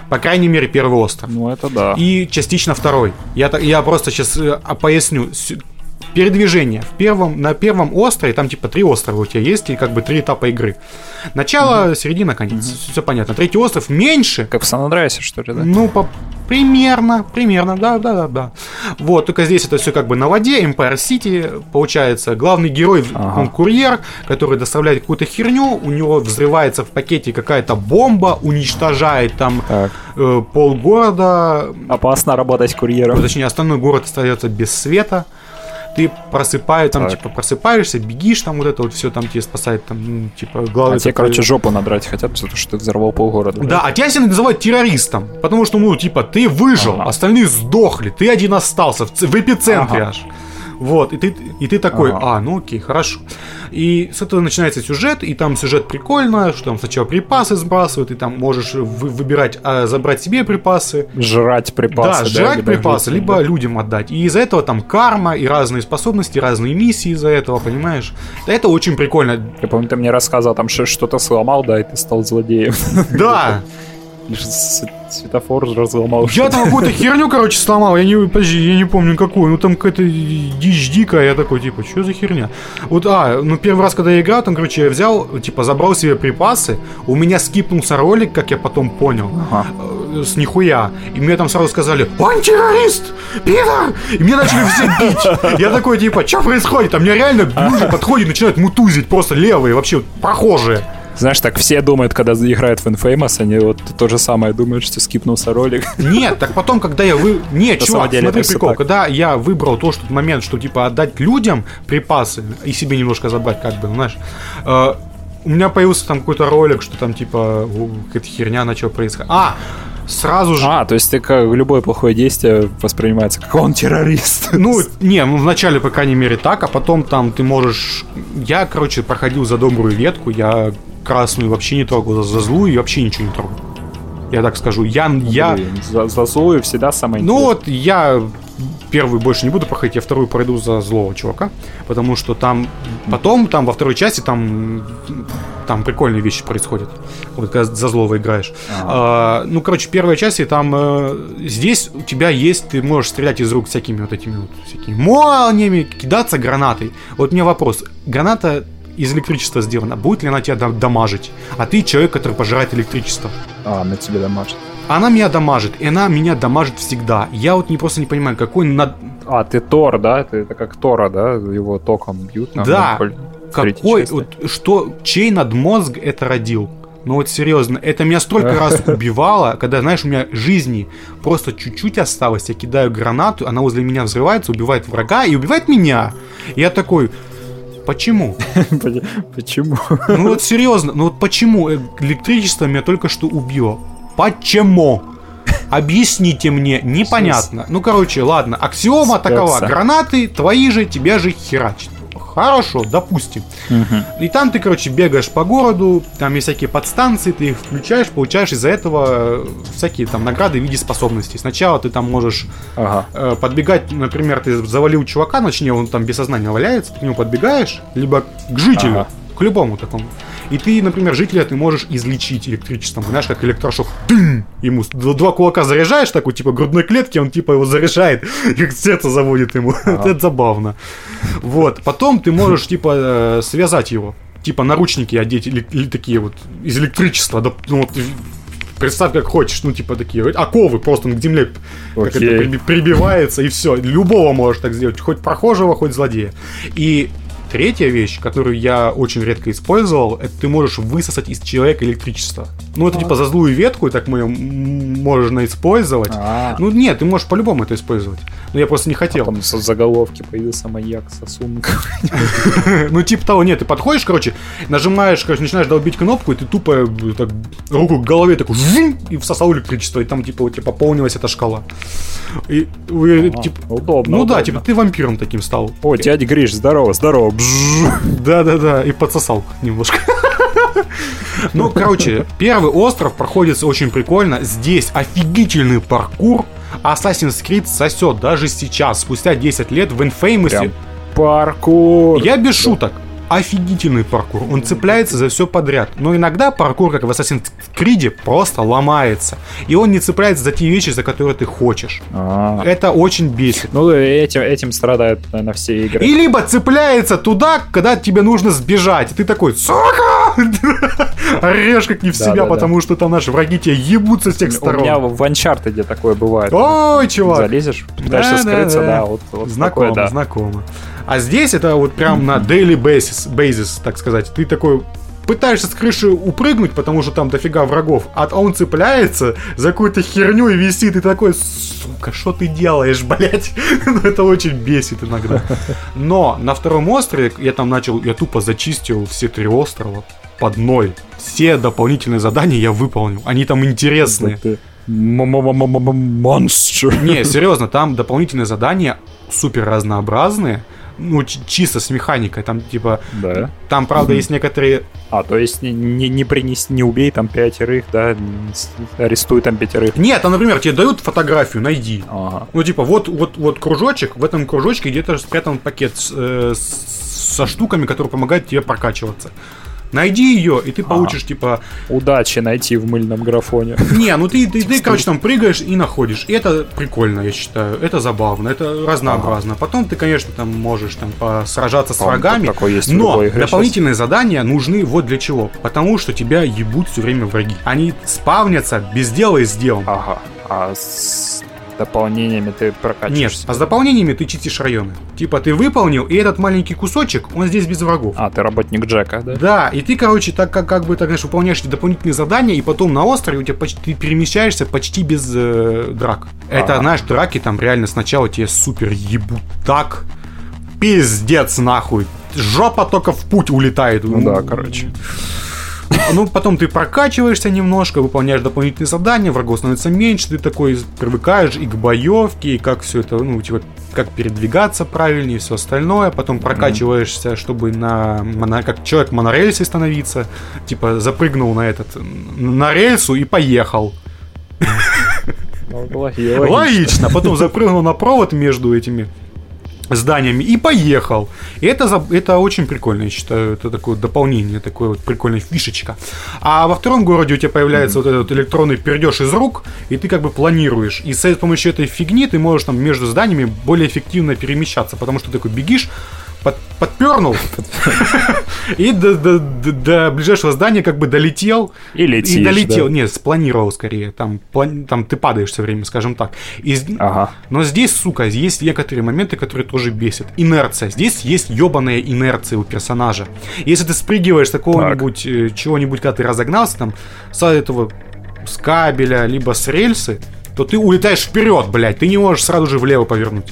По крайней мере, первый остров. Ну, это да. И частично второй. Я, я просто сейчас поясню. Передвижение. В первом, на первом острове, там типа три острова у тебя есть, и как бы три этапа игры. Начало, середина, конец. Все понятно. Третий остров меньше, Как в Сан-Андреасе, что ли, да? ну, по... примерно, примерно, да, да, да, да. Вот, только здесь это все как бы на воде, Empire City, получается, главный герой, Ага. он курьер, который доставляет какую-то херню, у него взрывается в пакете какая-то бомба, уничтожает там Так. э, полгорода, Опасно работать ну, курьером. точнее, остальной город остается без света. Ты просыпаешь, там, Так. типа, просыпаешься, бегишь, там вот это вот все там тебе спасает, там, ну, типа, главное. А те, короче, жопу надрать хотят, то, что ты взорвал полгорода. Да, а тебя все называют террористом, потому что, ну, типа, ты выжил, Ага. остальные сдохли, ты один остался в, в эпицентре Ага. аж. Вот, и ты, и ты такой, Ага. а, ну окей, хорошо. И с этого начинается сюжет, и там сюжет прикольно, что там сначала припасы сбрасывают, и там можешь вы- выбирать, а, забрать себе припасы, Жрать припасы. да, жрать либо припасы, жить, либо да. людям отдать. И из-за этого там карма и разные способности, разные миссии из-за этого, понимаешь? Это очень прикольно. Я помню, ты мне рассказал, там что-то сломал, да, и ты стал злодеем. Да, Светофор разломал. я там какую-то херню, короче, сломал. Я не, подожди, я не помню какую. Ну там какая-то дичь дикая. Я такой, типа, что за херня? Вот, а, ну первый раз, когда я играл, там, короче, я взял, типа, забрал себе припасы. У меня скипнулся ролик, как я потом понял. Ага. э, С нихуя. И мне там сразу сказали, он террорист! Пидор! И мне начали все бить. Я такой, типа, что происходит? А мне реально люди подходят и начинают мутузить. Просто левые, вообще прохожие. Знаешь, так все думают, когда играют в Infamous, они вот то же самое думают, что скипнулся ролик. Нет, так потом, когда я вы... Нет, На чувак, деле смотри прикол. так. Когда я выбрал то, что тот момент, что типа отдать людям припасы и себе немножко забрать, как бы, знаешь, э, у меня появился там какой-то ролик, что там типа какая-то херня начала происходить. А, сразу же... А, то есть ты как любое плохое действие воспринимается как он террорист. Ну, не, ну вначале, по крайней мере, так, а потом там ты можешь... Я, короче, проходил за добрую ветку, я красную вообще не трогал, за злую вообще ничего не трогал. Я так скажу. Я, я, Блин, за, за злую всегда самое ну вот я первый больше не буду проходить, я вторую пройду за злого чувака, потому что там потом, там во второй части, там, там прикольные вещи происходят, вот когда за злого играешь. А, ну, короче, первая часть, и там э, здесь у тебя есть, ты можешь стрелять из рук всякими вот этими вот всякими молниями, кидаться гранатой. Вот у меня вопрос, граната из электричества сделана, будет ли она тебя дам- дамажить? А ты человек, который пожирает электричество. А, на тебе дамажит. Она меня дамажит, и она меня дамажит всегда. Я вот не просто не понимаю, какой над... А, ты Тор, да? Ты, это как Тора, да? Его током бьют. на Да. Какой, вот, что, чей надмозг это родил? Ну вот серьезно, это меня столько раз убивало, когда, знаешь, у меня жизни просто чуть-чуть осталось, я кидаю гранату, она возле меня взрывается, убивает врага и убивает меня. Я такой, почему? Почему? Ну вот серьезно, ну вот почему электричество меня только что убило? Почему? Объясните мне, непонятно. Ну, короче, ладно, аксиома такова. Гранаты твои же, тебя же херачат. Хорошо, допустим. И там ты, короче, бегаешь по городу, там есть всякие подстанции, ты их включаешь, получаешь из-за этого э, всякие там награды в виде способностей. Сначала ты там можешь Ага. э, подбегать, например, ты завалил чувака, точнее, он там без сознания валяется, ты к нему подбегаешь, либо к жителю, Ага. К любому такому. И ты, например, жителя ты можешь излечить электричеством, знаешь, как электрошок. Дым! Ему два кулака заряжаешь, такой, типа, грудной клетки, он, типа, его заряжает, и сердце заводит ему. Это забавно. Вот. Потом ты можешь, типа, э, связать его. Типа, наручники одеть, или, или такие вот, из электричества. да, ну, вот, Представь, как хочешь, ну, типа, такие вот оковы, просто он к земле как это, прибивается, и все. Любого можешь так сделать, хоть прохожего, хоть злодея. И третья вещь, которую я очень редко использовал, это ты можешь высосать из человека электричество. Ну, это типа за злую ветку, так мы можно использовать. А, Ну, нет, ты можешь по-любому это использовать. Но я просто не хотел. там со заголовки появился маньяк сосун. Ну, типа того, нет, ты подходишь, короче, нажимаешь, короче, начинаешь долбить кнопку, и ты тупо э, так, руку к голове такой и всосал электричество, и там, типа, у тебя пополнилась эта шкала. И, типа, удобно, ну да, типа, ты вампиром таким стал. О, дядя Гриш, здорово, здорово. Да-да-да, и подсосал немножко. Ну, короче, первый остров проходится очень прикольно. Здесь офигительный паркур. Assassin's Creed сосет даже сейчас, спустя 10 лет в Infamous. Прям паркур. Я без шуток. Офигительный паркур. Он цепляется за все подряд. Но иногда паркур, как в Assassin's Creed, просто ломается. И он не цепляется за те вещи, за которые ты хочешь. А. Это очень бесит. Ну, этим, этим страдают, наверное, все игры. И либо цепляется туда, когда тебе нужно сбежать. И ты такой, сука! Орешь как не в себя, потому что там наши враги тебя ебутся с тех У меня сторон. в Uncharted такое бывает. Ой, чувак! Залезешь, пытаешься скрыться, да, знакомо, знакомо. А здесь это вот прям на daily basis, basis, так сказать. Ты такой пытаешься с крыши упрыгнуть, потому что там дофига врагов, а он цепляется за какую-то херню и висит, и такой, сука, что ты делаешь, блядь? Ну, это очень бесит иногда. Но на втором острове я там начал, я тупо зачистил все три острова под ноль. Все дополнительные задания я выполнил. Они там интересные. Монстр. Не, серьезно, там дополнительные задания супер разнообразные. Ну, чисто с механикой. Там, типа, Да. там, правда, есть некоторые... А, то есть не, не, не принеси, не убей там пятерых, да, арестуй там пятерых. Нет, там, например, тебе дают фотографию, найди. Ага. Ну, типа, вот, вот, вот кружочек, в этом кружочке где-то спрятан пакет с, э, со штуками, которые помогают тебе прокачиваться. Найди ее, и ты получишь, типа, Удачи найти в мыльном графоне. Не, ну ты, ты, ты, короче, там прыгаешь и находишь. И это прикольно, я считаю. Это забавно, это разнообразно. Потом ты, конечно, там можешь там сражаться с врагами. есть но дополнительные задания нужны вот для чего. Потому что тебя ебут все время враги. Они спавнятся без дела и с делом. Ага. А с дополнениями ты Нет, прокачиваешься? а с дополнениями ты чистишь районы. Типа ты выполнил, и этот маленький кусочек, он здесь без врагов. А, ты работник Джека, да? Да, и ты, короче, так как, как бы, так знаешь, выполняешь эти дополнительные задания, и потом на острове у тебя почти, ты перемещаешься почти без э, драк. Это, Ага. знаешь, драки там реально сначала тебе супер ебут так. Пиздец, нахуй. Жопа только в путь улетает. Ну да, короче. Ну, потом ты прокачиваешься немножко, выполняешь дополнительные задания, врагов становится меньше, ты такой привыкаешь и к боевке, и как все это, ну, типа, как передвигаться правильнее и все остальное. Потом прокачиваешься, чтобы на, моно- как человек монорельсе становиться. Типа, запрыгнул на этот, на рельсу и поехал. Логи- логично. Логично. Потом запрыгнул на провод между этими зданиями и поехал. И это, это очень прикольно, я считаю. Это такое дополнение, такое вот прикольная фишечка. А во втором городе у тебя появляется вот этот электронный пердеж из рук, и ты как бы планируешь. И с помощью этой фигни ты можешь там между зданиями более эффективно перемещаться, потому что ты такой бегишь, под- подпернул и до, до- до- до ближайшего здания как бы долетел. И летишь, И долетел. да. Нет, спланировал скорее. Там, плани- там ты падаешь все время, скажем так. И Ага. но здесь, сука, есть некоторые моменты, которые тоже бесят. Инерция. Здесь есть ебаная инерция у персонажа. Если ты спрыгиваешь с какого-нибудь э, чего-нибудь, когда ты разогнался, там, с этого с кабеля, либо с рельсы, то ты улетаешь вперед, блядь. Ты не можешь сразу же влево повернуть.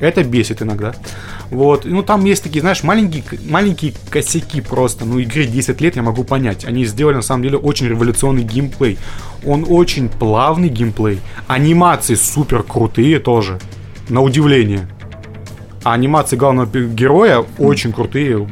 Это бесит иногда. Вот. Ну, там есть такие, знаешь, маленькие, маленькие косяки просто. Ну, игре 10 лет я могу понять. Они сделали, на самом деле, очень революционный геймплей. Он очень плавный геймплей. Анимации супер крутые тоже. На удивление. А анимации главного героя очень крутые.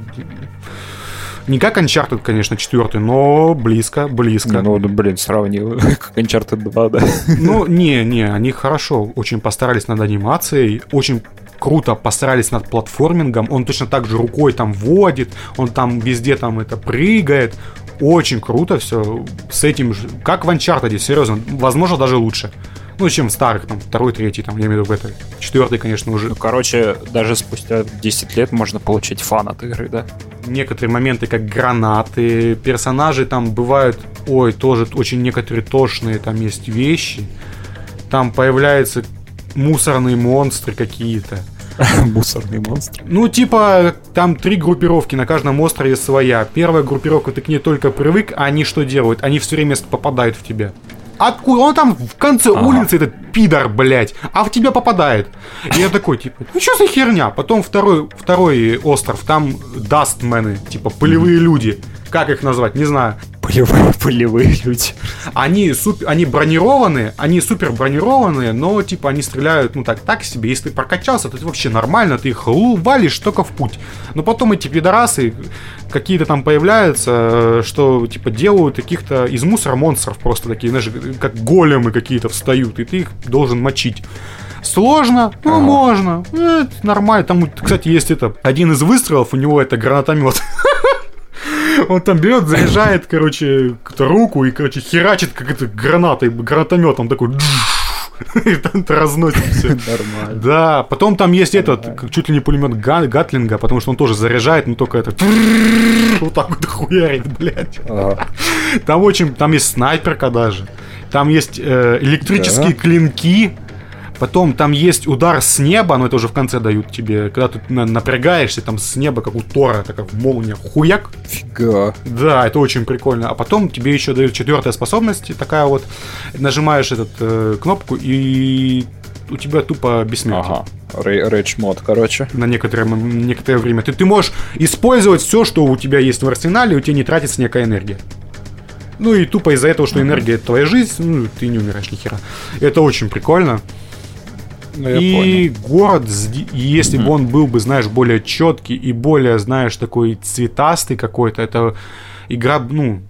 Не как Uncharted, конечно, четвертый, но близко, близко. Ну, блин, сравнил. Как Uncharted 2, да. Ну, не, не, они хорошо очень постарались над анимацией, очень круто постарались над платформингом. Он точно так же рукой там водит, он там везде там это прыгает. Очень круто все с этим, же- как в Uncharted, серьезно, возможно, даже лучше. Ну, чем старых, там, второй, третий, там, я имею в виду. Четвертый, конечно, уже Ну, короче, даже спустя 10 лет можно получить фан от игры, да? некоторые моменты, как гранаты, персонажи там бывают, ой, тоже очень некоторые тошные там есть вещи. Там появляются мусорные монстры какие-то. Мусорный монстр. Ну, типа, там три группировки, на каждом острове своя. Первая группировка, ты к ней только привык, а они что делают? Они все время попадают в тебя. Откуда? Он там в конце улицы, этот пидор, блядь, а в тебя попадает. И я такой, типа, ну что за херня? Потом второй, второй остров, там дастмены, типа, пылевые люди. Как их назвать? Не знаю. Полевые, полевые люди. Они, суп- они бронированные, они супер бронированные, но типа они стреляют, ну так, так себе. Если ты прокачался, то ты вообще нормально, ты их валишь только в путь. Но потом эти пидорасы какие-то там появляются, э, что типа делают каких-то из мусора монстров просто такие, знаешь, как големы какие-то встают, и ты их должен мочить. Сложно, ну можно, э, это нормально. Там, кстати, есть это один из выстрелов, у него это гранатомет. Он там берет, заряжает, короче, руку и, короче, херачит как это гранатой, гранатометом такой. И там разносит все. Нормально. Да, потом там есть этот, чуть ли не пулемет Га- Гатлинга, потому что он тоже заряжает, но только это вот так вот хуярит, блядь. Там очень, там есть снайперка даже. Там есть э, электрические клинки. Потом там есть удар с неба, но это уже в конце дают тебе, когда ты на- напрягаешься, там с неба, как у Тора, такая молния, хуяк. Фига. Да, это очень прикольно. А потом тебе еще дают четвертая способность, такая вот, нажимаешь этот э, кнопку и у тебя тупо бессмертие. Ага. Рейдж мод, короче. На некоторое, некоторое время. Ты, ты можешь использовать все, что у тебя есть в арсенале, у тебя не тратится некая энергия. Ну и тупо из-за этого, что энергия это твоя жизнь, ну, ты не умираешь ни хера. Это очень прикольно. Ну, и город, если бы он был бы, знаешь, более четкий и более, знаешь, такой цветастый какой-то, это игра, ну,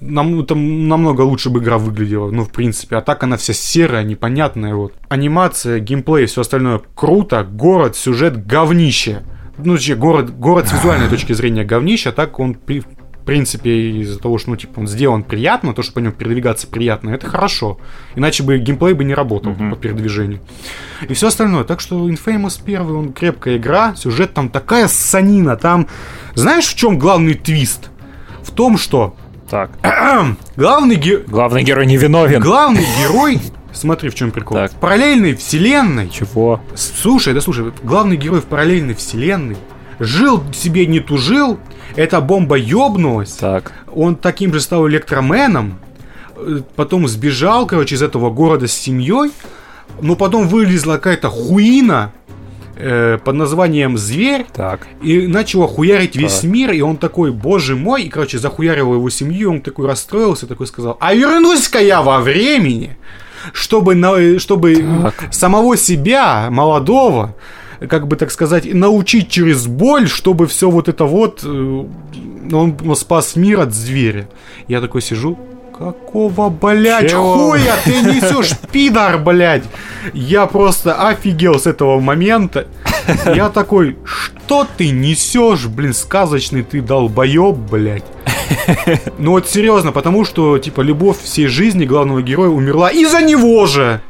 нам, там намного лучше бы игра выглядела, ну, в принципе. А так она вся серая, непонятная, вот. Анимация, геймплей, все остальное круто, город, сюжет говнище. Ну, вообще, город, город с визуальной точки зрения говнище, а так он, в принципе, из-за того, что, ну, типа, он сделан приятно, то, что по нему передвигаться приятно, это хорошо. Иначе бы геймплей бы не работал по передвижению. И все остальное. Так что Infamous 1, он крепкая игра, сюжет там такая санина, там... Знаешь, в чем главный твист? В том, что Так. главный, ге- Главный герой не виновен. главный герой... Смотри, в чем прикол. Так. В параллельной вселенной Чего? Слушай, да слушай, главный герой в параллельной вселенной жил себе не тужил, эта бомба ёбнулась, Так. он таким же стал электроменом, э, потом сбежал, короче, из этого города с семьей, но потом вылезла какая-то хуина э, под названием Зверь, Так. и начал хуярить весь Так. мир, и он такой, боже мой, и, короче, захуярил его семью, он такой расстроился, такой сказал, а вернусь-ка я во времени, чтобы, на, чтобы Так. самого себя, молодого, как бы так сказать, научить через боль, чтобы все вот это вот, э, он спас мир от зверя. Я такой сижу, Какого, блядь, Чего? хуя ты несешь, пидор, блядь? Я просто офигел с этого момента. Я такой, что ты несешь, блин, сказочный ты долбоеб, блядь. Ну вот серьезно, потому что, типа, любовь всей жизни главного героя умерла из-за него же.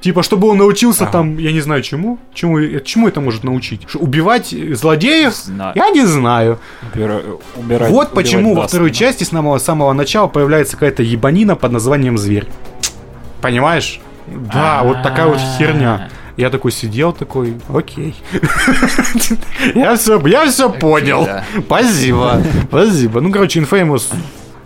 Типа, чтобы он научился Ага. там, я не знаю чему. Чему, э, чему это может научить? Что, убивать э, злодеев? Знаю. Я не знаю. Убира- убирать- Вот почему во второй части с самого, самого начала появляется какая-то ебанина под названием Зверь. Понимаешь? Да, вот такая вот херня. Я такой сидел, такой, окей. Я все, я все понял. Спасибо, спасибо. Ну, короче, Infamous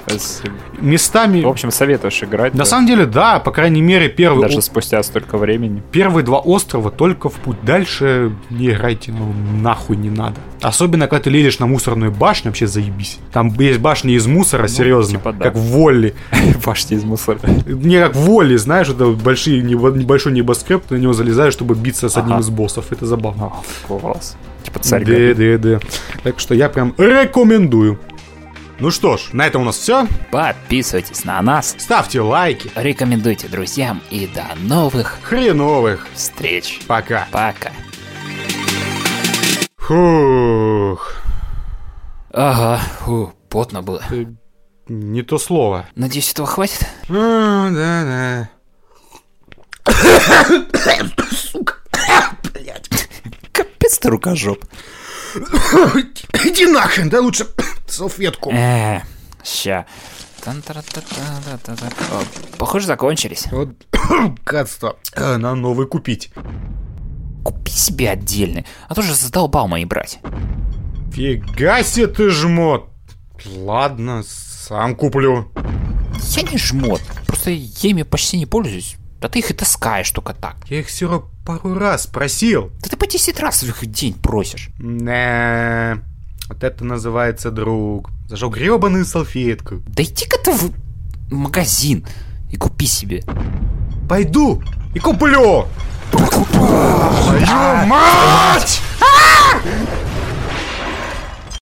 Спасибо. местами... В общем, советуешь играть. На да? самом деле, да, по крайней мере, первый, Даже спустя столько времени. первые два острова только в путь. Дальше не играйте, ну нахуй не надо. Особенно, когда ты лезешь на мусорную башню, вообще заебись. Там есть башни из мусора, серьезно, типа да. как в Волли. Башни из мусора. Не как в Волли, знаешь, это большие, небо- небольшой небоскреб, ты на него залезаешь, чтобы биться с одним из боссов. Это забавно. Класс. Типа царь Да, да, да. Так что я прям рекомендую. Ну что ж, на этом у нас все. Подписывайтесь на нас, Ставьте лайки. рекомендуйте друзьям и до новых Хреновых. встреч. Пока. Пока. Фух. Ага, фу, потно было. Э, Не то слово. Надеюсь, этого хватит? А, да, да. Капец ты рукожоп. Иди нахрен, да лучше салфетку. Э, ща. Похоже, закончились. Вот гадство. А, Надо новый купить. Купи себе отдельный, а то же задолбал мои брать. Фига себе ты жмот. Ладно, сам куплю. Я не жмот, просто я ими почти не пользуюсь. Да ты их и таскаешь только так. Я их все пару раз просил. Да ты по 10 раз в день просишь. Не, вот это называется друг. Зажал гребаную салфетку. Да иди-ка ты в магазин и купи себе. Пойду и куплю. Твою мать!